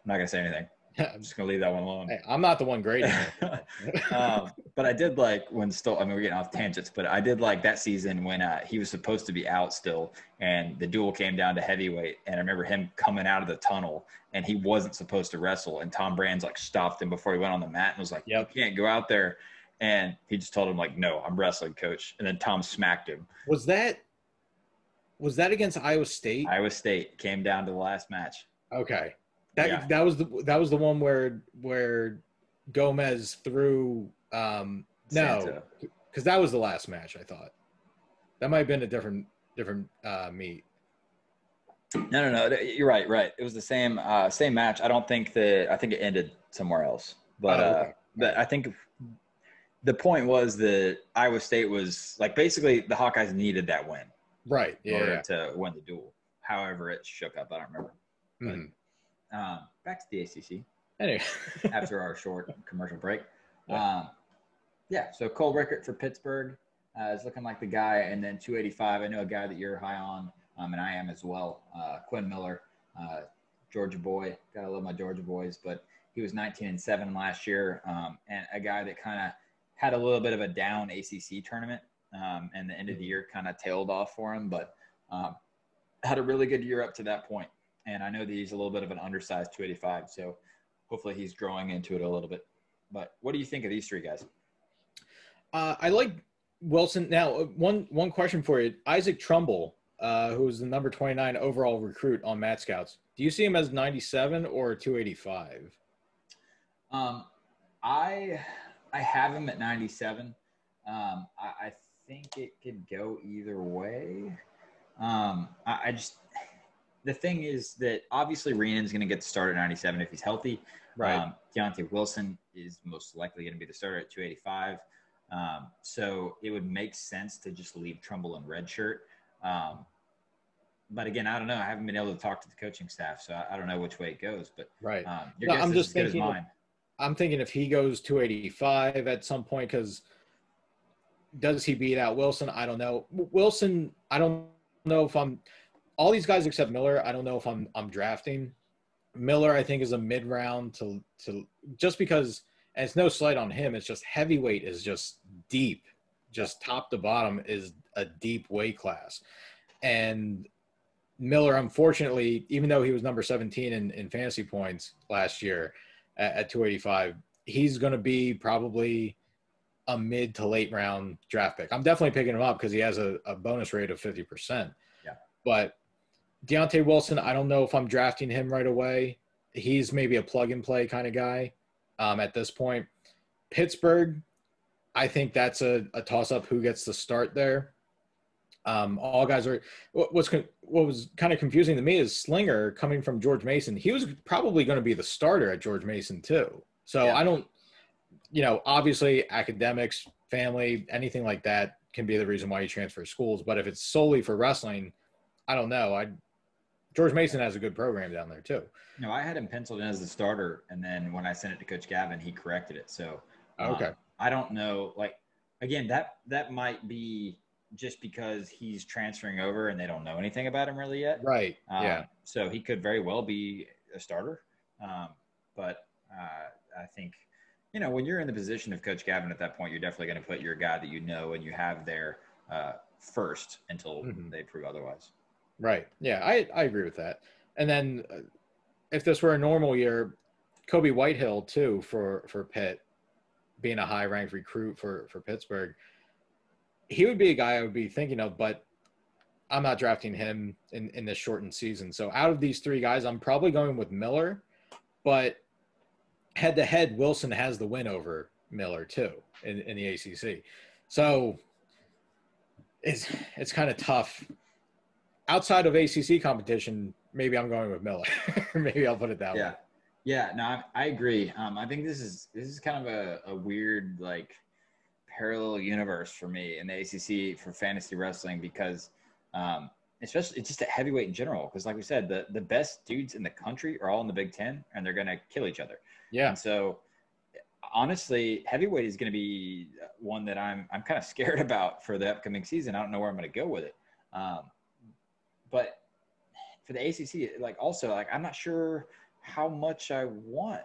I'm not gonna say anything. I'm just gonna leave that one alone. Hey, I'm not the one grading. um, but I did like when Stoll. I mean, we're getting off tangents, but I did like that season when uh, he was supposed to be out still, and the duel came down to heavyweight. And I remember him coming out of the tunnel, and he wasn't supposed to wrestle. And Tom Brands like stopped him before he went on the mat and was like, Yep. "You can't go out there." And he just told him like, "No, I'm wrestling, coach." And then Tom smacked him. was that was that against Iowa State? Iowa State came down to the last match. Okay. That Yeah. that was the that was the one where where Gomez threw um no because that was the last match I thought. That might have been a different different uh meet. No, no, no. You're right. Right. It was the same uh, same match. I don't think that. I think it ended somewhere else. But Oh, uh, but I think the point was that Iowa State was like basically the Hawkeyes needed that win Right. in Yeah. order yeah. to win the duel. However, it shook up. I don't remember. Mhm. Um, back to the ACC Anyway. after our short commercial break. Yeah. Um, yeah. So Cole Rickert for Pittsburgh uh, is looking like the guy, and then 285. I know a guy that you're high on, um, and I am as well. Uh, Quinn Miller, uh, Georgia boy. Gotta love my Georgia boys, but he was 19 and seven last year, um, and a guy that kind of had a little bit of a down ACC tournament, um, and the end of the year kind of tailed off for him, but um, had a really good year up to that point. And I know that he's a little bit of an undersized 285, so hopefully he's growing into it a little bit. But what do you think of these three guys? Uh, I like Wilson. Now, uh, one one question for you: Isaac Trumbull, uh, who was the number twenty nine overall recruit on Mat Scouts. Do you see him as ninety seven or two eighty five? Um, I I have him at 97. Um, I, I think it could go either way. Um, I, I just the thing is that obviously Reenan's going to get the start at 97 if he's healthy. Um, Deontay Wilson is most likely going to be the starter at 285. Um, so it would make sense to just leave Trumbull in red shirt. Um, but again, I don't know. I haven't been able to talk to the coaching staff, so I, I don't know which way it goes. But right. um, your No, guess I'm is just as good as thinking- mine. I'm thinking if he goes 285 at some point, because does he beat out Wilson? I don't know. Wilson, I don't know if I'm all these guys except Miller. I don't know if I'm I'm drafting Miller. I think is a mid round to to just because, and it's no slight on him. It's just heavyweight is just deep, just top to bottom is a deep weight class, and Miller, unfortunately, even though he was number 17 in, in fantasy points last year at, at 285, he's going to be probably a mid to late round draft pick. I'm definitely picking him up because he has a, a bonus rate of 50%. Yeah. But Deontay Wilson, I don't know if I'm drafting him right away. He's maybe a plug and play kind of guy um, at this point. Pittsburgh, I think that's a, a toss up who gets the start there. Um, all guys are what- what's what was kind of confusing to me is Slinger coming from George Mason. He was probably going to be the starter at George Mason too. So Yeah. I don't, you know, obviously academics, family, anything like that can be the reason why you transfer schools. But if it's solely for wrestling, I don't know. I George Mason has a good program down there too. No, I had him penciled in as the starter, and then when I sent it to Coach Gavin, he corrected it. So um, Okay. I don't know. Like again, that that might be just because he's transferring over and they don't know anything about him really yet. Right. Um, yeah. So he could very well be a starter. Um, but uh, I think, you know, when you're in the position of Coach Gavin at that point, you're definitely going to put your guy that you know and you have there uh, first until Mhm. they prove otherwise. Right. Yeah, I, I agree with that. And then uh, if this were a normal year, Kobe Whitehill too for for Pitt, being a high ranked recruit for for Pittsburgh, he would be a guy I would be thinking of, but I'm not drafting him in in this shortened season. So out of these three guys, I'm probably going with Miller, but head to head, Wilson has the win over Miller too in, in the ACC. So it's it's kind of tough outside of ACC competition, maybe I'm going with Miller. maybe I'll put it that Yeah. way. Yeah, no, I, I agree. Um, I think this is this is kind of a, a weird like parallel universe for me in the ACC for fantasy wrestling because, um, especially it's just a heavyweight in general. Because like we said, the the best dudes in the country are all in the Big Ten, and they're gonna kill each other. Yeah. And so, honestly, heavyweight is going to be one that I'm I'm kind of scared about for the upcoming season. I don't know where I'm going to go with it. Um, but for the ACC, like also like I'm not sure how much I want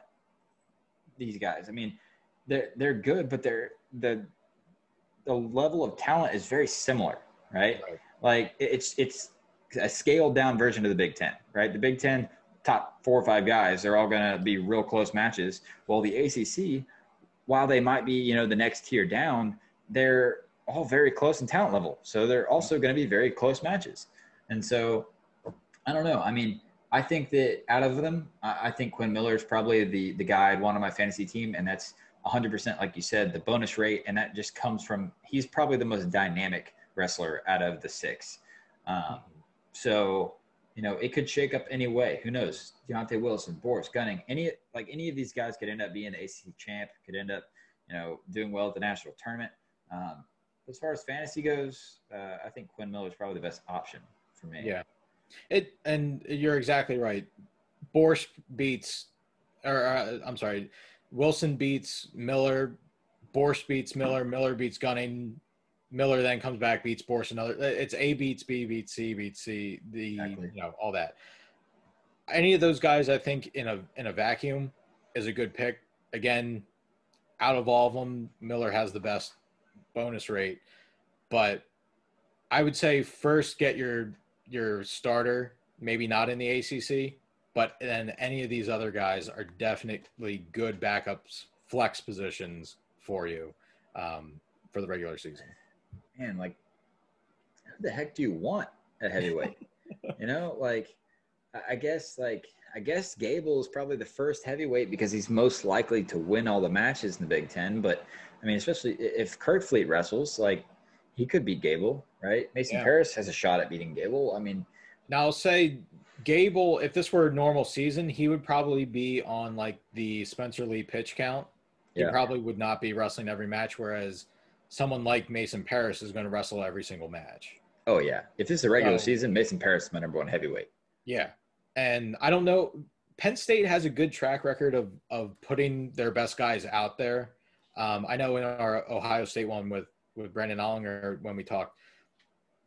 these guys. I mean, they're they're good, but they're the the level of talent is very similar, right? Right. Like it's it's a scaled down version of the Big Ten, right? The Big Ten top four or five guys, they're all going to be real close matches. While the ACC, while they might be you know the next tier down, they're all very close in talent level, so they're also going to be very close matches. And so, I don't know. I mean, I think that out of them, I, I think Quinn Miller is probably the the guy I'd want on my fantasy team, and that's 100% like you said, the bonus rate, and that just comes from he's probably the most dynamic wrestler out of the six. Um, so, you know, it could shake up any way. Who knows? Deontay Wilson, Boris Gunning, any like any of these guys could end up being the ACC champ, could end up, you know, doing well at the national tournament. Um, as far as fantasy goes, uh, I think Quinn Miller is probably the best option for me. Yeah. It and you're exactly right. Borsch beats, or uh, I'm sorry, Wilson beats Miller. Borsch beats Miller. Miller beats Gunning. Miller then comes back, beats Borsch. Another. It's A beats B beats C beats C. The Exactly. you know all that. Any of those guys, I think in a in a vacuum, is a good pick. Again, out of all of them, Miller has the best bonus rate, but I would say first get your your starter, maybe not in the ACC, but then any of these other guys are definitely good backups, flex positions for you um, for the regular season. man, like, who the heck do you want at heavyweight? you know, like, I- I guess, like, I guess Gable is probably the first heavyweight because he's most likely to win all the matches in the Big Ten. But I mean, especially if Kerkvliet wrestles, like, he could beat Gable, right? Mason Yeah. Parris has a shot at beating Gable. I mean, Now, I'll say Gable, if this were a normal season, he would probably be on like the Spencer Lee pitch count. He Yeah. probably would not be wrestling every match, whereas someone like Mason Parris is going to wrestle every single match. oh yeah, if this is a regular So- season, Mason Parris is my number one heavyweight. Yeah. And I don't know. Penn State has a good track record of of putting their best guys out there. Um, I know in our Ohio State one with with Brandon Ollinger when we talked,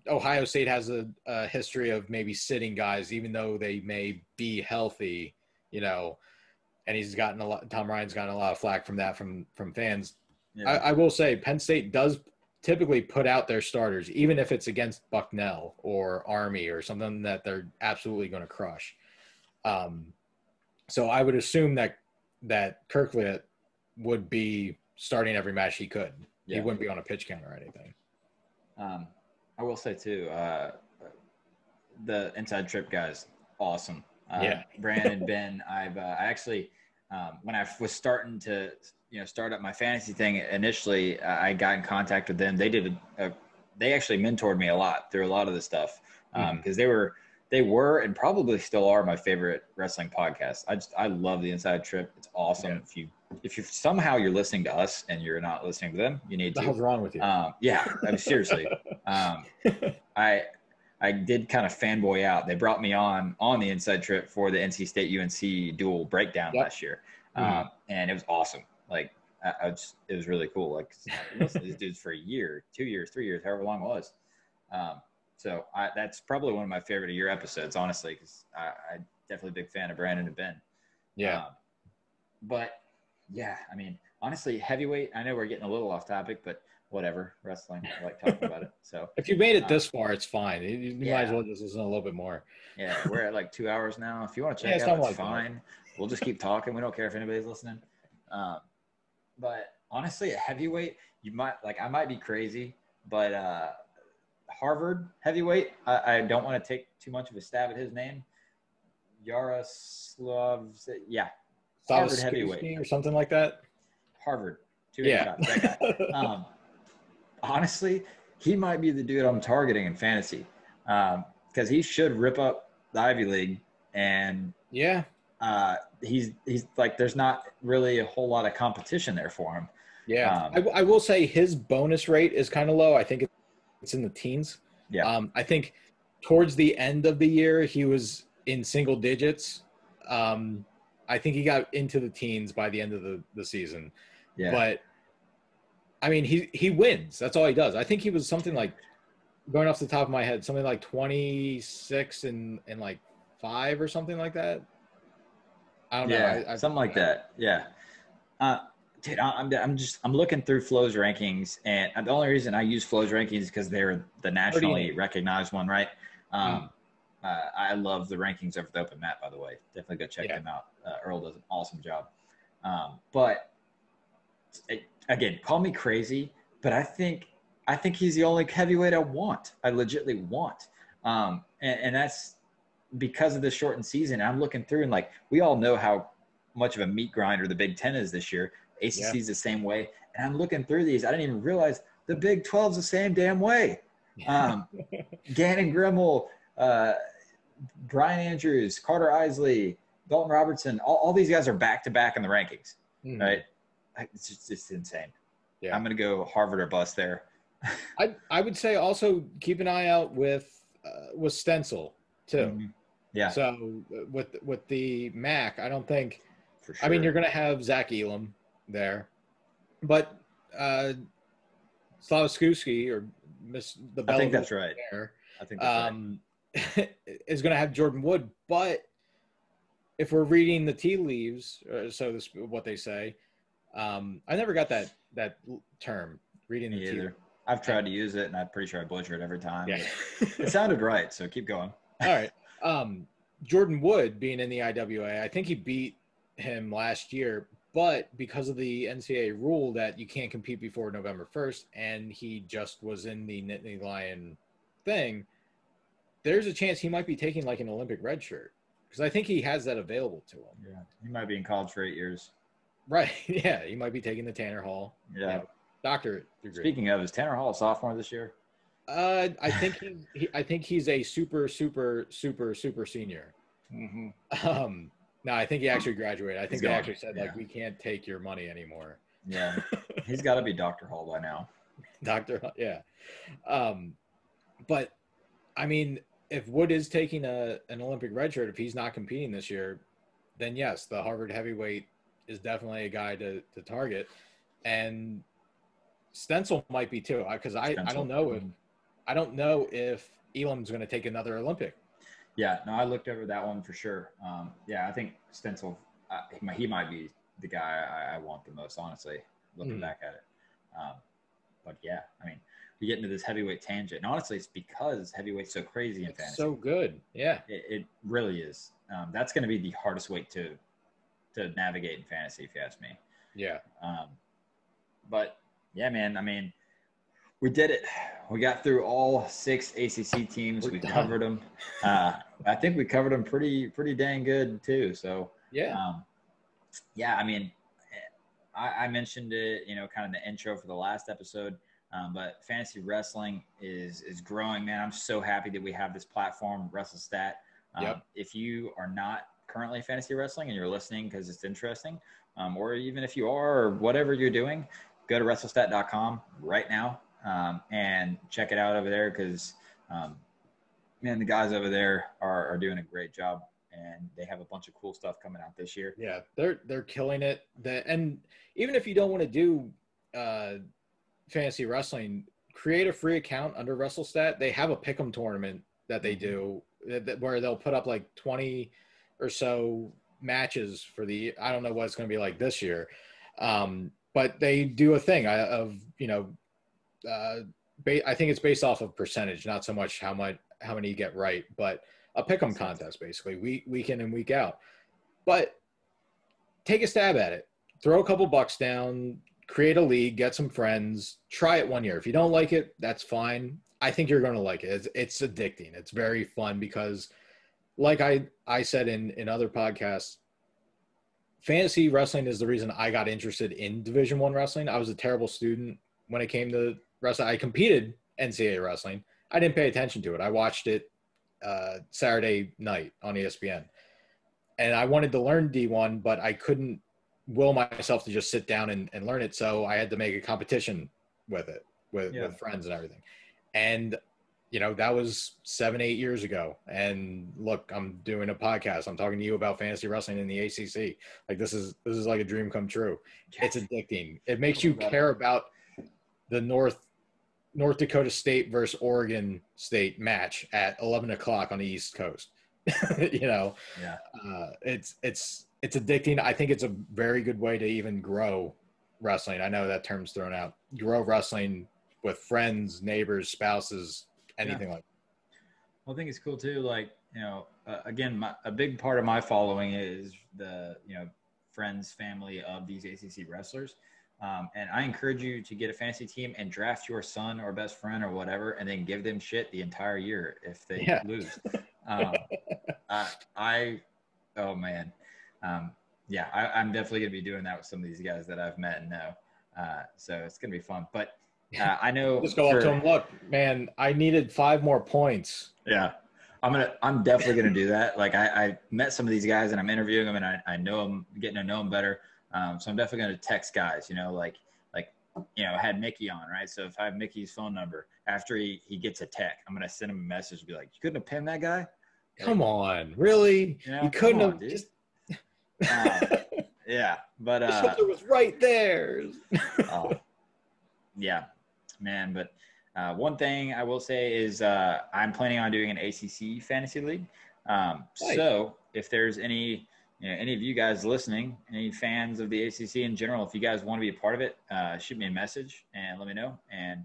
Ohio State has a, a history of maybe sitting guys even though they may be healthy, you know. And he's gotten a lot. Tom Ryan's gotten a lot of flack from that from from fans. Yeah. I, I will say Penn State does typically put out their starters, even if it's against Bucknell or Army or something that they're absolutely going to crush. Um, so I would assume that that Kerkvliet would be starting every match he could. He wouldn't be on a pitch count or anything. Um, I will say too, uh, the inside trip guys, awesome. Uh, Yeah. Brandon, Ben, I've uh, I actually um, when I was starting to you know start up my fantasy thing initially, I got in contact with them. They did a, a they actually mentored me a lot through a lot of the stuff because they were they were and probably still are my favorite wrestling podcast. I just I love the inside trip. It's awesome. Yeah. If you if you somehow you're listening to us and you're not listening to them, you need to. What's wrong with you? Um, yeah, I mean, seriously. Um, I I did kind of fanboy out. They brought me on on the inside trip for the NC State UNC dual breakdown Yep. last year, Mhm. um, and it was awesome. Like I, I just, it was really cool. Like I listened to these dudes for a year, two years, three years, however long it was. Um, so I, that's probably one of my favorite of your episodes, honestly, because I, I'm definitely a big fan of Brandon and Ben. yeah. Um, but yeah, I mean, honestly, heavyweight. I know we're getting a little off topic, but whatever. Wrestling, I like talking about it. So if you made it uh, this far, it's fine. You, you might as well just listen a little bit more. yeah, we're at like two hours now. If you want to Yeah, check out, it's like that. fine. We'll just keep talking. We don't care if anybody's listening. Um, but honestly, a heavyweight, you might like. I might be crazy, but uh, Harvard heavyweight. I, I don't want to take too much of a stab at his name. Yaroslav. Yeah, Harvard heavyweight. Or something like that. Harvard. Two Yeah. um, honestly, he might be the dude I'm targeting in fantasy because he should rip up the Ivy League, and yeah. uh, he's he's like there's not really a whole lot of competition there for him. Yeah, Um, I, w- I will say his bonus rate is kind of low. I think it's in the teens. Yeah. Um, I think towards the end of the year he was in single digits. Um, I think he got into the teens by the end of the, the season. Yeah, But I mean, he he wins. That's all he does. I think he was something like going off the top of my head, something like twenty six and and like five or something like that. I don't know. Yeah, I, I, something like that. Yeah. Uh, dude, I- I'm, I'm just I'm looking through Flow's rankings, and the only reason I use Flow's rankings is because they're the nationally recognized one, right? Um, uh, I love the rankings over the Open Mat, by the way. Definitely go check Yeah. them out. Uh, Earl does an awesome job. Um, but it- again, call me crazy, but I think I think he's the only heavyweight I want. I legitly want, um, and, and that's because of the shortened season. I'm looking through and like we all know how much of a meat grinder the Big Ten is this year. ACC Yeah. is the same way, and I'm looking through these. I didn't even realize the Big 12's the same damn way. Um, Gannon Gremmel, uh, Brian Andrews, Carter Isley, Dalton Robertson, all, all these guys are back to back in the rankings, Mhm. right? It's just it's insane. Yeah. I'm gonna go Harvard or bust there. I I would say also keep an eye out with uh, with Stencel too. Mhm. Yeah, So with with the Mac, I don't think. for sure. I mean, you're going to have Zach Elam there, but uh, Slavskuski or Miss the I Bell think that's right. there I think that's right. is going to have Jordan Wood. But if we're reading the tea leaves, uh, so this what they say, um, I never got that that term reading the Me tea. either. I've tried to use it, and I'm pretty sure I butcher it every time. Yeah. It sounded right, so keep going. All right. Um, Jordan Wood being in the IWA, I think he beat him last year, but because of the NCAA rule that you can't compete before November 1st, and he just was in the Nittany Lion thing, there's a chance he might be taking like an Olympic red shirt because I think he has that available to him. Yeah, he might be in college for eight years. Right. Yeah. He might be taking the Tanner Hall Yeah. Yeah. doctorate degree. Speaking of, is Tanner Hall a sophomore this year? uh, I think he, he, I think he's a super, super, super, super senior. Mm-hmm. Um, no, I think he actually graduated. I think they actually said like we can't take your money anymore. Yeah, he's got to be Dr. Hall by now. Doctor, yeah. Um, but I mean, if Wood is taking a an Olympic red shirt, if he's not competing this year, then yes, the Harvard heavyweight is definitely a guy to to target, and Stencel might be too. Because I, I don't know if I don't know if Elam's going to take another Olympic. Yeah, no, I looked over that one for sure. Um, yeah, I think Stencel, uh, he, might, he might be the guy I, I want the most, honestly, looking Mhm. back at it. Um, but yeah, I mean, we get into this heavyweight tangent, and honestly, it's because heavyweight's so crazy in It's fantasy. so good. Yeah. it, it really is. Um, that's going to be the hardest weight to to navigate in fantasy, if you ask me. Yeah. Um, but yeah, man, I mean, we did it. We got through all six ACC teams. We're we done. covered them. Uh, I think we covered them pretty pretty dang good too. So Yeah. um, yeah, I mean, I, I mentioned it, you know, kind of the intro for the last episode. Um, but fantasy wrestling is is growing, man. I'm so happy that we have this platform, WrestleStat. Um, Yep. If you are not currently fantasy wrestling and you're listening because it's interesting, um, or even if you are or whatever you're doing, go to WrestleStat.com right now um, and check it out over there because, um, man, the guys over there are, are doing a great job and they have a bunch of cool stuff coming out this year. Yeah, they're they're killing it. That and even if you don't want to do uh, fantasy wrestling, create a free account under WrestleStat. They have a pick'em tournament that they do that, that- where they'll put up like twenty or so matches for the. I don't know what it's going to be like this year, um, but they do a thing uh, of you know, uh, ba- I think it's based off of percentage, not so much how much how many you get right, but a pick'em contest basically week week in and week out. But take a stab at it. Throw a couple bucks down, create a league, get some friends, try it one year. If you don't like it, that's fine. I think you're going to like it. It's, it's addicting. It's very fun because, like I, I said in, in other podcasts, fantasy wrestling is the reason I got interested in Division One wrestling. I was a terrible student when it came to wrestling. I competed NCAA wrestling. I didn't pay attention to it. I watched it uh, Saturday night on ESPN and I wanted to learn D1, but I couldn't will myself to just sit down and, and learn it. So I had to make a competition with it, with, Yeah. with friends and everything. And, you know, that was seven, eight years ago. And look, I'm doing a podcast. I'm talking to you about fantasy wrestling in the ACC. Like this is, this is like a dream come true. It's addicting. It makes you care about the North, North Dakota State versus Oregon State match at 11 o'clock on the East Coast. you know, Yeah. uh, it's it's it's addicting. I think it's a very good way to even grow wrestling. I know that term's thrown out. Grow wrestling with friends, neighbors, spouses, anything like. Well, I think it's cool too. Like, you know, uh, again, my, a big part of my following is the, you know, friends, family of these ACC wrestlers. Um, and I encourage you to get a fantasy team and draft your son or best friend or whatever, and then give them shit the entire year if they Yeah. lose. Um, I, I, oh man, um, yeah, I, I'm definitely gonna be doing that with some of these guys that I've met and know. Uh, so it's gonna be fun. But uh, I know Just go up to him. Look, man, I needed five more points. yeah. I'm gonna I'm definitely gonna do that. Like I, I met some of these guys and I'm interviewing them and I, I know them getting to know them better. Um, so I'm definitely gonna text guys, you know, like like you know, I had Mickey on, right? So if I have Mickey's phone number after he, he gets a tech, I'm gonna send him a message and be like, You couldn't have pinned that guy? Come on, really? Yeah, you couldn't on, have dude. just. Uh, Yeah. But the uh shoulder was right there. oh, yeah, man. But uh, one thing I will say is uh, I'm planning on doing an ACC fantasy league. Um, Nice. So if there's any, you know, any of you guys listening, any fans of the ACC in general, if you guys want to be a part of it, uh, shoot me a message and let me know. And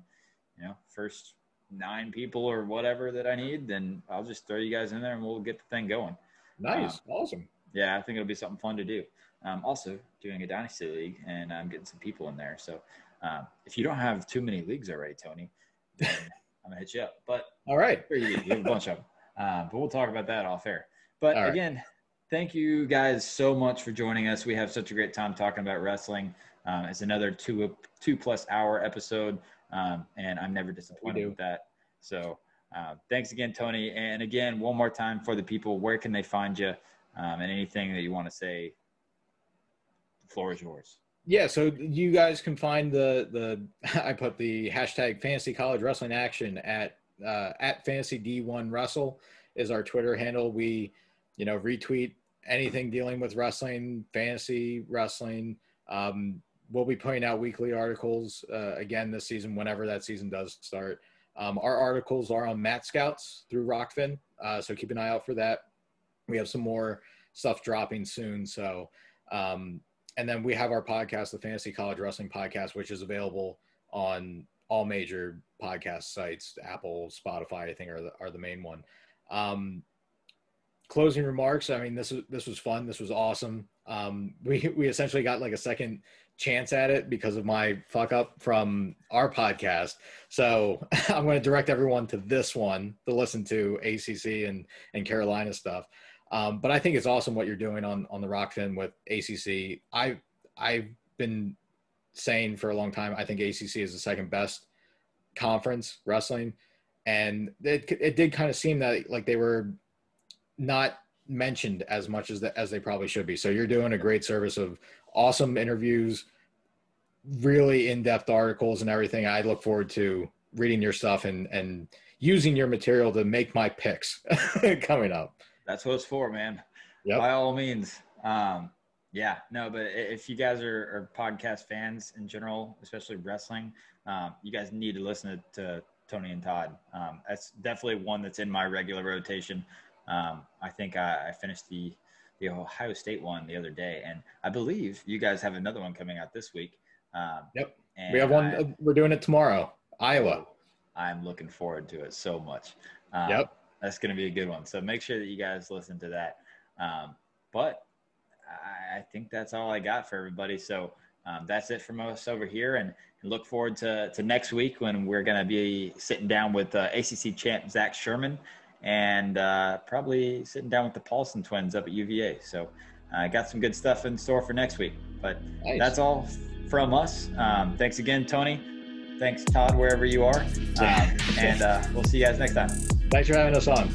you know, first nine people or whatever that I need, then I'll just throw you guys in there and we'll get the thing going. nice, awesome. Yeah, I think it'll be something fun to do. Um, also, doing a dynasty league, and I'm getting some people in there. So, um, if you don't have too many leagues already, Tony, then I'm gonna hit you up. But All right. you, have a bunch of them. Uh, but we'll talk about that off air. But right. again, thank you guys so much for joining us. We have such a great time talking about wrestling. Um, it's another two two plus hour episode, um, and I'm never disappointed with that. So, uh, thanks again, Tony. And again, one more time for the people, where can they find you? Um, and anything that you want to say, the floor is yours. Yeah, so you guys can find the the I put the hashtag fantasy college wrestling action at uh, at fantasy D1 Wrestle is our Twitter handle. We, you know, retweet anything dealing with wrestling, fantasy wrestling. Um, we'll be putting out weekly articles uh, again this season whenever that season does start. Um, our articles are on MatScouts through Rokfin, uh, so keep an eye out for that. We have some more stuff dropping soon, so um, and then we have our podcast, the Fantasy College Wrestling Podcast, which is available on all major podcast sites. Apple, Spotify, I think are the, are the main one. Um, closing remarks. I mean, this was this was fun. This was awesome. Um, we we essentially got like a second chance at it because of my fuck up from our podcast. So I'm going to direct everyone to this one to listen to ACC and and Carolina stuff. Um, but I think it's awesome what you're doing on on the Rokfin with ACC. I I've been saying for a long time I think ACC is the second best conference wrestling, and it it did kind of seem that like they were not mentioned as much as the, as they probably should be. So you're doing a great service of awesome interviews, really in-depth articles and everything. I look forward to reading your stuff and and using your material to make my picks coming up. That's what it's for, man. Yep. By all means. Um, yeah, no, but if you guys are, are podcast fans in general, especially wrestling, um, you guys need to listen to, to Tony and Todd. Um, that's definitely one that's in my regular rotation. Um, I think I, I finished the the Ohio State one the other day, and I believe you guys have another one coming out this week. Um, Yep. We have one. I- we're doing it tomorrow, Iowa. I'm looking forward to it so much. Um, Yep. That's going to be a good one. So make sure that you guys listen to that. Um, but I, I think that's all I got for everybody. So um, that's it from us over here. And look forward to, to next week when we're going to be sitting down with uh, ACC champ Zach Sherman and uh, probably sitting down with the Paulson twins up at UVA. So I got some good stuff in store for next week. But Nice. that's all from us. Um, thanks again, Tony. Thanks, Todd, wherever you are. Um, and uh, we'll see you guys next time. Thanks for having us on.